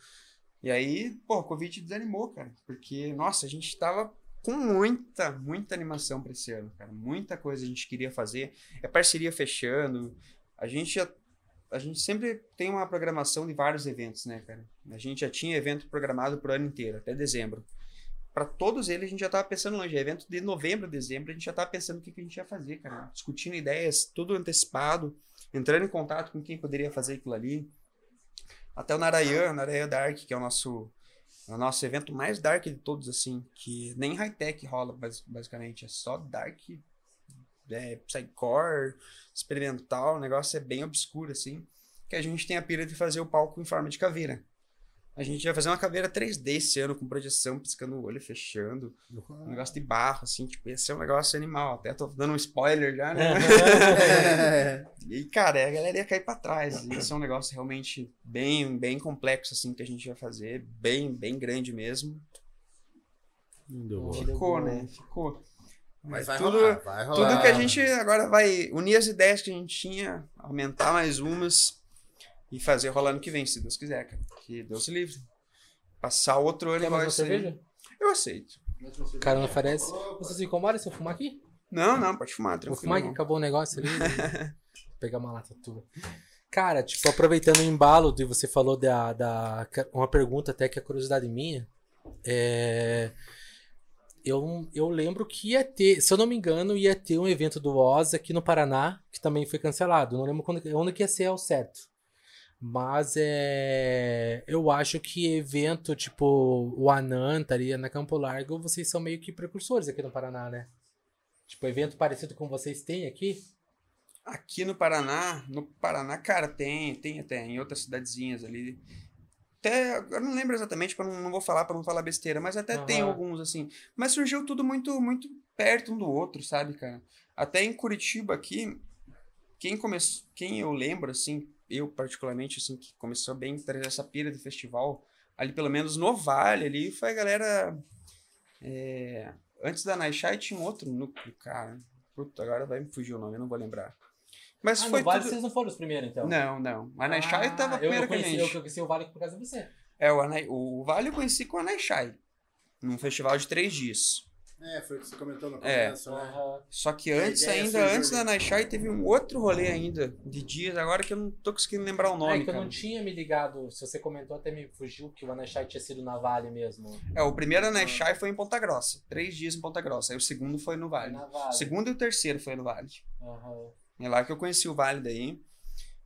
E aí, pô, o Covid desanimou, cara. Porque, nossa, a gente tava com muita, muita animação pra esse ano, cara. Muita coisa a gente queria fazer. É parceria fechando. A gente já. A gente sempre tem uma programação de vários eventos, né, cara? A gente já tinha evento programado pro ano inteiro, até dezembro. Pra todos eles a gente já tava pensando longe. Evento de novembro, dezembro, a gente já tava pensando o que, que a gente ia fazer, cara. Discutindo ideias, tudo antecipado, entrando em contato com quem poderia fazer aquilo ali. Até o Narayan, Narayan Dark, que é o nosso, é o nosso evento mais dark de todos, assim, que nem high-tech rola, bas- basicamente. É só dark, é, psycore, experimental, o negócio é bem obscuro, assim. Que a gente tem a pira de fazer o palco em forma de caveira. A gente vai fazer uma caveira 3D esse ano, com projeção, piscando o olho, fechando. Um negócio de barro, assim, tipo, ia ser um negócio animal. Até tô dando um spoiler já, né? E, cara, a galera ia cair pra trás. Isso é um negócio realmente bem, bem complexo, assim, que a gente vai fazer. Bem, bem grande mesmo. Ficou, né? Ficou. Mas vai tudo, rolar, vai rolar. tudo que a gente agora vai unir as ideias que a gente tinha, aumentar mais umas e fazer rolar no que vem, se Deus quiser, cara. Que Deus se livre. Passar outro ano Quer mais uma aí. cerveja? Eu aceito. O cara não oferece. Você se incomoda se eu fumar aqui? Não, não, pode fumar, Vou tranquilo. fumar que acabou o negócio ali. Vou pegar uma lata tua. Cara, tipo, aproveitando o embalo de você falou da, da. Uma pergunta até que é curiosidade minha. É. Eu, eu lembro que ia ter, se eu não me engano, ia ter um evento do Oz aqui no Paraná, que também foi cancelado. Não lembro quando, onde que ia ser ao certo. Mas é. Eu acho que evento tipo o Anan estaria na Campo Largo, vocês são meio que precursores aqui no Paraná, né? Tipo, evento parecido com vocês têm aqui? Aqui no Paraná, no Paraná, cara, tem, tem até em outras cidadezinhas ali. Até, eu não lembro exatamente, pra não, não vou falar para não falar besteira, mas até Aham. tem alguns assim. Mas surgiu tudo muito muito perto um do outro, sabe, cara? Até em Curitiba aqui, quem começou, quem eu lembro assim, eu particularmente assim que começou bem trazer essa pira de festival, ali pelo menos no Vale ali, foi a galera é, antes da Naixai tinha um outro núcleo, cara. Puta, agora vai me fugir o nome, eu não vou lembrar. Mas Ah, foi no Vale tudo... vocês não foram os primeiros, então? Não, não. A Naixai Ah, tava eu, primeiro eu que a conheci, gente. eu conheci o Vale por causa de você. É, o, Anai- o Vale eu conheci com a Naixai. Num festival de três dias. É, foi o que você comentou no É. começo, né? Aham. Só que A antes, ainda antes da Naixai, teve um outro rolê ainda, de dias, agora que eu não tô conseguindo lembrar o Ah, nome, é que eu cara. não tinha me ligado. Se você comentou, até me fugiu que o Anashai tinha sido na Vale mesmo. É, o primeiro da Naixai foi em Ponta Grossa. Três dias em Ponta Grossa. Aí o segundo foi no Vale. Na O Vale. segundo e o terceiro foi no Vale. Aham. É lá que eu conheci o Vale daí.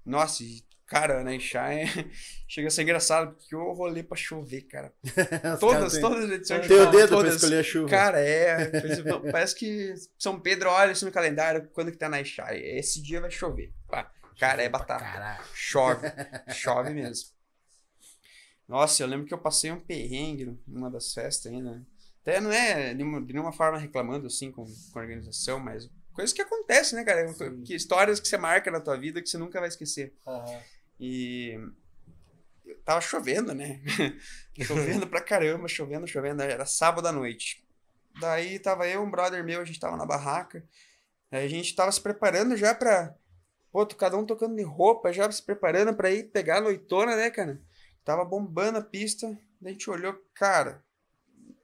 Nossa, cara, a Naixai chega a ser engraçado, porque o rolê pra chover, cara. Todas, têm- todas as edições Tem o dedo pra todas. escolher a chuva. Cara, é. Parece que São Pedro olha isso no calendário quando que tá na Ixai. Esse dia vai chover. Pá, Cara, é batata. Chove. Chove mesmo. Nossa, eu lembro que eu passei um perrengue numa das festas ainda. Até não é de nenhuma forma reclamando assim com, com a organização, mas coisas que acontecem, né, cara? Que, histórias que você marca na tua vida que você nunca vai esquecer. Aham. E tava chovendo, né? chovendo pra caramba, chovendo, chovendo. Era sábado à noite. Daí tava eu, um brother meu, a gente tava na barraca. Aí a gente tava se preparando já pra. Pô, cada um tocando de roupa, já se preparando pra ir pegar a noitona, né, cara? Tava bombando a pista. Daí a gente olhou, cara,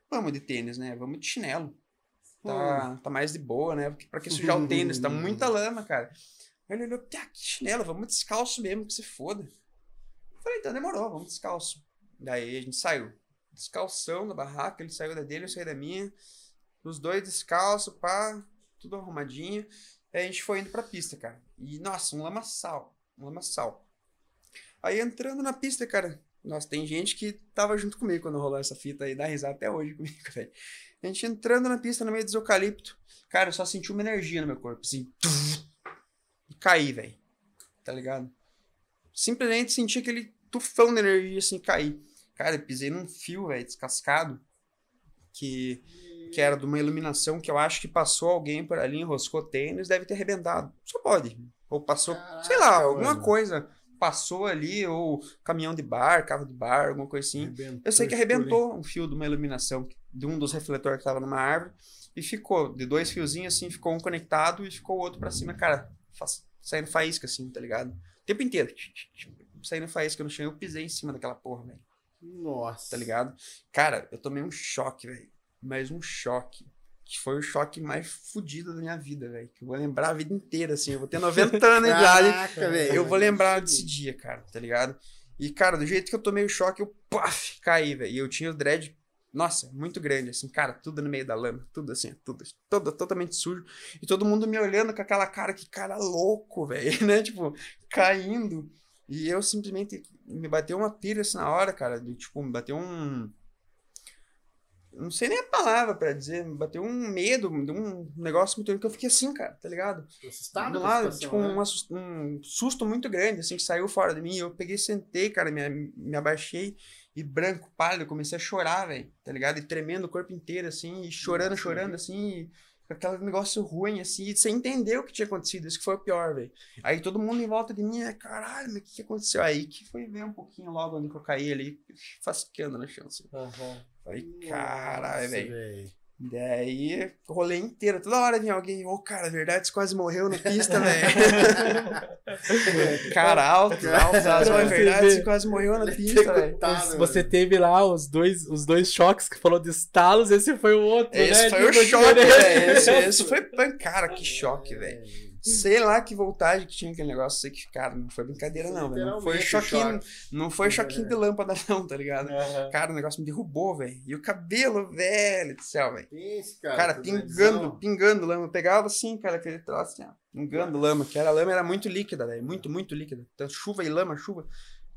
vamos de tênis, né? Vamos de chinelo. Tá, tá mais de boa, né? Porque pra que sujar o tênis? Tá muita lama, cara. Aí ele olhou, tá, que chinelo, vamos descalço mesmo, que se foda. Falei, então demorou, vamos descalço. Daí a gente saiu. Descalção da barraca, ele saiu da dele, eu saí da minha. Os dois descalço, pá, tudo arrumadinho. Aí a gente foi indo pra pista, cara. E, nossa, um lamaçal. Um lamaçal. Aí entrando na pista, cara. Nossa, tem gente que tava junto comigo quando rolou essa fita aí, dá risada até hoje comigo, velho. A gente entrando na pista no meio dos eucalipto. Cara, eu só senti uma energia no meu corpo, assim. E caí, velho. Tá ligado? Simplesmente senti aquele tufão de energia, assim, cair. Cara, eu pisei num fio, velho, descascado. Que, que era de uma iluminação que eu acho que passou alguém por ali, enroscou tênis, deve ter arrebentado. Só pode. Ou passou, Caraca, sei lá, alguma mano. coisa passou ali, ou caminhão de bar, carro de bar, alguma coisa assim. Arrebentou Eu sei que arrebentou um fio de uma iluminação de um dos refletores que tava numa árvore e ficou de dois fiozinhos assim, ficou um conectado e ficou o outro pra cima, cara, saindo faísca assim, tá ligado? O tempo inteiro. Saindo faísca no chão, eu pisei em cima daquela porra, velho, Nossa. tá ligado? Cara, eu tomei um choque, velho. Mas um choque. Que foi o choque mais fudido da minha vida, velho. Que eu vou lembrar a vida inteira, assim. Eu vou ter 90 anos de idade. Velho. Eu vou lembrar desse dia, cara, tá ligado? E, cara, do jeito que eu tomei o choque, eu paf, caí, velho. E eu tinha o dread, nossa, muito grande, assim, cara, tudo no meio da lama, tudo assim, tudo, todo, totalmente sujo. E todo mundo me olhando com aquela cara, que cara louco, velho, né? Tipo, caindo. E eu simplesmente me bateu uma pira assim na hora, cara. De, tipo, me bateu um. Não sei nem a palavra pra dizer, me bateu um medo, de um negócio muito que eu fiquei assim, cara, tá ligado? Assustado do lado, tipo, né? um, um susto muito grande, assim, que saiu fora de mim. Eu peguei, sentei, cara, me, me abaixei e branco, pálido, comecei a chorar, velho, tá ligado? E tremendo o corpo inteiro, assim, e chorando, Nossa, chorando, assim, e com aquele negócio ruim, assim, e sem entender o que tinha acontecido. Isso que foi o pior, velho. Aí todo mundo em volta de mim, é, caralho, mas o que, que aconteceu? Aí que foi ver um pouquinho logo onde que eu caí ali, fasqueando chão, assim. Aham. Falei, caralho, velho. Daí, rolei inteiro. Toda hora vinha alguém, ô, cara, verdade, você quase morreu na pista, velho. cara alto, alto, alto. É verdade, você quase morreu na pista, velho. Você- teve lá os dois, os dois choques que falou de estalos, esse foi o outro, Esse né? foi o Tipo, choque, diferente. velho. Esse, esse foi, cara, que choque, velho. Sei lá que voltagem que tinha aquele negócio, sei que, cara, não foi brincadeira não, velho. Não foi choquinho, choque. não foi choquinho de lâmpada não, tá ligado? Aham. Cara, o negócio me derrubou, velho. E o cabelo, velho do céu, velho. Cara. Cara, pingando, pingando lama. Eu pegava assim, cara, aquele troço assim, ó, pingando lama, que era lama era muito líquida, velho, muito, muito líquida. Então, chuva e lama, chuva.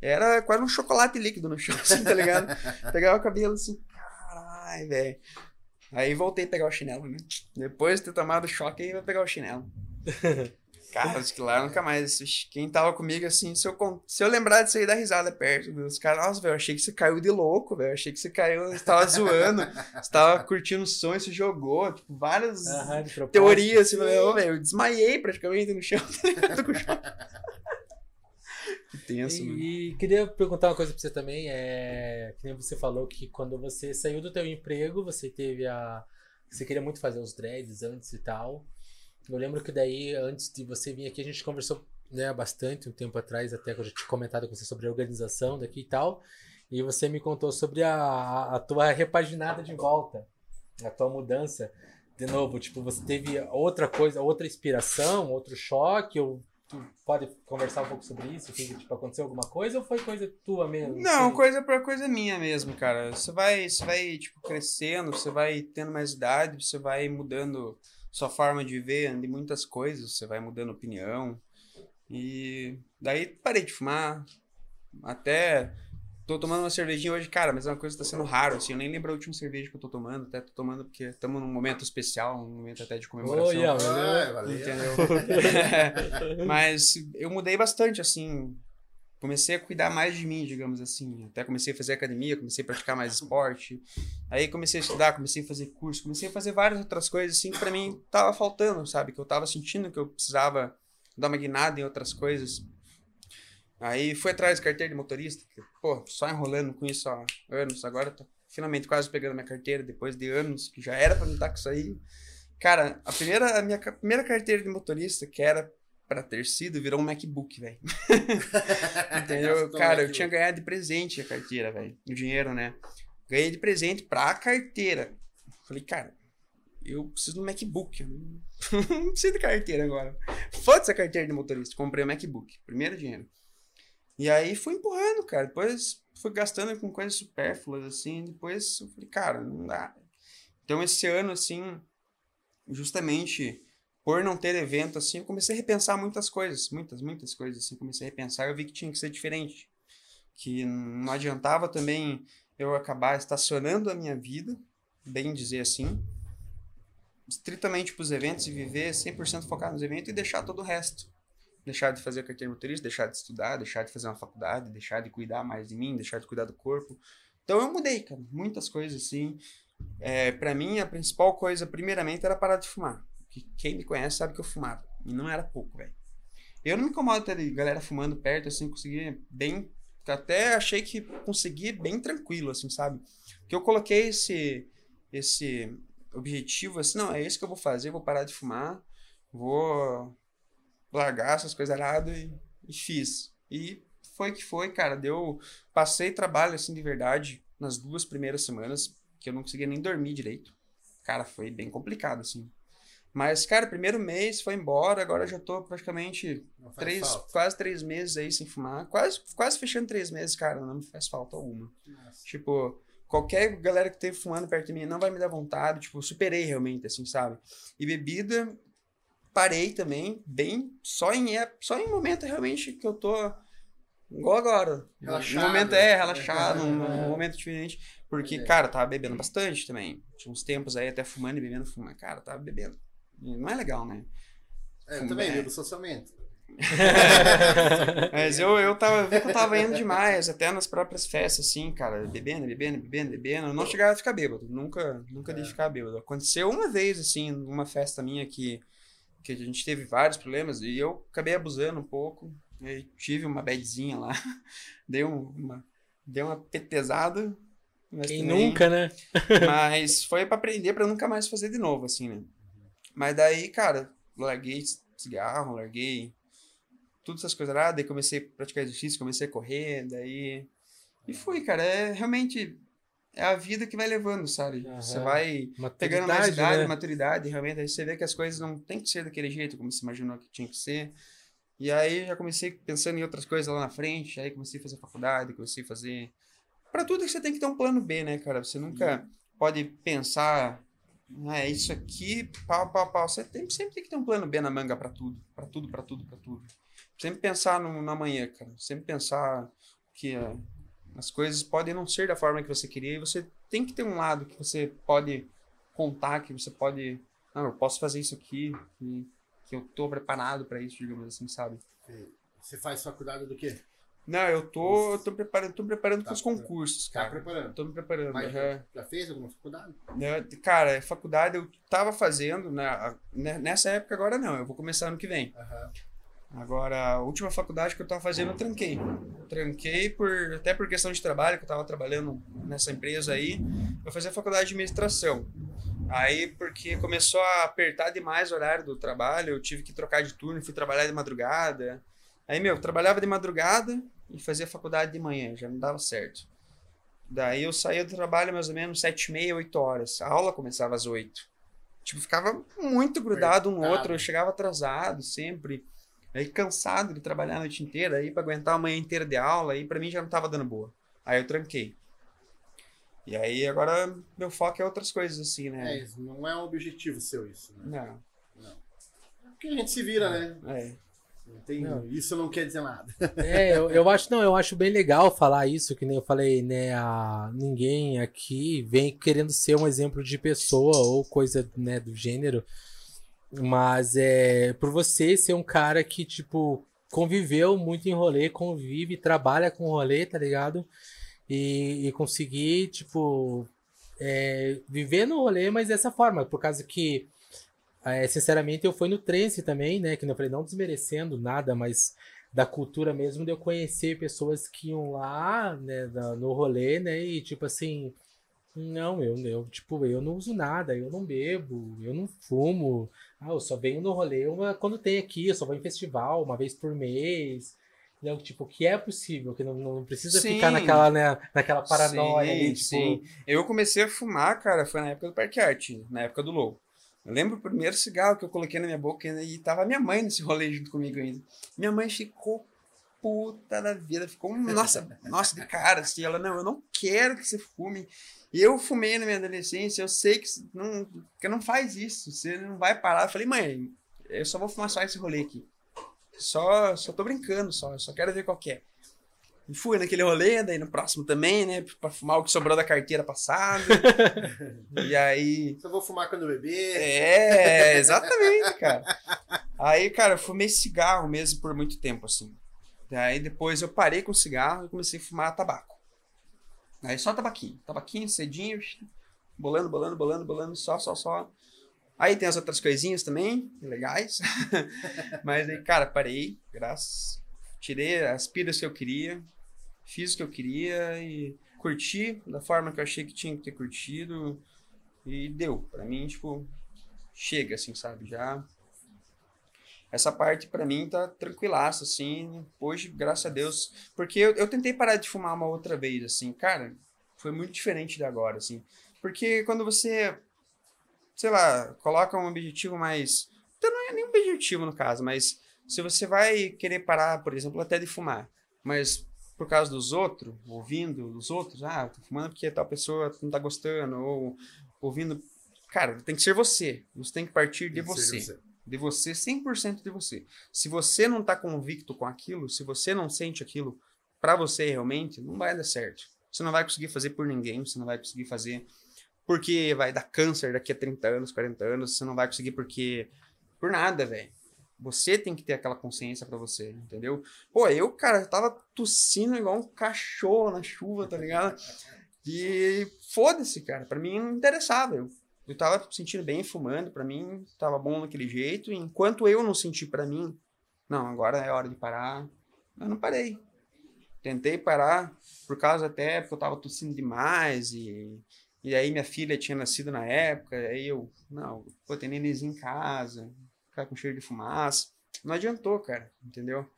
Era quase um chocolate líquido no chão, assim, tá ligado? Pegava o cabelo assim, caralho, velho. Aí voltei a pegar o chinelo, né? Depois de ter tomado choque, aí vai pegar o chinelo. Cara, acho que lá nunca mais. Quem tava comigo, assim, se eu, se eu lembrar disso aí, dá risada perto dos caras. Nossa, velho, eu achei que você caiu de louco, velho. Achei que você caiu, você tava zoando, você tava curtindo o som e se jogou. Tipo, várias teorias, assim, velho. Eu desmaiei praticamente no chão. Que tenso, mano. E, e queria perguntar uma coisa pra você também, é que nem você falou que quando você saiu do teu emprego, você teve a você queria muito fazer os dreads antes e tal. Eu lembro que daí antes de você vir aqui a gente conversou, né, bastante um tempo atrás, até que eu já tinha comentado com você sobre a organização daqui e tal. E você me contou sobre a, a tua repaginada de volta, a tua mudança. De novo, tipo, você teve outra coisa, outra inspiração, outro choque, ou tu pode conversar um pouco sobre isso? Que, tipo, aconteceu alguma coisa ou foi coisa tua mesmo? Não, Sei. coisa por coisa minha mesmo, cara. Você vai, você vai tipo crescendo, você vai tendo mais idade, você vai mudando sua forma de ver de muitas coisas, você vai mudando opinião. E daí parei de fumar. Até tô tomando uma cervejinha hoje, cara, mas é uma coisa que tá sendo raro, assim. Eu nem lembro a última cerveja que eu tô tomando, até tô tomando porque estamos num momento especial, um momento até de comemoração. Olha, Ah, valeu. Entendeu? Mas eu mudei bastante, assim. Comecei a cuidar mais de mim, digamos assim. Até comecei a fazer academia, comecei a praticar mais esporte. Aí comecei a estudar, comecei a fazer curso, comecei a fazer várias outras coisas, assim, que pra mim tava faltando, sabe? Que eu tava sentindo que eu precisava dar uma guinada em outras coisas. Aí fui atrás de carteira de motorista, que, pô, só enrolando com isso há anos. Agora tô finalmente quase pegando minha carteira, depois de anos, que já era pra não estar com isso aí. Cara, a primeira, a minha primeira carteira de motorista, que era pra ter sido, virou um MacBook, velho. Entendeu? Cara, eu tinha ganhado de presente a carteira, velho. O dinheiro, né? Ganhei de presente pra carteira. Falei, cara, eu preciso de um MacBook. Eu não, não preciso de carteira agora. Foda-se a carteira de motorista. Comprei um MacBook. Primeiro dinheiro. E aí fui empurrando, cara. Depois fui gastando com coisas supérfluas, assim. Depois eu falei, cara, não dá. Então esse ano, assim, justamente por não ter evento, assim, eu comecei a repensar muitas coisas. Muitas, muitas coisas, assim. Comecei a repensar. Eu vi que tinha que ser diferente. que não adiantava também eu acabar estacionando a minha vida, bem dizer assim, estritamente para os eventos e viver 100% focado nos eventos e deixar todo o resto. Deixar de fazer carteira motorista, deixar de estudar, deixar de fazer uma faculdade, deixar de cuidar mais de mim, deixar de cuidar do corpo. Então eu mudei, cara, muitas coisas assim. É, para mim, a principal coisa, primeiramente, era parar de fumar. Que quem me conhece sabe que eu fumava. E não era pouco, velho. Eu não me incomodo até de galera fumando perto, assim, conseguir bem. Até achei que consegui bem tranquilo, assim, sabe? Que eu coloquei esse, esse objetivo, assim, não, é isso que eu vou fazer, vou parar de fumar, vou largar essas coisas erradas e, e fiz. E foi que foi, cara. Deu. Passei trabalho, assim, de verdade, nas duas primeiras semanas, que eu não conseguia nem dormir direito. Cara, foi bem complicado, assim. Mas, cara, primeiro mês foi embora, agora já tô praticamente três, quase três meses aí sem fumar. Quase, quase fechando três meses, cara, não me faz falta alguma. Nossa. Tipo, qualquer galera que esteja fumando perto de mim não vai me dar vontade, tipo, superei realmente, assim, sabe? E bebida, parei também, bem, só em, só em momento realmente que eu tô igual agora. Relaxado. Um momento é relaxado, um, um momento diferente. Porque, é. cara, tava bebendo bastante também. Tinha uns tempos aí até fumando e bebendo, fumando. Cara, tava bebendo. Não é legal, né? É, eu também bebo socialmente. Mas eu, eu tava vendo que eu tava indo demais, até nas próprias festas, assim, cara, bebendo, bebendo, bebendo, bebendo. Eu não chegava a ficar bêbado, nunca, nunca é. de ficar bêbado. Aconteceu uma vez, assim, numa festa minha que, que a gente teve vários problemas e eu acabei abusando um pouco. E tive uma badzinha lá, dei um, uma, dei uma petezada. Quem também, nunca, né? mas foi para aprender para nunca mais fazer de novo, assim, né? Mas daí, cara, larguei cigarro, larguei todas essas coisas lá, daí comecei a praticar exercício, comecei a correr, daí. E fui, cara. É realmente. É a vida que vai levando, sabe? Uhum. Você vai pegando mais idade, né? maturidade, realmente. Aí você vê que as coisas não tem que ser daquele jeito como você imaginou que tinha que ser. E aí já comecei pensando em outras coisas lá na frente. Aí comecei a fazer faculdade, comecei a fazer. Para tudo você tem que ter um plano B, né, cara? Você nunca uhum. pode pensar é isso aqui, pau, pau, pau. Você tem, sempre tem que ter um plano B na manga para tudo, para tudo, para tudo, para tudo. Sempre pensar no, na manhã, cara. Sempre pensar que uh, as coisas podem não ser da forma que você queria e você tem que ter um lado que você pode contar, que você pode, não, eu posso fazer isso aqui, que, que eu tô preparado para isso, digamos assim, sabe? Você faz faculdade do quê? Não, eu tô, eu tô preparando, tô preparando tá, para os concursos, tá cara. Tá preparando? Tô me preparando. Mas uhum. já fez alguma faculdade? Cara, faculdade eu tava fazendo, na, né, nessa época agora não, eu vou começar ano que vem. Uhum. Agora, a última faculdade que eu tava fazendo, eu tranquei. Tranquei por, até por questão de trabalho, que eu tava trabalhando nessa empresa aí. Eu fazia faculdade de administração. Aí, porque começou a apertar demais o horário do trabalho, eu tive que trocar de turno, fui trabalhar de madrugada. Aí, meu, trabalhava de madrugada, e fazia faculdade de manhã, já não dava certo. Daí eu saía do trabalho mais ou menos sete e meia, oito horas. A aula começava às oito. Tipo, ficava muito grudado um no outro, eu chegava atrasado sempre. Aí cansado de trabalhar a noite inteira, aí para aguentar a manhã inteira de aula, aí para mim já não tava dando boa. Aí eu tranquei. E aí agora meu foco é outras coisas assim, né? É, não é um objetivo seu isso, né? Não. Não. É porque a gente se vira, né? É. Tem, não. Isso não quer dizer nada. É, eu, eu acho não, eu acho bem legal falar isso, que nem eu falei, né? A, ninguém aqui vem querendo ser um exemplo de pessoa ou coisa né, do gênero. Mas é por você ser um cara que, tipo, conviveu muito em rolê, convive, trabalha com rolê, tá ligado? E, e conseguir, tipo, é, viver no rolê, mas dessa forma, por causa que é, sinceramente, eu fui no trance também, né? Que eu falei, não desmerecendo nada, mas da cultura mesmo de eu conhecer pessoas que iam lá, né, no rolê, né? E tipo assim, não, eu, eu, tipo, eu não uso nada, eu não bebo, eu não fumo. Ah, eu só venho no rolê uma, quando tem aqui, eu só vou em festival uma vez por mês. Né? Tipo, que é possível, que não, não precisa sim. ficar naquela, né, naquela paranoia sim, ali, tipo... Sim. Eu comecei a fumar, cara, foi na época do Parque Arte, na época do Low. Eu lembro o primeiro cigarro que eu coloquei na minha boca e tava minha mãe nesse rolê junto comigo ainda. Minha mãe ficou puta da vida, ficou, nossa, nossa, de cara, assim, ela, não, eu não quero que você fume. Eu fumei na minha adolescência, eu sei que não, que não faz isso, você não vai parar. Eu falei, mãe, eu só vou fumar só esse rolê aqui. Só, só tô brincando, só, só quero ver qual é. E fui naquele rolê, daí no próximo também, né? Pra fumar o que sobrou da carteira passada. e aí. Só vou fumar quando beber. É, exatamente, cara. Aí, cara, eu fumei cigarro mesmo por muito tempo, assim. Daí depois eu parei com cigarro e comecei a fumar tabaco. Aí só tabaquinho. Tabaquinho, cedinho, bolando, bolando, bolando, bolando, só, só, só. Aí tem as outras coisinhas também, legais. Mas aí, cara, parei, graças. Tirei as piras que eu queria, fiz o que eu queria e curti da forma que eu achei que tinha que ter curtido. E deu. Pra mim, tipo, chega, assim, sabe? Já. Essa parte pra mim tá tranquilaça, assim. Hoje, graças a Deus. Porque eu, eu tentei parar de fumar uma outra vez, assim. Cara, foi muito diferente de agora, assim. Porque quando você sei lá, coloca um objetivo mais. Então não é nem um objetivo no caso, mas se você vai querer parar, por exemplo, até de fumar, mas por causa dos outros, ouvindo dos outros, ah, tô fumando porque tal pessoa não tá gostando, ou ouvindo. Cara, tem que ser você. Você tem que partir de você. você. De você, 100% de você. Se você não tá convicto com aquilo, se você não sente aquilo para você realmente, não vai dar certo. Você não vai conseguir fazer por ninguém, você não vai conseguir fazer porque vai dar câncer daqui a 30 anos, 40 anos, você não vai conseguir porque por nada, velho. Você tem que ter aquela consciência para você, entendeu? Pô, eu, cara, tava tossindo igual um cachorro na chuva, tá ligado? E foda-se, cara. Pra mim não interessava. Eu, eu tava sentindo bem fumando, pra mim tava bom daquele jeito. Enquanto eu não senti pra mim, não, agora é hora de parar. Eu não parei. Tentei parar por causa até porque eu tava tossindo demais e e aí minha filha tinha nascido na época, aí eu, não, vou ter nenenzinho em casa, ficar com cheiro de fumaça. Não adiantou, cara, entendeu?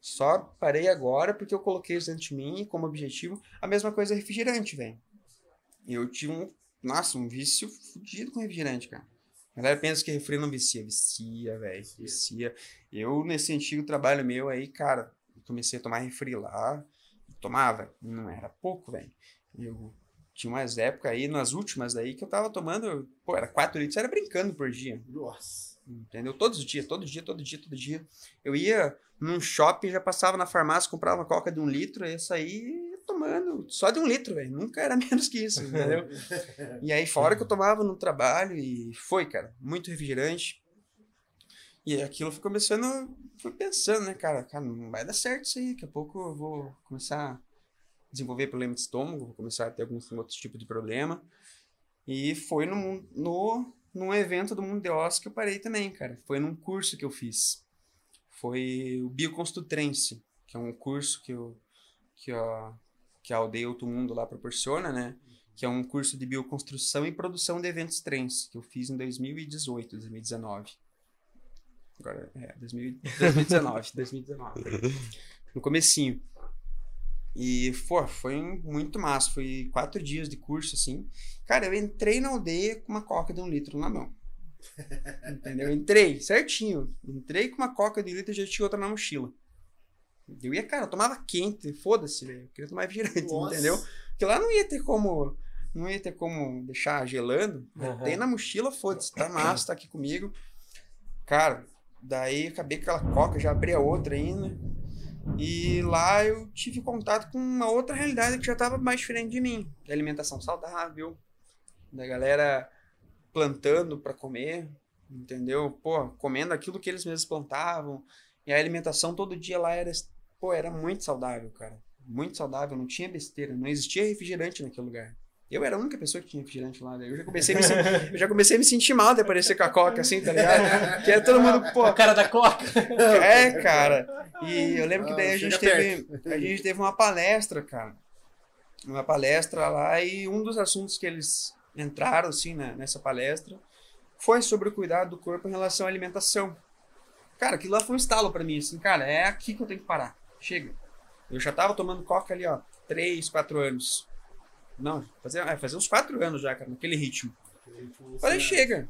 Só parei agora porque eu coloquei isso dentro de mim como objetivo. A mesma coisa é refrigerante, velho. Eu tive um, nossa, um vício fudido com refrigerante, cara. A galera pensa que refri não vicia. Vicia, velho. Vicia. Eu, nesse antigo trabalho meu aí, cara, comecei a tomar refri lá. Tomava, não era pouco, velho. Eu tinha umas épocas aí, nas últimas aí, que eu tava tomando, pô, era 4 litros, era brincando por dia. Nossa. Entendeu? Todos os dias, todo dia, todo dia, todo dia. Eu ia num shopping, já passava na farmácia, comprava uma coca de um litro, ia sair tomando só de um litro, velho. Nunca era menos que isso, entendeu? e aí, fora que eu tomava no trabalho, e foi, cara, muito refrigerante. E aquilo foi começando, fui pensando, né, cara, cara, não vai dar certo isso aí, daqui a pouco eu vou começar desenvolver problema de estômago, vou começar a ter alguns outros tipos de problema. E foi no, no, num evento do Mundo de Oz que eu parei também, cara. Foi num curso que eu fiz. Foi o Bioconstrutrense, que é um curso que, eu, que, a, que a Aldeia Outro Mundo lá proporciona, né? Que é um curso de bioconstrução e produção de eventos trens, que eu fiz em 2018, 2019. Agora, é, 2019, 2019. No comecinho. E, pô, foi muito massa. Foi quatro dias de curso, assim. Cara, eu entrei na aldeia com uma coca de um litro na mão. Entendeu? Entrei, certinho. Entrei com uma coca de um litro e já tinha outra na mochila. Eu ia, cara, eu tomava quente, foda-se, velho. Eu queria tomar refrigerante, Nossa. entendeu? Porque lá não ia ter como. Não ia ter como deixar gelando. Uhum. Tem na mochila, foda-se, tá massa, tá aqui comigo. Cara, daí acabei com aquela coca, já abri a outra ainda. E lá eu tive contato com uma outra realidade que já estava mais diferente de mim. Da alimentação saudável, da galera plantando para comer, entendeu? Pô, comendo aquilo que eles mesmos plantavam. E a alimentação todo dia lá era, pô, era muito saudável, cara. Muito saudável, não tinha besteira, não existia refrigerante naquele lugar. Eu era a única pessoa que tinha refrigerante lá. Eu já comecei a me, eu já comecei a me sentir mal de aparecer com a Coca, assim, tá ligado? Que é todo mundo, pô. O cara da Coca. É, cara. E eu lembro que daí a gente teve. A gente teve uma palestra, cara. Uma palestra lá, e um dos assuntos que eles entraram, assim, né, nessa palestra foi sobre o cuidado do corpo em relação à alimentação. Cara, aquilo lá foi um estalo para mim, assim, cara, é aqui que eu tenho que parar. Chega. Eu já tava tomando coca ali, ó, 3, 4 anos. Não, fazia, é, fazia uns quatro anos já, cara, naquele ritmo. Falei, chega.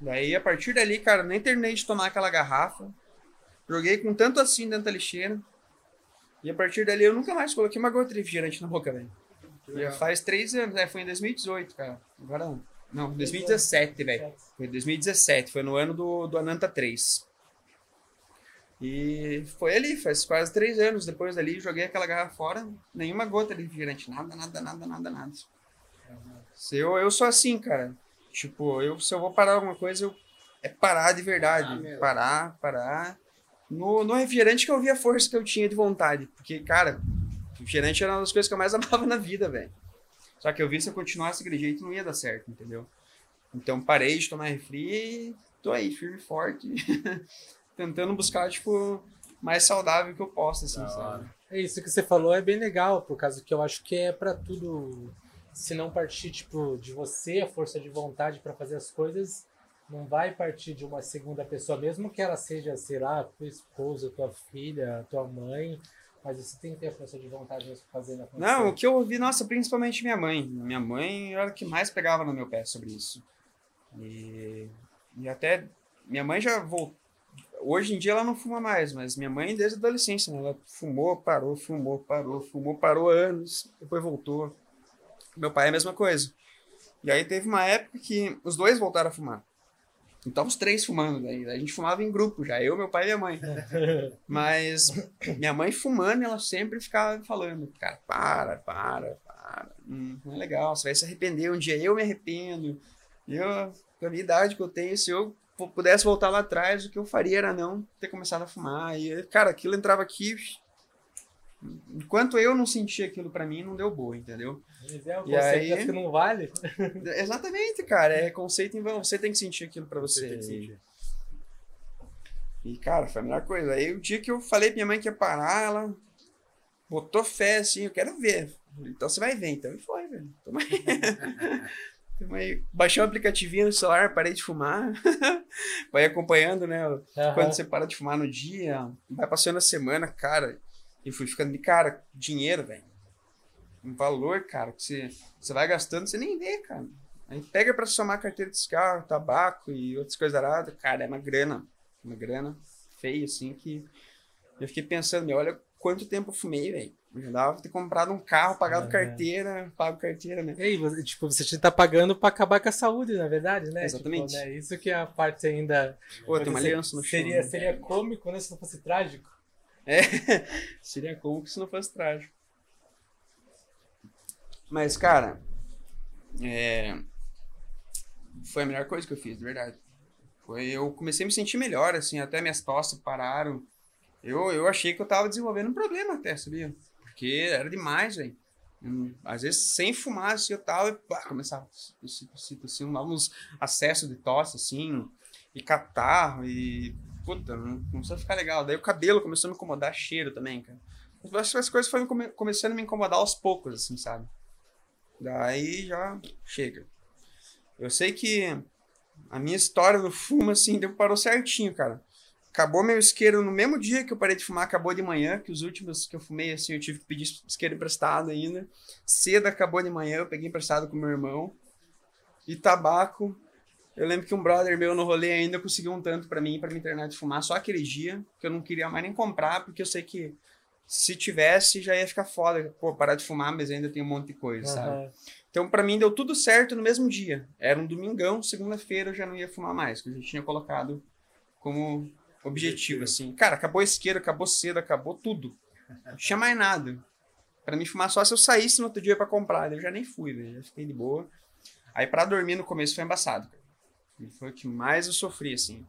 Daí, a partir dali, cara, nem terminei de tomar aquela garrafa. Joguei com tanto assim dentro da lixeira. E a partir dali, eu nunca mais coloquei uma gota de refrigerante na boca, velho. Já faz três anos, né? Foi em 2018, cara. Agora não. Não, 2017, velho. Foi 2017, foi no ano do, do Ananta 3. E foi ali, faz quase três anos depois dali, joguei aquela garrafa fora, nenhuma gota de refrigerante, nada, nada, nada, nada, nada. Se eu, eu sou assim, cara. Tipo, eu, se eu vou parar alguma coisa, eu, é parar de verdade. Ah, parar, parar. No, no refrigerante que eu vi a força que eu tinha de vontade. Porque, cara, refrigerante era uma das coisas que eu mais amava na vida, velho. Só que eu vi se eu continuasse daquele jeito não ia dar certo, entendeu? Então parei de tomar refri e tô aí, firme e forte. tentando buscar, tipo, mais saudável que eu posso, assim, sabe? É isso que você falou, é bem legal, por causa que eu acho que é pra tudo. Se não partir, tipo, de você, a força de vontade pra fazer as coisas, não vai partir de uma segunda pessoa, mesmo que ela seja, sei lá, tua esposa, tua filha, tua mãe, mas você tem que ter a força de vontade mesmo pra fazer acontecer. Não, o que eu ouvi, nossa, principalmente minha mãe. Minha mãe era a que mais pegava no meu pé sobre isso. E, e até minha mãe já voltou. Hoje em dia ela não fuma mais, mas minha mãe desde a adolescência, né? Ela fumou, parou, fumou, parou, fumou, parou anos, depois voltou. Meu pai é a mesma coisa. E aí teve uma época que os dois voltaram a fumar. Então os três fumando, daí a gente fumava em grupo já, eu, meu pai e minha mãe. Mas minha mãe fumando, ela sempre ficava falando, cara, para, para, para. Hum, não é legal, você vai se arrepender. Um dia eu me arrependo. Eu, com a minha idade que eu tenho, se eu pudesse voltar lá atrás, o que eu faria era não ter começado a fumar. E, cara, aquilo entrava aqui. Enquanto eu não sentia aquilo pra mim, não deu boa, entendeu? Mas é E aí- que não vale. Exatamente, cara. É conceito em vão. Você tem que sentir aquilo pra você. Você. E, cara, foi a melhor coisa. Aí o dia que eu falei pra minha mãe que ia parar, ela botou fé, assim, eu quero ver. Então você vai ver, então. E foi, velho. Toma aí. Aí. Baixei um aplicativinho no celular, parei de fumar. vai acompanhando, né? Aham. Quando você para de fumar no dia, vai passando a semana, cara. E fui ficando de cara, dinheiro, velho. Um valor, cara, que você, você vai gastando, você nem vê, cara. Aí pega pra somar carteira de cigarro, tabaco e outras coisas aradas, cara, é uma grana. Uma grana feia, assim, que eu fiquei pensando, meu, olha quanto tempo eu fumei, velho. Eu já dava pra ter comprado um carro, pagado Aham. carteira, pago carteira, né? E aí, você, tipo, você tá pagando pra acabar com a saúde, na verdade, né? Exatamente. Tipo, né? Isso que é a parte ainda. Pô, tem uma Seria- aliança no chão. Seria, né? seria cômico, né? Se não fosse trágico. É, seria como se não fosse trágico. Mas, cara, é, foi a melhor coisa que eu fiz, de verdade. Foi, eu comecei a me sentir melhor, assim, até minhas tosses pararam. Eu, eu achei que eu tava desenvolvendo um problema até, sabia? Porque era demais, velho. Hum, Às vezes, sem fumar, assim, eu tava, e pá, começava, assim, assim, assim, uns acessos de tosse, assim, e catarro, e puta, não começou a ficar legal. Daí o cabelo começou a me incomodar, cheiro também, cara. As coisas foram come- começando a me incomodar aos poucos, assim, sabe? Daí já chega. Eu sei que a minha história no fumo, assim, deu, parou certinho, cara. Acabou meu isqueiro no mesmo dia que eu parei de fumar, acabou de manhã, que os últimos que eu fumei, assim, eu tive que pedir isqueiro emprestado ainda. Cedo acabou de manhã, eu peguei emprestado com meu irmão. E tabaco, eu lembro que um brother meu no rolê ainda conseguiu um tanto pra mim, pra me internar de fumar, só aquele dia, que eu não queria mais nem comprar, porque eu sei que se tivesse já ia ficar foda. Pô, parar de fumar, mas ainda tem um monte de coisa, sabe? Aham. Então, pra mim, deu tudo certo no mesmo dia. Era um domingão, segunda-feira eu já não ia fumar mais, que eu já tinha colocado como objetivo, assim. Cara, acabou a isqueiro, acabou cedo, acabou tudo. Não tinha mais nada. Pra mim fumar só se eu saísse no outro dia pra comprar. Eu já nem fui, velho. Já fiquei de boa. Aí pra dormir no começo foi embaçado, cara. Foi o que mais eu sofri, assim.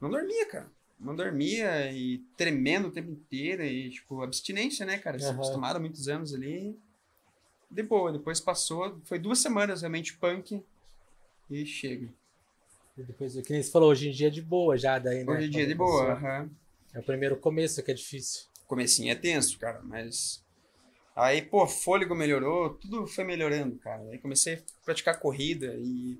Não dormia, cara. Não dormia e tremendo o tempo inteiro e, tipo, abstinência, né, cara? Se Aham. acostumaram muitos anos ali. De boa, depois passou, foi duas semanas realmente punk e chega. E depois, que nem você falou, hoje em dia é de boa já, daí, né? Hoje em dia é de boa, aham. É o primeiro começo que é difícil. comecinho é tenso, cara, mas aí, pô, fôlego melhorou, tudo foi melhorando, cara. Aí comecei a praticar corrida e,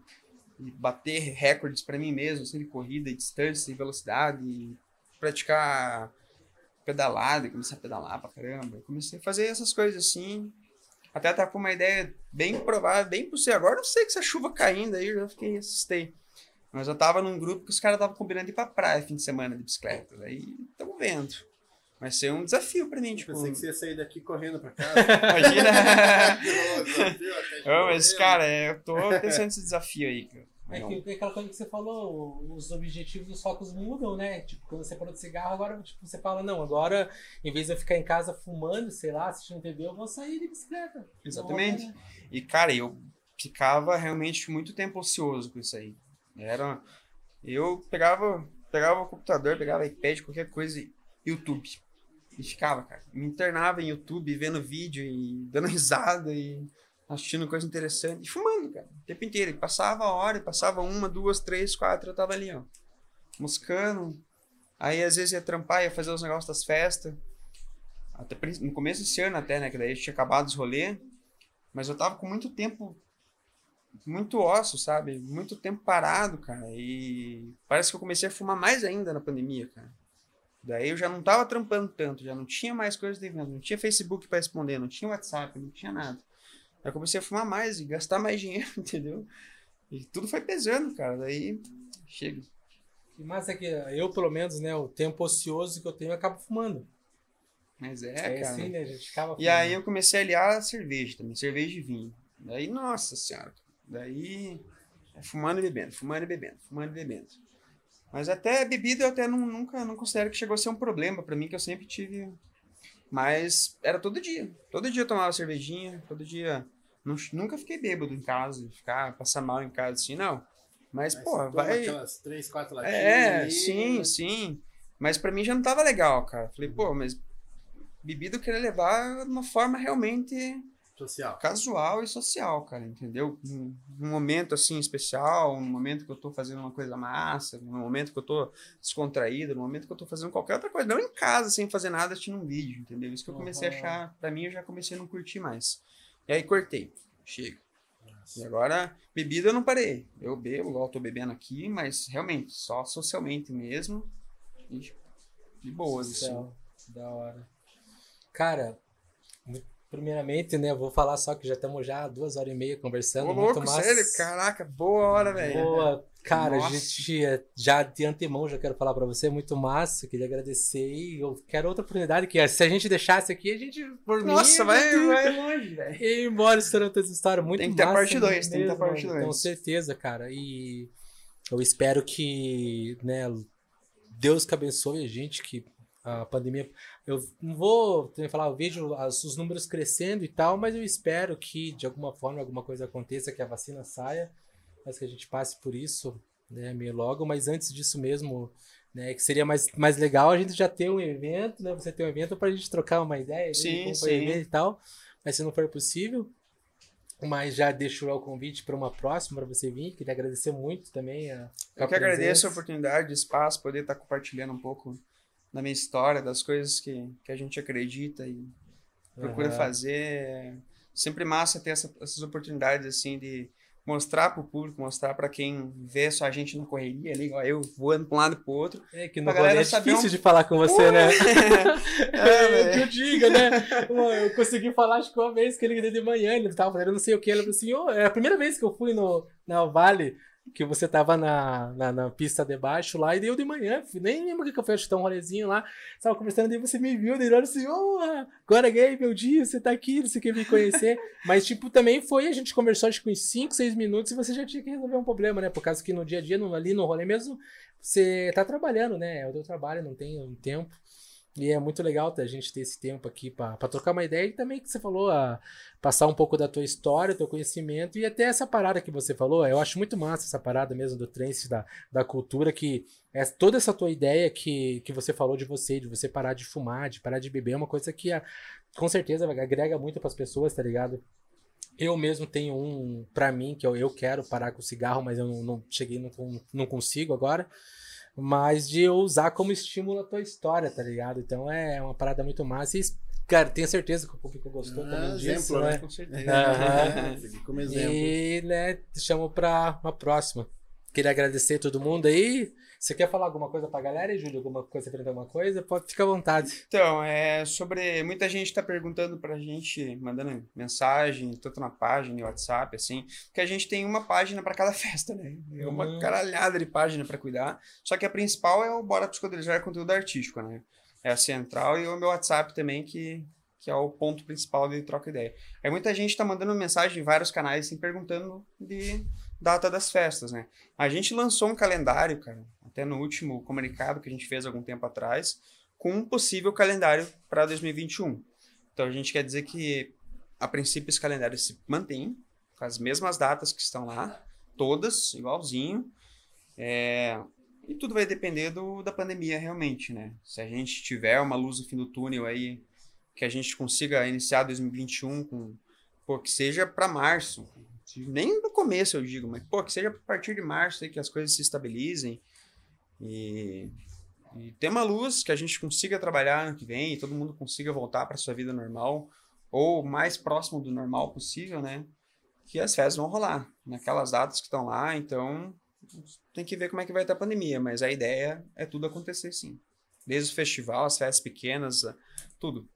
e bater recordes pra mim mesmo, assim, de corrida, e distância e velocidade, e praticar pedalada, e comecei a pedalar pra caramba. Eu comecei a fazer essas coisas assim. Até tá com uma ideia bem provável, bem possível. Agora eu não sei que essa chuva caindo aí, eu já fiquei assustei. Mas eu tava num grupo que os caras estavam combinando ir pra praia fim de semana de bicicleta. Aí estamos vendo. Vai ser um desafio pra mim, tipo. Pensei que você ia sair daqui correndo pra casa. Imagina! De Não, mas, cara, é, eu tô pensando nesse desafio aí, cara. É, que, é aquela coisa que você falou, os objetivos dos focos mudam, né? Tipo, quando você parou de cigarro, agora tipo, você fala, não, agora, em vez de eu ficar em casa fumando, sei lá, assistindo TV, eu vou sair de bicicleta. Exatamente. Vou, né? E, cara, eu ficava realmente muito tempo ocioso com isso aí. Era. Eu pegava, pegava o computador, pegava iPad, qualquer coisa, YouTube. E ficava, cara. Me internava em YouTube, vendo vídeo e dando risada e assistindo coisa interessante. E fumando, cara. O tempo inteiro. E passava a hora, passava uma, duas, três, quatro, eu tava ali, ó. Moscando. Aí às vezes ia trampar, ia fazer os negócios das festas. Até no começo desse ano até, né? Que daí tinha acabado os rolês. Mas eu tava com muito tempo muito ócio, sabe? Muito tempo parado, cara. E parece que eu comecei a fumar mais ainda na pandemia, cara. Daí eu já não tava trampando tanto, já não tinha mais coisas de evento, não tinha Facebook para responder, não tinha WhatsApp, não tinha nada. Aí eu comecei a fumar mais e gastar mais dinheiro, entendeu? E tudo foi pesando, cara. Daí chega. E mais é que eu, pelo menos, né, o tempo ocioso que eu tenho, eu acabo fumando. Mas é, é cara. Assim, né? A gente acaba e aí eu comecei a aliar a cerveja também, cerveja e vinho. Daí, nossa senhora. Daí, é fumando e bebendo, fumando e bebendo, fumando e bebendo. Mas até bebida eu até não, nunca não considero que chegou a ser um problema para mim, que eu sempre tive. Mas era todo dia. Todo dia eu tomava cervejinha, todo dia. nunca fiquei bêbado em casa, ficar, passar mal em casa assim, não. Mas, Mas pô, vai. Aquelas três, quatro latinhas. É, ali, sim, né? sim. Mas para mim já não tava legal, cara. Falei, pô, mas bebida eu queria levar de uma forma realmente Social. Casual e social, cara, entendeu? Num, momento assim especial, num momento que eu tô fazendo uma coisa massa, num momento que eu tô descontraído, num momento que eu tô fazendo qualquer outra coisa, não em casa sem fazer nada assistindo um vídeo, entendeu? Isso que eu comecei uhum. a achar, pra mim eu já comecei a não curtir mais. E aí cortei, chega. Nossa. E agora, bebida eu não parei. Eu bebo, igual eu tô bebendo aqui, mas realmente, só socialmente mesmo. E de boas, assim. Da hora. Cara, Primeiramente, né, vou falar só que já estamos já duas horas e meia conversando. Ô, muito louco, massa. sério? Caraca, boa hora, velho. Boa. Cara, Nossa. a gente já de antemão já quero falar para você, muito massa, queria agradecer e eu quero outra oportunidade que se a gente deixasse aqui, a gente por Nossa, mim, vai, vai longe, velho. E embora estourando essa história muito Tem que ter massa, parte 2, tem que ter parte 2. Com certeza, cara. E eu espero que, né, Deus que abençoe a gente que a pandemia. Eu não vou também falar, eu vejo os números crescendo e tal, mas eu espero que de alguma forma alguma coisa aconteça, que a vacina saia, mas que a gente passe por isso, né, meio logo. Mas antes disso mesmo, né, que seria mais, mais legal a gente já ter um evento, né, você ter um evento para a gente trocar uma ideia, sim, sim. e tal. Mas se não for possível, mas já deixo o convite para uma próxima para você vir. Queria agradecer muito também a. Eu que agradeço a oportunidade, o espaço, poder estar compartilhando um pouco da minha história, das coisas que, que a gente acredita e procura uhum. fazer. Sempre massa ter essa, essas oportunidades, assim, de mostrar para o público, mostrar para quem vê só a gente na correria ali, igual eu voando para um lado para outro. É que no rolê é difícil um... de falar com você, né? é, é, que eu diga, né? Eu consegui falar, acho que uma vez que ele deu de manhã, ele tava falando não sei o que, ele falou assim, oh, é a primeira vez que eu fui no, na Vale, que você tava na, na, na, pista de baixo lá, e deu de manhã, nem lembro que eu fui chutar um rolezinho lá, tava conversando, e você me viu, daí olha assim, oh, agora gay, meu dia, você tá aqui, você quer me conhecer, mas tipo, também foi, a gente conversou acho que uns 5, 6 minutos, e você já tinha que resolver um problema, né, por causa que no dia a dia, no, ali no rolê mesmo, você tá trabalhando, né, é o teu trabalho, não tem um tempo, e é muito legal a gente ter esse tempo aqui para trocar uma ideia e também que você falou, a passar um pouco da tua história, teu conhecimento e até essa parada que você falou. Eu acho muito massa essa parada mesmo do trance, da, da cultura, que é toda essa tua ideia que, que você falou de você, de você parar de fumar, de parar de beber, é uma coisa que a, com certeza agrega muito para as pessoas, tá ligado? Eu mesmo tenho um para mim que eu, eu quero parar com cigarro, mas eu não, não cheguei, não, não consigo agora mas de usar como estímulo a tua história, tá ligado? Então é uma parada muito massa. E, cara, tenho certeza que o público gostou ah, também exemplo, disso, né? né? Com certeza. como exemplo. E, né, te chamo pra uma próxima. Queria agradecer todo mundo aí. Você quer falar alguma coisa pra galera, Júlio? Alguma coisa, aprender alguma coisa? Pode ficar à vontade. Então, é sobre. Muita gente tá perguntando pra gente, mandando mensagem, tanto na página, no WhatsApp, assim, que a gente tem uma página para cada festa, né? É uma uhum. caralhada de página para cuidar. Só que a principal é o Bora Psicodelizar Conteúdo Artístico, né? É a central e o meu WhatsApp também, que, que é o ponto principal de troca ideia. Aí muita gente tá mandando mensagem em vários canais, assim, perguntando de data das festas, né? A gente lançou um calendário, cara, até no último comunicado que a gente fez algum tempo atrás, com um possível calendário para 2021. Então a gente quer dizer que, a princípio, esse calendário se mantém, com as mesmas datas que estão lá, todas, igualzinho. É, e tudo vai depender do, da pandemia, realmente, né? Se a gente tiver uma luz no fim do túnel aí, que a gente consiga iniciar 2021 com, pô, que seja para março. Nem no começo eu digo, mas, pô, que seja a partir de março aí que as coisas se estabilizem. E, e ter uma luz que a gente consiga trabalhar ano que vem e todo mundo consiga voltar para sua vida normal, ou mais próximo do normal possível, né? Que as festas vão rolar naquelas datas que estão lá, então tem que ver como é que vai estar a pandemia, mas a ideia é tudo acontecer sim. Desde o festival, as festas pequenas, tudo.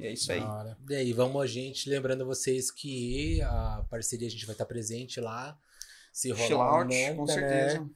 E é isso aí. E aí, vamos a gente, lembrando vocês que a parceria a gente vai estar presente lá. Se rolar Chill out, aumenta, com né?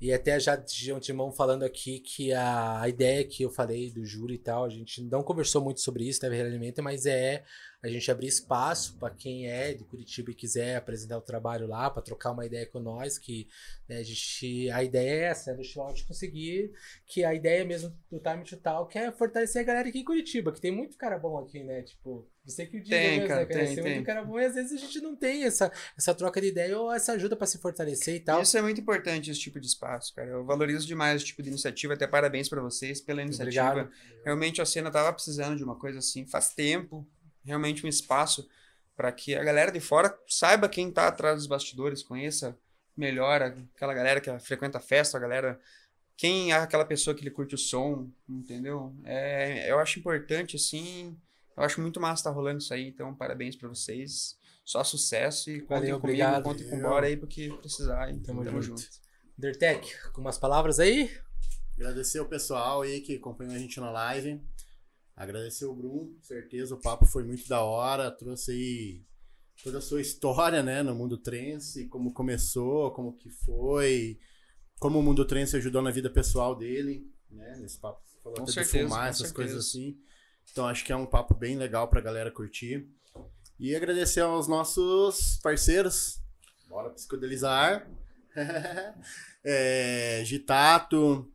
E até já de antemão falando aqui que a, a ideia que eu falei do júri e tal, a gente não conversou muito sobre isso, teve realmente, mas é a gente abrir espaço para quem é de Curitiba e quiser apresentar o trabalho lá, para trocar uma ideia com nós, que né, a gente a ideia é essa, é do de conseguir que a ideia mesmo do Time to Talk é fortalecer a galera aqui em Curitiba, que tem muito cara bom aqui, né? Tipo, você que o Tem, cara, né, cara? tem, Tem tem. cara bom e às vezes a gente não tem essa, essa troca de ideia ou essa ajuda para se fortalecer e tal. Isso é muito importante, esse tipo de espaço, cara. Eu valorizo demais esse tipo de iniciativa. Até parabéns para vocês pela iniciativa. Obrigado. Realmente a cena tava precisando de uma coisa assim faz tempo. Realmente um espaço para que a galera de fora saiba quem tá atrás dos bastidores, conheça melhor aquela galera que frequenta a festa, a galera. Quem é aquela pessoa que lhe curte o som, entendeu? É, eu acho importante, assim. Eu acho muito massa estar rolando isso aí, então parabéns para vocês. Só sucesso e contem Valeu, comigo, obrigado. contem com o Bora aí porque precisar. Então, Tamo tamo, junto. junto. Dertec, com umas palavras aí? Agradecer o pessoal aí que acompanhou a gente na live. Agradecer o Bruno, com certeza o papo foi muito da hora, trouxe aí toda a sua história, né, no mundo trance, como começou, como que foi, como o mundo trance ajudou na vida pessoal dele, né, nesse papo. Você falou Com até certeza, de fumar, essas certeza. coisas assim. Então acho que é um papo bem legal pra galera curtir. E agradecer aos nossos parceiros. Bora psicodelizar. é, Gitato,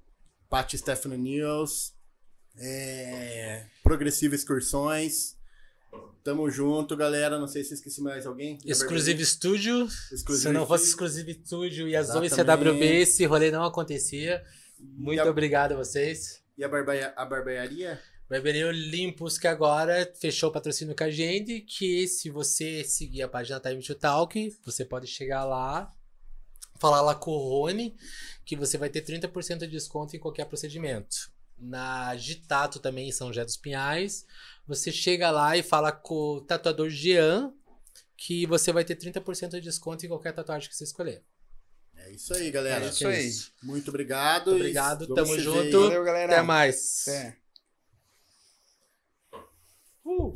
Pati Stephanie News, é, Progressiva Excursões. Tamo junto, galera. Não sei se esqueci mais alguém. Exclusive Studio. Exclusive Se não fosse. Exclusive Studio e a Zoe. CWB, esse rolê não acontecia. Muito a- obrigado a vocês. E a, barbaia, a barbearia? Barbearia Olympus, que agora fechou o patrocínio com a gente, que se você seguir a página Time to Talk, você pode chegar lá, falar lá com o Rony, que você vai ter 30% de desconto em qualquer procedimento. Na Gitato também, em São José dos Pinhais, você chega lá e fala com o tatuador Jean, que você vai ter 30% de desconto em qualquer tatuagem que você escolher. É isso aí, galera. É isso aí. Muito obrigado. Muito obrigado, e vamos tamo junto. Valeu, galera. Até mais. Até. Falou!